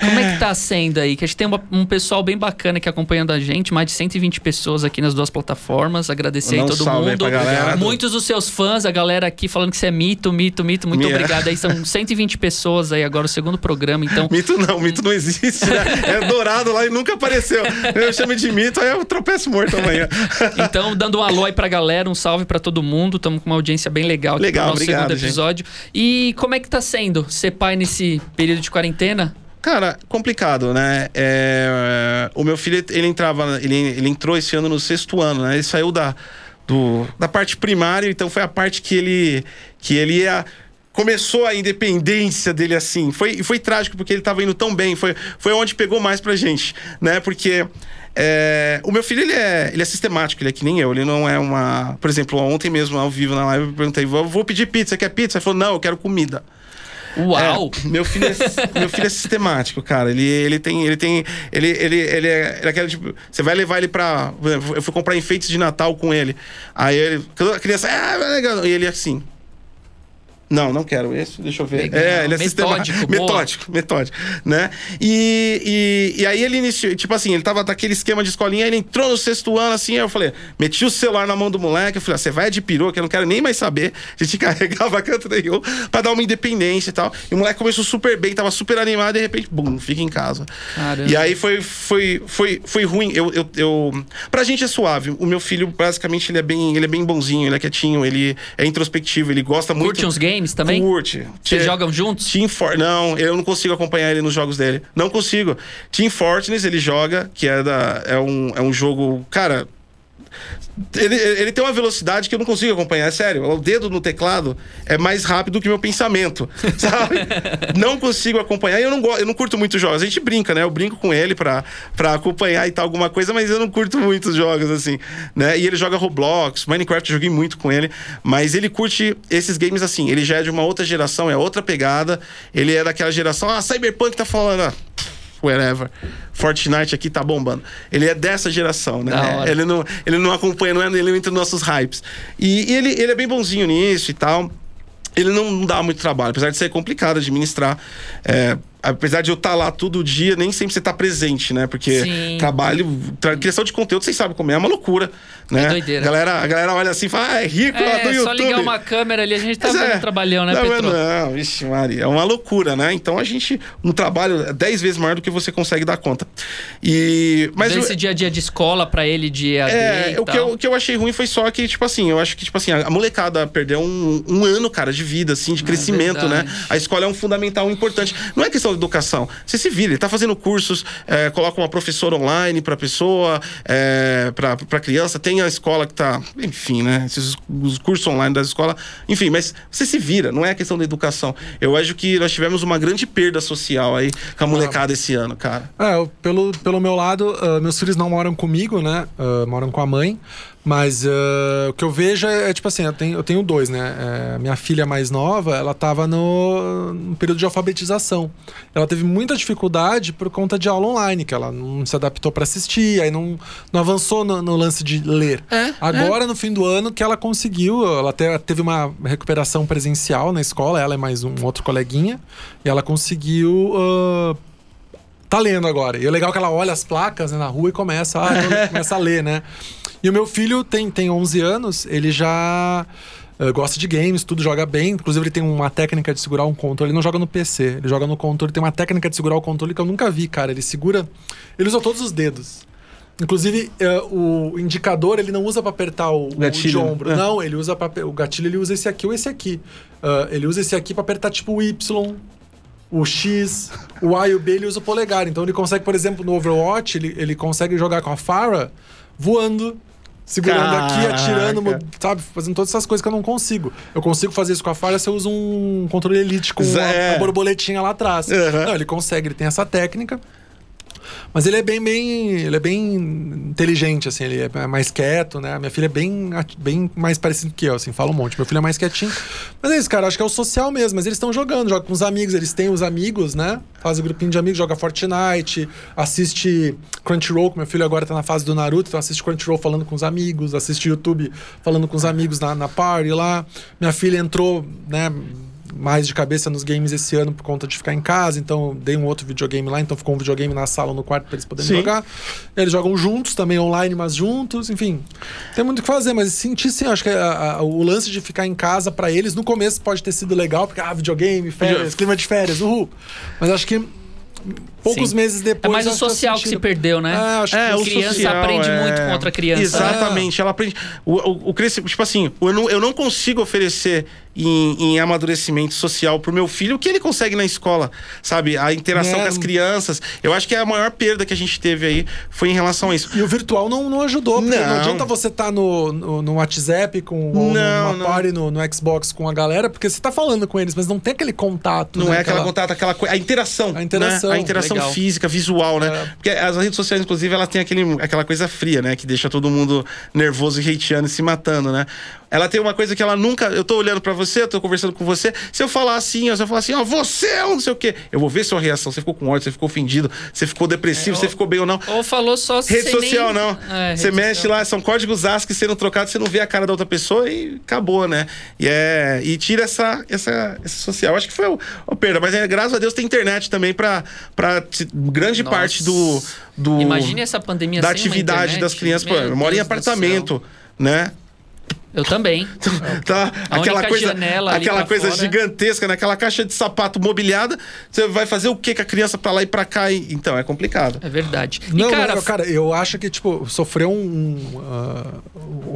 Como é que tá sendo aí? Que a gente tem uma- um pessoal bem bacana aqui acompanhando a gente, mais de 120 pessoas aqui nas duas plataformas. Agradecer aí todo aí mundo. galera. Muitos dos seus fãs, a galera aqui falando que você é mito, mito, mito. Muito Minha. obrigado aí. São 120 pessoas aí agora, o segundo programa. Então, (laughs) Mito não, mito não existe, né? É dourado lá e nunca apareceu. Eu chamo de mito, aí eu tropeço morto amanhã. (laughs) Então, dando um alô aí pra galera, um salve pra todo mundo. Estamos com uma audiência bem legal aqui Legal, pro nosso obrigado, segundo gente. episódio. E como é que tá sendo ser pai nesse período de quarentena? Cara, complicado, né? É, o meu filho, ele entrava, ele, ele entrou esse ano no sexto ano, né? Ele saiu da, do, da parte primária, então foi a parte que ele, que ele ia começou a independência dele assim. Foi, foi trágico porque ele tava indo tão bem. Foi, foi onde pegou mais pra gente, né? Porque é, o meu filho, ele é, ele é sistemático, ele é que nem eu. Ele não é uma... Por exemplo, ontem mesmo, ao vivo na live, eu perguntei, vou vou pedir pizza, quer pizza? Ele falou, não, eu quero comida. Uau! É, meu filho é, meu filho é sistemático, cara. Ele, ele tem. Ele tem. Ele, ele, ele, é, ele é aquele tipo. Você vai levar ele pra. Eu fui comprar enfeites de Natal com ele. Aí ele. A criança. Ah, legal. E ele assim. Não, não quero esse, deixa eu ver. Legal. É, ele é Metódico, sistemático. boa. Metódico, metódico, né? E, e, e aí ele iniciou, tipo assim, ele tava daquele esquema de escolinha, ele entrou no sexto ano, assim, aí eu falei, meti o celular na mão do moleque, eu falei, ah, você vai de peruca, eu não quero nem mais saber. (laughs) A gente carregava canto nenhum pra dar uma independência e tal. E o moleque começou super bem, tava super animado, e de repente, bum, fica em casa. Caramba. E aí foi, foi, foi, foi ruim. Eu, eu, eu... Pra gente é suave. O meu filho, basicamente, ele é bem, ele é bem bonzinho, ele é quietinho, ele é introspectivo, ele gosta muito. Curte uns games também? Curte. Vocês Te- jogam juntos? Team For... Não, eu não consigo acompanhar ele nos jogos dele. Não consigo. Team Fortress ele joga, que é, da, é, um, é um jogo. Cara. Ele, ele tem uma velocidade que eu não consigo acompanhar, é sério. O dedo no teclado é mais rápido que meu pensamento, (laughs) sabe? não consigo acompanhar eu não, go- eu não curto muito jogos. A gente brinca, né? Eu brinco com ele pra, pra acompanhar e tal, alguma coisa, mas eu não curto muitos jogos, assim, né? E ele joga Roblox, Minecraft, eu joguei muito com ele, mas ele curte esses games assim. Ele já é de uma outra geração, é outra pegada. Ele é daquela geração, ah, Cyberpunk tá falando, ah, whatever. Fortnite aqui tá bombando. Ele é dessa geração, né? Ele não, ele não acompanha, não é ele entre nossos hypes. E, e ele, ele é bem bonzinho nisso e tal. Ele não dá muito trabalho, apesar de ser complicado administrar. É, apesar de eu estar lá todo dia, nem sempre você tá presente, né? Porque Sim. trabalho, tra criação de conteúdo, vocês sabem como é, é uma loucura, né? doideira. A galera, a galera olha assim e fala, ah, é rico lá do É, YouTube. só ligar uma câmera ali, a gente tá Mas vendo é. trabalhão, né, não, Petro? Não, vixe, Maria, é uma loucura, né? Então a gente, um trabalho é 10 vezes maior do que você consegue dar conta. E, mas esse dia a dia de escola pra ele, de EAD é, o que, eu, o que eu achei ruim foi só que, tipo assim, eu acho que, tipo assim, a, molecada perdeu um, um ano, cara, de vida, assim, de crescimento, né? É verdade. A escola é um fundamental importante. Não é questão de educação. Você se vira, ele tá fazendo cursos, é, coloca uma professora online pra pessoa, é, pra, pra criança, tem a escola que tá, enfim, né? Esses, os cursos online da escola, enfim, mas você se vira, não é questão da educação. Eu acho que nós tivemos uma grande perda social aí com a molecada esse ano, cara. É, eu- pelo, pelo meu lado, ah, meus filhos não moram comigo, né? Ah, moram com a mãe. Mas ah, o que eu vejo é, é, tipo assim, eu tenho, eu tenho dois, né? É, minha filha mais nova, ela tava no, no período de alfabetização. Ela teve muita dificuldade por conta de aula online, que ela não se adaptou para assistir, aí não, não avançou no, no lance de ler. É, Agora, no fim do ano, que ela conseguiu, ela até teve uma recuperação presencial na escola, ela e mais um outro coleguinha, e ela conseguiu. ah, tá lendo agora. E o legal é que ela olha as placas né, na rua e começa, ah, começa a ler, né? E o meu filho tem, tem 11 anos, ele já eh, gosta de games, tudo joga bem. Inclusive, ele tem uma técnica de segurar um controle. Ele não joga no PC, ele joga no controle. Tem uma técnica de segurar o controle que eu nunca vi, cara. Ele segura. Ele usa todos os dedos. Inclusive, eh, o indicador ele não usa pra apertar o, o Gatilho, de ombro. né? Não, ele usa para o gatilho, ele usa esse aqui ou esse aqui. Ah, ele usa esse aqui pra apertar tipo o Y, o X, o A e o B ele usa o polegar. Então ele consegue, por exemplo, no Overwatch, ele, ele consegue jogar com a Farah voando, segurando aqui, atirando, sabe? Fazendo todas essas coisas que eu não consigo. Eu consigo fazer isso com a Farah se eu uso um controle Elite com a, Zé. a borboletinha lá atrás. Uhum. Não, ele consegue, ele tem essa técnica. Mas ele é bem, bem, ele é bem inteligente, assim, ele é mais quieto, né? Minha filha é bem, bem mais parecido que eu, assim, fala um monte. Meu filho é mais quietinho. Mas é isso, cara, acho que é o social mesmo. Mas eles estão jogando, jogam com os amigos, eles têm os amigos, né? Faz o grupinho de amigos, joga Fortnite, assiste Crunchyroll, que meu filho agora tá na fase do Naruto, então assiste Crunchyroll falando com os amigos, assiste YouTube falando com os amigos na, na party lá. Minha filha entrou, né? Mais de cabeça nos games esse ano por conta de ficar em casa, então dei um outro videogame lá, então ficou um videogame na sala ou no quarto para eles poderem Sim. jogar. Eles jogam juntos, também online, mas juntos, enfim. Tem muito o que fazer, mas senti sim, acho que a- a- o lance de ficar em casa para eles, no começo pode ter sido legal, porque, ah, videogame, férias, Video- clima de férias, uhul. Mas acho que poucos Sim. meses É depois. mais o social que se perdeu, né? É, acho É, que a criança social, aprende é- muito com outra criança. Exatamente, ela aprende. O, o, o tipo assim, eu não, eu não consigo oferecer em, em amadurecimento social pro meu filho o que ele consegue na escola, sabe? A interação É. com as crianças. Eu acho que a maior perda que a gente teve aí foi em relação a isso. E o virtual não, não ajudou, porque não, Não. adianta você estar no, no, no WhatsApp com ou Não, numa não. party no, no Xbox com a galera, porque você tá falando com eles, mas não tem aquele contato. Não né? é aquela contato, aquela coisa. A interação. A interação. né? A interação Legal. física, visual, né? É. Porque as redes sociais, inclusive, elas têm aquele, aquela coisa fria, né? Que deixa todo mundo nervoso e hateando e se matando, né? Ela tem uma coisa que ela nunca. Eu tô olhando pra você, eu tô conversando com você. Se eu falar assim, se eu falar assim, ó, você é um não sei o quê, eu vou ver sua reação. Você ficou com ódio, você ficou ofendido, você ficou depressivo, É, você ou- ficou bem ou não. Ou falou só Rede social nem- não. É, você mexe social. lá, são códigos ASCII sendo trocados, você não vê a cara da outra pessoa e acabou, né? E, é, e tira essa, essa, essa social. Acho que foi o, o perda, mas é, graças a Deus tem internet também t- grande Nossa. parte do. do Imagine essa pandemia da atividade internet. das crianças. Pô, eu moro em apartamento, né? Eu também. (laughs) Tá? A aquela única coisa, janela ali aquela pra coisa fora. gigantesca, né? Aquela caixa de sapato mobiliada. Você vai fazer o que com a criança pra lá e pra cá? E, então, é complicado. É verdade. Não, e, cara, cara, cara, eu acho que, tipo, sofreu um. ah,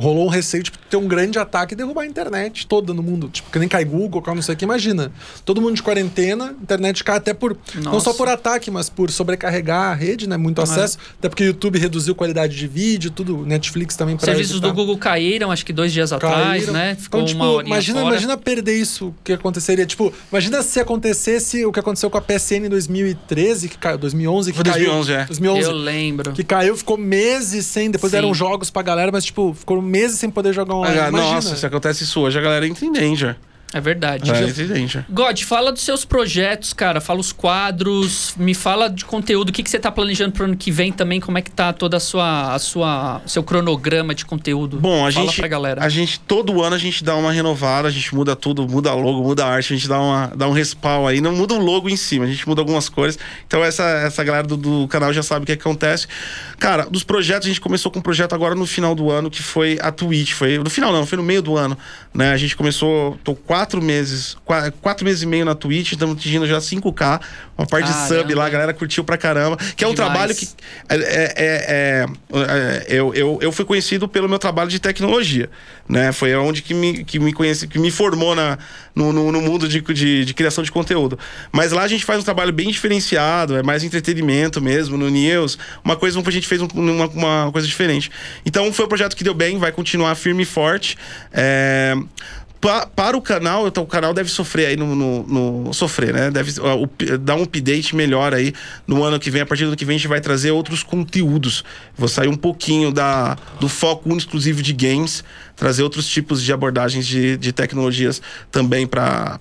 rolou um receio de ter um grande ataque e derrubar a internet toda no mundo. Tipo, que nem cai Google, cai não sei o que. Imagina. Todo mundo de quarentena, internet cai até por. Não Nossa. só por ataque, mas por sobrecarregar a rede, né? Muito acesso. Até porque o YouTube reduziu qualidade de vídeo, tudo. Netflix também pra serviços editar. do Google caíram, acho que dois dias atrás, Caíram. né? Ficou então, tipo, uma horinha imagina, fora. imagina perder isso, o que aconteceria. Tipo, imagina se acontecesse o que aconteceu com a PSN em 2013, que caiu, 2011, que Foi 2011, caiu. é. 2011. Eu lembro. Que caiu, ficou meses sem. Depois Sim. deram jogos pra galera, mas, tipo, ficou meses sem poder jogar online. Ah. Nossa, se acontece isso hoje, a galera entra em danger. É verdade. É, danger. God, fala dos seus projetos, cara. Fala os quadros, me fala de conteúdo. O que, que você tá planejando pro ano que vem também? Como é que tá toda a sua, a sua seu cronograma de conteúdo? Bom, a fala gente, pra galera. a gente todo ano a gente dá uma renovada, a gente muda tudo, muda logo, muda arte, a gente dá, uma, dá um respawn aí, não muda o logo em cima, a gente muda algumas cores. Então essa, essa galera do, do canal já sabe o que, acontece. Cara, dos projetos a gente começou com um projeto agora no final do ano que foi a Twitch, foi no final não, foi no meio do ano, né? A gente começou, tô quatro meses, qua- quatro meses e meio na Twitch, estamos atingindo já 5k, uma parte de sub Caramba. lá, a galera curtiu pra caramba, que é um Demais. trabalho que é, é- é- é- eu, eu, eu fui conhecido pelo meu trabalho de tecnologia, né? Foi onde que me, que me conheci, que me formou na, no, no, no mundo de, de, de criação de conteúdo. Mas lá a gente faz um trabalho bem diferenciado, é mais entretenimento mesmo, no News. Uma coisa que a gente fez um- uma, uma coisa diferente. Então foi um projeto que deu bem, vai continuar firme e forte. É, pa- para o canal, então o canal deve sofrer aí no, no- no- sofrer, né? Deve ó, up- dar um update melhor aí no ano que vem. A partir do ano que vem a gente vai trazer outros conteúdos. Vou sair um pouquinho da, do foco exclusivo de games, trazer outros tipos de abordagens de, de tecnologias também para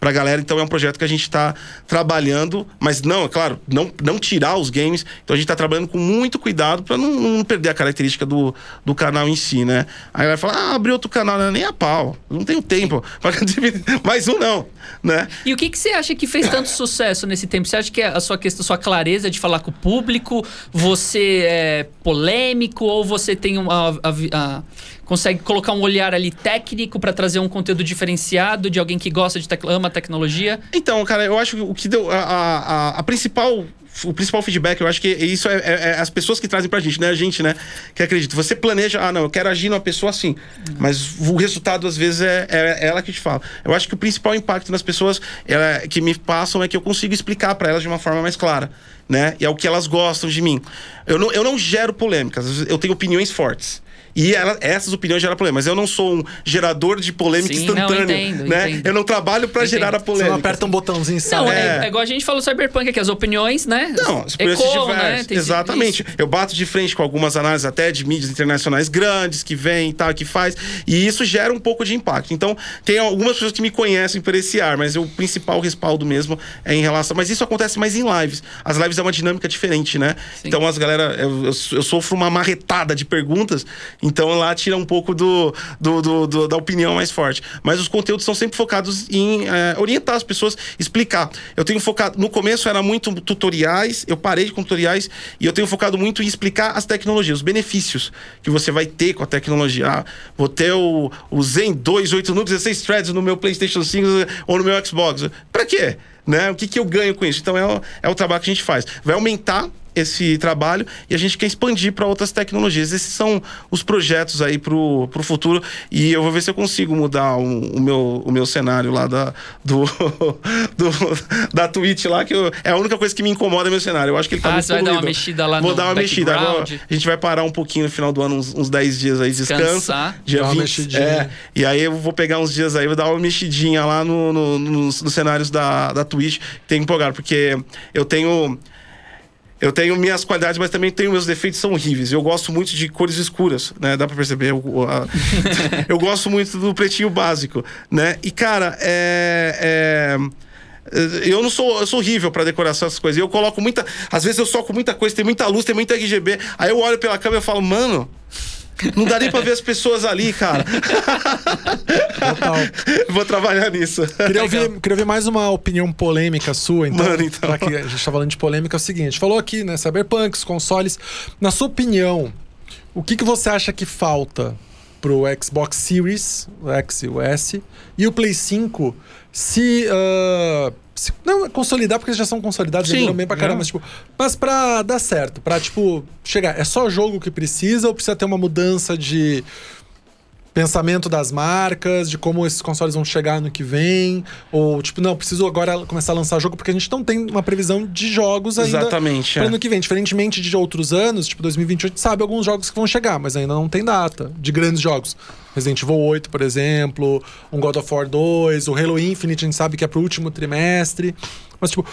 a galera. Então é um projeto que a gente está trabalhando, mas não, é claro, não, não tirar os games. Então a gente está trabalhando com muito cuidado para não, não perder a característica do, do canal em si, né? Aí vai falar, ah, abrir outro canal, não, nem a pau, não tenho tempo. (laughs) Mais um não, né? E o que, que você acha que fez tanto (coughs) sucesso nesse tempo? Você acha que a sua questão, sua clareza de falar com o público, você é polêmico ou você tem uma a- a- consegue colocar um olhar ali técnico para trazer um conteúdo diferenciado de alguém que gosta de tec ama tecnologia? Então, cara, eu acho que o que deu. A, a, a- principal. O principal feedback, eu acho que isso é, é- é as pessoas que trazem pra gente, né? A gente, né? Que acredita. Você planeja, ah, não, eu quero agir numa pessoa assim. Mas o resultado, às vezes, é, é ela que te fala. Eu acho que o principal impacto nas pessoas ela- que me passam é que eu consigo explicar pra elas de uma forma mais clara, né? E é o que elas gostam de mim. Eu não, eu não gero polêmicas, eu tenho opiniões fortes. E ela- essas opiniões geram polêmica. Mas eu não sou um gerador de polêmica Sim, não, entendo, né? entendo. Eu não trabalho pra Entendo. gerar a Você polêmica. não aperta um botãozinho e sai. Não, É. é, é igual a gente falou Cyberpunk aqui, as opiniões, né? Não, as opiniões Ecoam, diversas. né? Exatamente. isso. Eu bato de frente com algumas análises até de mídias internacionais grandes que vêm e tal, que faz. E isso gera um pouco de impacto. Então, tem algumas pessoas que me conhecem por esse ar, mas o principal respaldo mesmo é em relação. Mas isso acontece mais em lives. As lives é uma dinâmica diferente, né? Sim. Então, as galera. Eu, eu, eu sofro uma marretada de perguntas Então lá tira um pouco do, do, do- do- da opinião mais forte. Mas os conteúdos são sempre focados em é, orientar as pessoas, explicar. Eu tenho focado. No começo era muito tutoriais, eu parei com tutoriais e eu tenho focado muito em explicar as tecnologias, os benefícios que você vai ter com a tecnologia. Ah, vou ter o, o Zen 2, 8 núcleos, 16 threads no meu PlayStation 5 ou no meu Xbox. Pra quê? Né? O que, que eu ganho com isso? Então é o, é o trabalho que a gente faz. Vai aumentar esse trabalho e a gente quer expandir para outras tecnologias. Esses são os projetos aí pro, pro futuro e eu vou ver se eu consigo mudar o, o meu, o meu cenário lá da, do, (laughs) do- da Twitch lá, que eu- é a única coisa que me incomoda é meu cenário. Eu acho que ele tá Ah, muito você vai dar uma poluído. mexida lá Vou no dar uma mexida. Agora, a gente vai parar um pouquinho no final do ano, uns, uns 10 dias aí, descansa. Descansar. Dia Dá uma 20, mexidinha. é, e aí eu vou pegar uns dias aí, vou dar uma mexidinha lá no, no- nos, nos cenários da, da Twitch. Tem que empolgar, porque eu tenho. Eu tenho minhas qualidades, mas também tenho meus defeitos são horríveis. Eu gosto muito de cores escuras, né? Dá pra perceber. Eu, a- (laughs) eu gosto muito do pretinho básico, né? E, cara, é... é- eu não sou, eu sou horrível pra decoração essas coisas. Eu coloco muita, às vezes eu soco muita coisa, tem muita luz, tem muita RGB. Aí eu olho pela câmera e falo, mano, não dá nem pra ver as pessoas ali, cara. Total. Vou trabalhar nisso. Queria ouvir, queria ouvir mais uma opinião polêmica sua, então. Mano, então. Já que a gente tá falando de polêmica, é o seguinte: falou aqui, né? Cyberpunk, os consoles. Na sua opinião, o que, que você acha que falta pro Xbox Series, o X e o S, e o Play 5 se. ah, se- não, consolidar, porque eles já são consolidados, Sim, bem pra caramba, é. mas, tipo, mas pra dar certo, pra, tipo, chegar. É só jogo que precisa ou precisa ter uma mudança de pensamento das marcas, de como esses consoles vão chegar no que vem, ou tipo, não, preciso agora começar a lançar jogo porque a gente não tem uma previsão de jogos ainda Exatamente, para é. ano que vem. Diferentemente de outros anos, tipo 2028, a gente sabe alguns jogos que vão chegar, mas ainda não tem data de grandes jogos. Resident Evil 8, por exemplo, um God of War 2, o Halo Infinite, a gente sabe que é pro último trimestre. Mas tipo,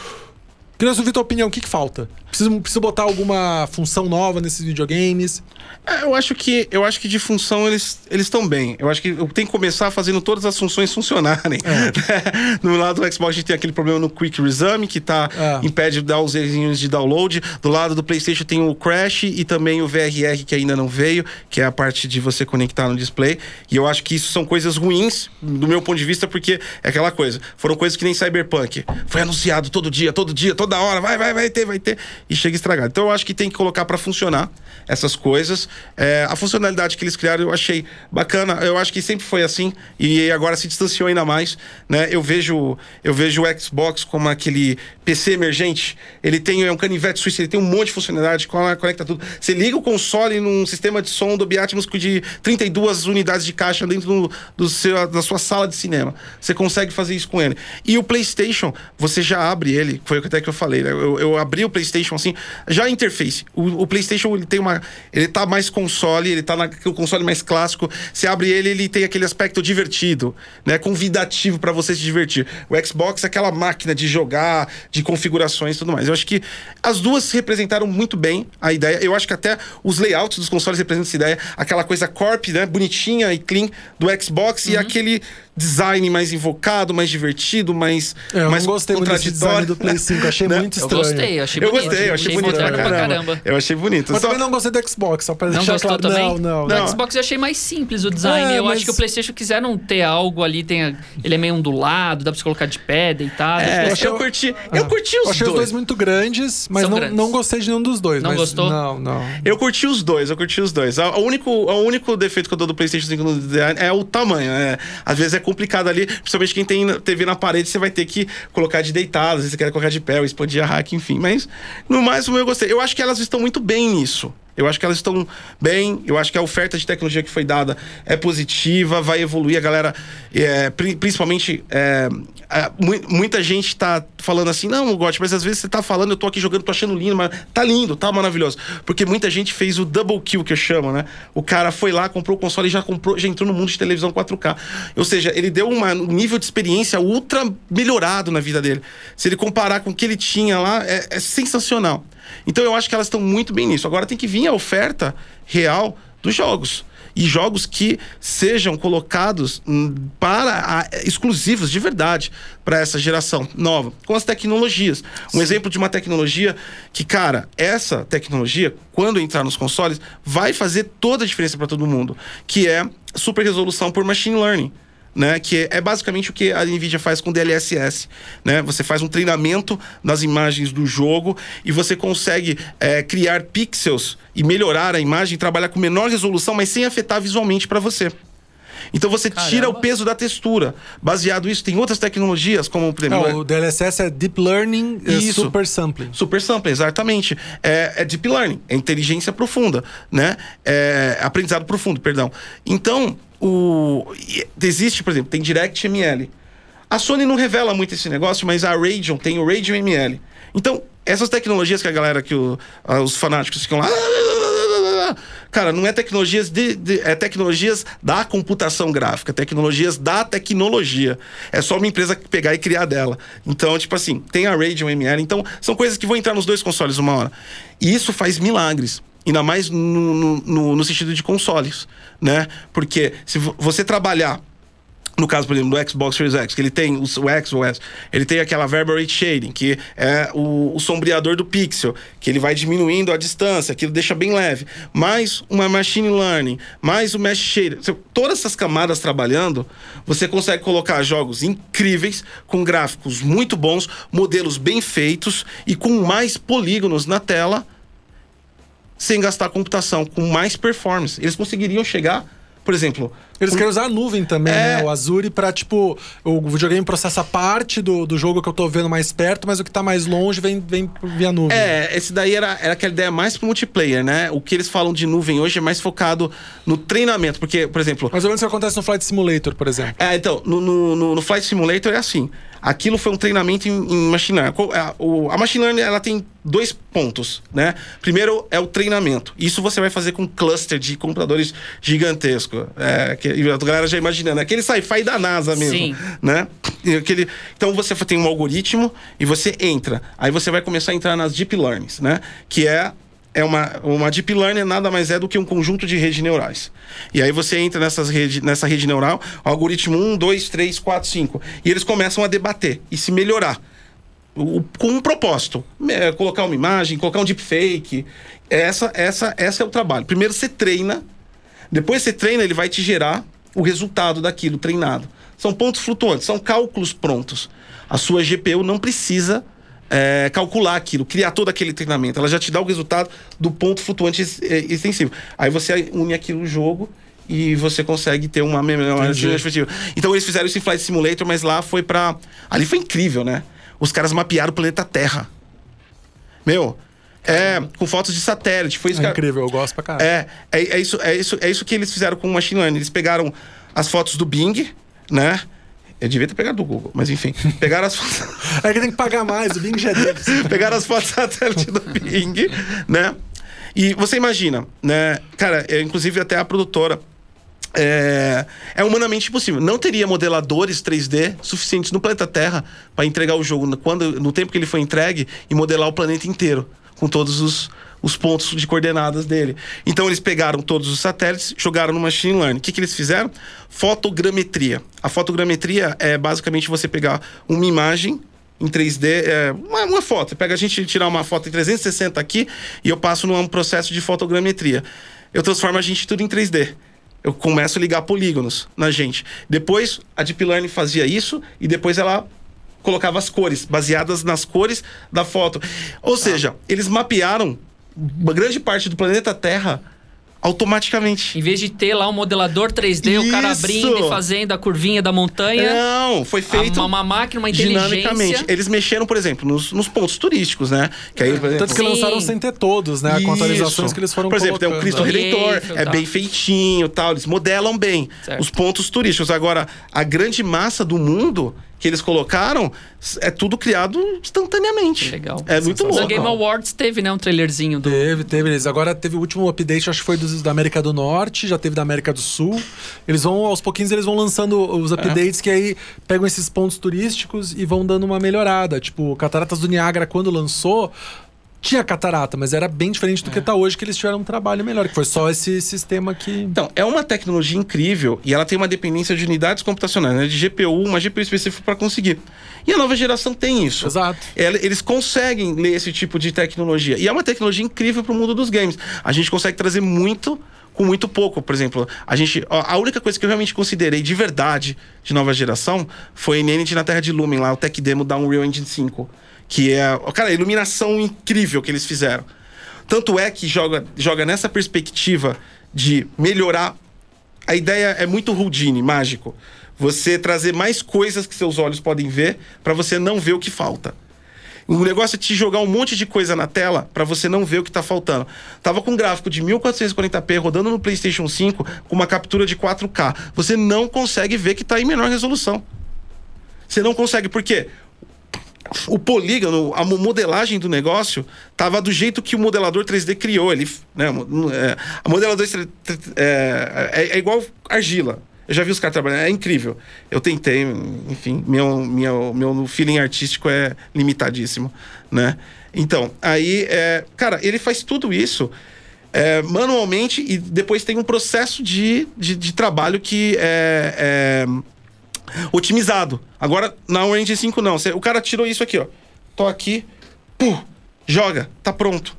queria ouvir tua opinião, o que que falta? Preciso, preciso botar alguma função nova nesses videogames? É, Eu acho que eu acho que de função eles eles estão bem. Eu acho que eu tenho que começar fazendo todas as funções funcionarem. (laughs) no lado do Xbox a gente tem aquele problema no Quick Resume que tá É. impede de dar os errinhos de download. Do lado do PlayStation tem o Crash e também o VRR que ainda não veio, que é a parte de você conectar no display. E eu acho que isso são coisas ruins do meu ponto de vista porque é aquela coisa. Foram coisas que nem Cyberpunk. Foi anunciado todo dia, todo dia, toda hora, vai, vai, vai ter, vai ter e chega estragado. Então eu acho que tem que colocar pra funcionar essas coisas. É, a funcionalidade que eles criaram eu achei bacana. Eu acho que sempre foi assim e agora se distanciou ainda mais, né? Eu vejo eu vejo o Xbox como aquele PC emergente. Ele tem é um canivete suíço, ele tem um monte de funcionalidade, conecta tudo. Você liga o console num sistema de som do Atmos de 32 unidades de caixa dentro do, do seu, da sua sala de cinema. Você consegue fazer isso com ele. E o PlayStation, você já abre ele, foi até que eu falei, né? Eu, eu abri o PlayStation assim, já a interface. O, o PlayStation ele tem uma, ele tá mais console, ele tá naquele console mais clássico. Você abre ele, ele tem aquele aspecto divertido, né? Convidativo para você se divertir. O Xbox é aquela máquina de jogar, de configurações e tudo mais. Eu acho que as duas representaram muito bem a ideia. Eu acho que até os layouts dos consoles representam essa ideia. Aquela coisa corp, né? Bonitinha e clean do Xbox Uhum. e aquele design mais invocado, mais divertido, mais, É, eu mais gostei muito desse design do Play 5, achei Né? muito Eu estranho. gostei, eu achei Eu bonito. gostei, eu achei bonito pra caramba. caramba. Eu achei bonito. Mas Só- também não gostei do Xbox, só pra Não deixar gostou claro. também? Não, não, No não. Xbox eu achei mais simples o design. É, eu mas- acho que o PlayStation quiseram ter algo ali, tem ele é meio ondulado, dá pra você colocar de pé, deitado. É, Eu achei- eu curti, eu Ah, curti os eu achei dois. os dois muito grandes, mas São não, grandes. não gostei de nenhum dos dois. Não mas- gostou? Não, não. Eu curti os dois, eu curti os dois. O único, o único defeito que eu dou do PlayStation 5 no design é o tamanho. né? Às vezes é complicado ali, principalmente quem tem TV na parede, você vai ter que colocar de deitado, às vezes você quer colocar de pé, ou expandir a rack, enfim. Mas no mais, eu gostei. Eu acho que elas estão muito bem nisso. Eu acho que elas estão bem. Eu acho que a oferta de tecnologia que foi dada é positiva, vai evoluir. A galera, é, pri- principalmente, é, é, mu- muita gente tá falando assim: não, Gotti, mas às vezes você tá falando, eu tô aqui jogando, tô achando lindo, mas tá lindo, tá maravilhoso. Porque muita gente fez o double kill que eu chamo, né? O cara foi lá, comprou o console e já comprou, já entrou no mundo de televisão 4K. Ou seja, ele deu uma- um nível de experiência ultra melhorado na vida dele. Se ele comparar com o que ele tinha lá, é, é sensacional. Então eu acho que elas estão muito bem nisso. Agora tem que vir a oferta real dos jogos. e jogos que sejam colocados hum, para a- exclusivos de verdade para essa geração nova, com as tecnologias. Um exemplo de uma tecnologia que, cara, essa tecnologia, quando entrar nos consoles, vai fazer toda a diferença para todo mundo, que é super resolução por machine learning né? Que é basicamente o que a Nvidia faz com DLSS, né? Você faz um treinamento nas imagens do jogo e você consegue é, criar pixels e melhorar a imagem, trabalhar com menor resolução, mas sem afetar visualmente para você. Então você tira Caramba. o peso da textura. Baseado nisso, tem outras tecnologias, como por exemplo, É, o DLSS é Deep Learning e Isso. Super Sampling. Super Sample, exatamente. É, é deep learning, é inteligência profunda, né? É aprendizado profundo, perdão. Então, o existe, por exemplo, tem Direct ML. A Sony não revela muito esse negócio, mas a Radeon tem o Radeon ML. Então, essas tecnologias que a galera que o- ah, os fanáticos ficam lá Cara, não é tecnologias de, de- é tecnologias da computação gráfica, tecnologias da tecnologia. É só uma empresa pegar e criar dela. Então, tipo assim, tem a Radeon ML, então são coisas que vão entrar nos dois consoles uma hora. E isso faz milagres. Ainda mais no, no- no- sentido de consoles, né? Porque se vo- você trabalhar no caso, por exemplo, do Xbox Series X, que ele tem o, o X, ele tem aquela Reverberate Shading, que é o, o sombreador do pixel, que ele vai diminuindo a distância, aquilo deixa bem leve. Mais uma Machine Learning, mais o Mesh Shader. Você- Todas essas camadas trabalhando, você consegue colocar jogos incríveis, com gráficos muito bons, modelos bem feitos e com mais polígonos na tela, sem gastar computação, com mais performance. Eles conseguiriam chegar, por exemplo, Eles querem usar a nuvem também, É. né? O Azure pra, tipo, o videogame processa parte do, do jogo que eu tô vendo mais perto, mas o que tá mais longe vem, vem via nuvem. É, esse daí era, era aquela ideia mais pro multiplayer, né? O que eles falam de nuvem hoje é mais focado no treinamento. Porque, por exemplo. Mais ou menos o que acontece no Flight Simulator, por exemplo. É, então, no, no, no- no Flight Simulator é assim. Aquilo foi um treinamento em, em machine learning. A, o- a machine learning ela tem dois pontos, né? Primeiro é o treinamento. Isso você vai fazer com um cluster de computadores gigantesco. É, que, e a galera já imaginando. Aquele sci-fi da NASA mesmo, Sim. né? Aquele, então você tem um algoritmo e você entra. Aí você vai começar a entrar nas deep learnings, né? Que é é uma, uma deep learning nada mais é do que um conjunto de redes neurais. E aí você entra nessas rede, nessa rede neural, algoritmo 1, 2, 3, 4, 5. E eles começam a debater e se melhorar. O- com um propósito. É, colocar uma imagem, colocar um deepfake. Essa, essa, essa é o trabalho. Primeiro você treina, depois você treina, ele vai te gerar o resultado daquilo treinado. São pontos flutuantes, são cálculos prontos. A sua GPU não precisa é, calcular aquilo, criar todo aquele treinamento. Ela já te dá o resultado do ponto flutuante é, extensivo. Aí você une aquilo no jogo e você consegue ter uma efetiva. Então eles fizeram isso em Flight Simulator, mas lá foi pra. Ali foi incrível, né? Os caras mapearam o planeta Terra. Meu, é, com fotos de satélite. Foi isso É que- incrível, eu gosto pra caralho. é, é, é isso, é, isso, é isso que eles fizeram com o Machine Learning. Eles pegaram as fotos do Bing, né? Eu devia ter pegado do Google, mas enfim. Pegaram as fotos. (laughs) É que tem que pagar mais, o Bing já é deles. (laughs) pegaram as fotos satélite do Bing, né? E você imagina, né? Cara, eu, inclusive até a produtora. É, é humanamente impossível. Não teria modeladores 3D suficientes no planeta Terra para entregar o jogo quando, no tempo que ele foi entregue e modelar o planeta inteiro com todos os, os pontos de coordenadas dele. Então eles pegaram todos os satélites, jogaram no machine learning. O que, que eles fizeram? Fotogrametria. A fotogrametria é basicamente você pegar uma imagem em 3D, é, uma, uma foto. Pega a gente tirar uma foto em 360 aqui e eu passo num processo de fotogrametria. Eu transformo a gente tudo em 3D. Eu começo a ligar polígonos na gente. Depois a Deep Learning fazia isso e depois ela colocava as cores, baseadas nas cores da foto. Ou seja, eles mapearam uma grande parte do planeta Terra automaticamente. Em vez de ter lá um modelador 3D, o cara Isso! abrindo e fazendo a curvinha da montanha. Não, foi feito uma, uma máquina, uma dinamicamente. inteligência. Eles mexeram, por exemplo, nos, nos pontos turísticos, né? Que aí, exemplo, Tanto que Sim. lançaram sem ter todos, né? Com atualizações Isso. que eles foram Por exemplo, tem o colocando. Cristo Redentor, Isso, é tá. bem feitinho tal. Eles modelam bem Certo. os pontos turísticos. Agora, a grande massa do mundo que eles colocaram é tudo criado instantaneamente. Legal. É muito No louco. Game Awards teve, né, um trailerzinho do. Teve, teve. Eles agora teve o último update, acho que foi dos, da América do Norte, já teve da América do Sul. Eles vão, aos pouquinhos, eles vão lançando os updates que aí pegam esses pontos turísticos e vão dando uma melhorada. Tipo, Cataratas do Niágara, quando lançou. Tinha catarata, mas era bem diferente do que tá hoje, que eles tiveram um trabalho melhor, que foi só esse sistema que. Então, é uma tecnologia incrível e ela tem uma dependência de unidades computacionais, né? de GPU, uma GPU específica para conseguir. E a nova geração tem isso. Exato. Eles conseguem ler esse tipo de tecnologia. E é uma tecnologia incrível para o mundo dos games. A gente consegue trazer muito com muito pouco. Por exemplo, a gente. A única coisa que eu realmente considerei de verdade de nova geração foi Inanity na Terra de Lumen, lá, o tech demo da Unreal Engine 5. Que é. Cara, a iluminação incrível que eles fizeram. Tanto é que joga, joga nessa perspectiva de melhorar. A ideia é muito Houdini, mágico. Você trazer mais coisas que seus olhos podem ver para você não ver o que falta. O negócio é te jogar um monte de coisa na tela pra você não ver o que tá faltando. Tava com um gráfico de 1440p rodando no PlayStation 5 com uma captura de 4K. Você não consegue ver que tá em menor resolução. Você não consegue, por quê? O polígono, a mo- modelagem do negócio tava do jeito que o modelador 3D criou. Ele, né, é, a modelador 3D é, é, é igual argila. Eu já vi os caras trabalhando, é incrível. Eu tentei, enfim, meu, meu, meu feeling artístico é limitadíssimo, né? Então, aí, é, cara, ele faz tudo isso é, manualmente e depois tem um processo de, de, de trabalho que é, é otimizado. Agora, na Unreal Engine 5 não. O cara tirou isso aqui, ó. Tô aqui, pum, joga, tá pronto.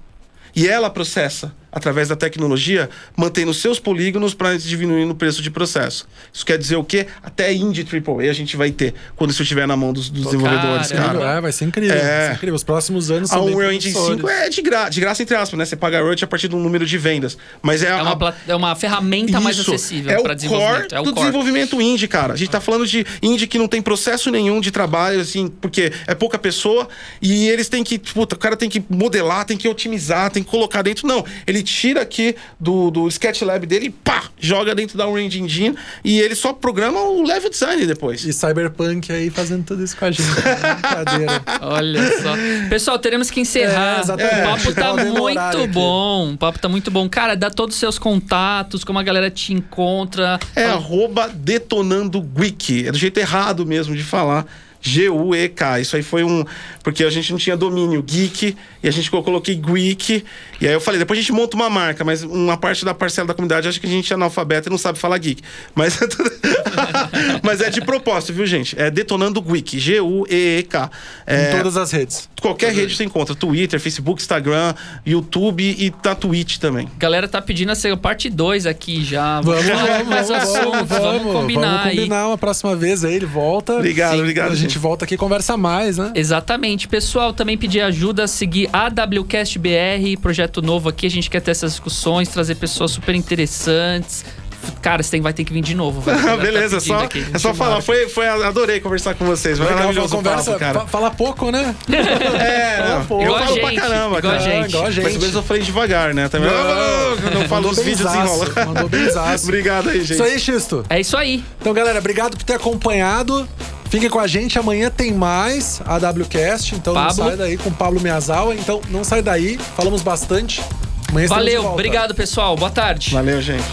E ela processa através da tecnologia, mantendo seus polígonos para diminuir o preço de processo. Isso quer dizer o quê? Até indie AAA a gente vai ter quando isso estiver na mão dos, dos desenvolvedores, caramba. cara. É, vai ser incrível. É. Vai ser incrível. Os próximos anos A são bem Unreal Engine promissores. 5 é de, gra de graça, entre aspas, né? Você paga royalty a partir do número de vendas. Mas é, É a, uma, pla- é uma ferramenta mais isso. acessível é para o desenvolvimento. core é o do core. desenvolvimento indie, cara. A gente tá falando de indie que não tem processo nenhum de trabalho, assim, porque é pouca pessoa e eles têm que, puta, o cara tem que modelar, tem que otimizar, tem que colocar dentro. Não, ele tira aqui do, do SketchLab dele e pá, joga dentro da Unreal Engine e ele só programa o level design depois. E Cyberpunk aí fazendo tudo isso com a gente. É (laughs) Brincadeira. Olha só. Pessoal, teremos que encerrar. É, exatamente. o papo tá muito bom. O papo tá muito bom. Cara, dá todos os seus contatos, como a galera te encontra. É arroba detonando Geek. É do jeito errado mesmo de falar. G-U-E-K. Isso aí foi um. Porque a gente não tinha domínio geek e a gente eu coloquei geek. E aí eu falei, depois a gente monta uma marca, mas uma parte da parcela da comunidade acha que a gente é analfabeto e não sabe falar geek. Mas, (laughs) mas é de propósito, viu, gente? É detonando Geek. G-U-E-E-K. É, Em todas as redes. Qualquer rede você encontra: Twitter, Facebook, Instagram, YouTube e na Twitch também. Galera tá pedindo a ser parte 2 aqui já. Vamos, vamos, mais vamos, assuntos, vamos, vamos combinar vamos aí. combinar uma próxima vez aí, ele volta. Obrigado, Sim, obrigado, A gente gente. volta aqui e conversa mais, né? Exatamente. Pessoal, também pedir ajuda a seguir a WCast BR, projeto novo aqui. A gente quer ter essas discussões, trazer pessoas super interessantes. Cara, você tem, vai ter que vir de novo. (laughs) tá Beleza, pedindo só, aqui. é só falar. Foi, foi, adorei conversar com vocês. Foi maravilhoso o conversa, papo, cara. fa- fala pouco, né? (laughs) É, não, pô. eu falo pra gente, caramba, igual a cara. gente. igual a gente. Mas mesmo eu falei devagar, né? Também. Eu não falo Mandou os vídeos enrolando. Mandou benzaço. (laughs) Obrigado aí, gente. Isso aí, Xisto. É isso aí. Então, galera, obrigado por ter acompanhado. Fiquem com a gente, amanhã tem mais a WCast, então não Pablo. sai daí com o Pablo Miyazawa. Então não sai daí, falamos bastante. Amanhã Valeu, volta. obrigado, pessoal. Boa tarde. Valeu, gente.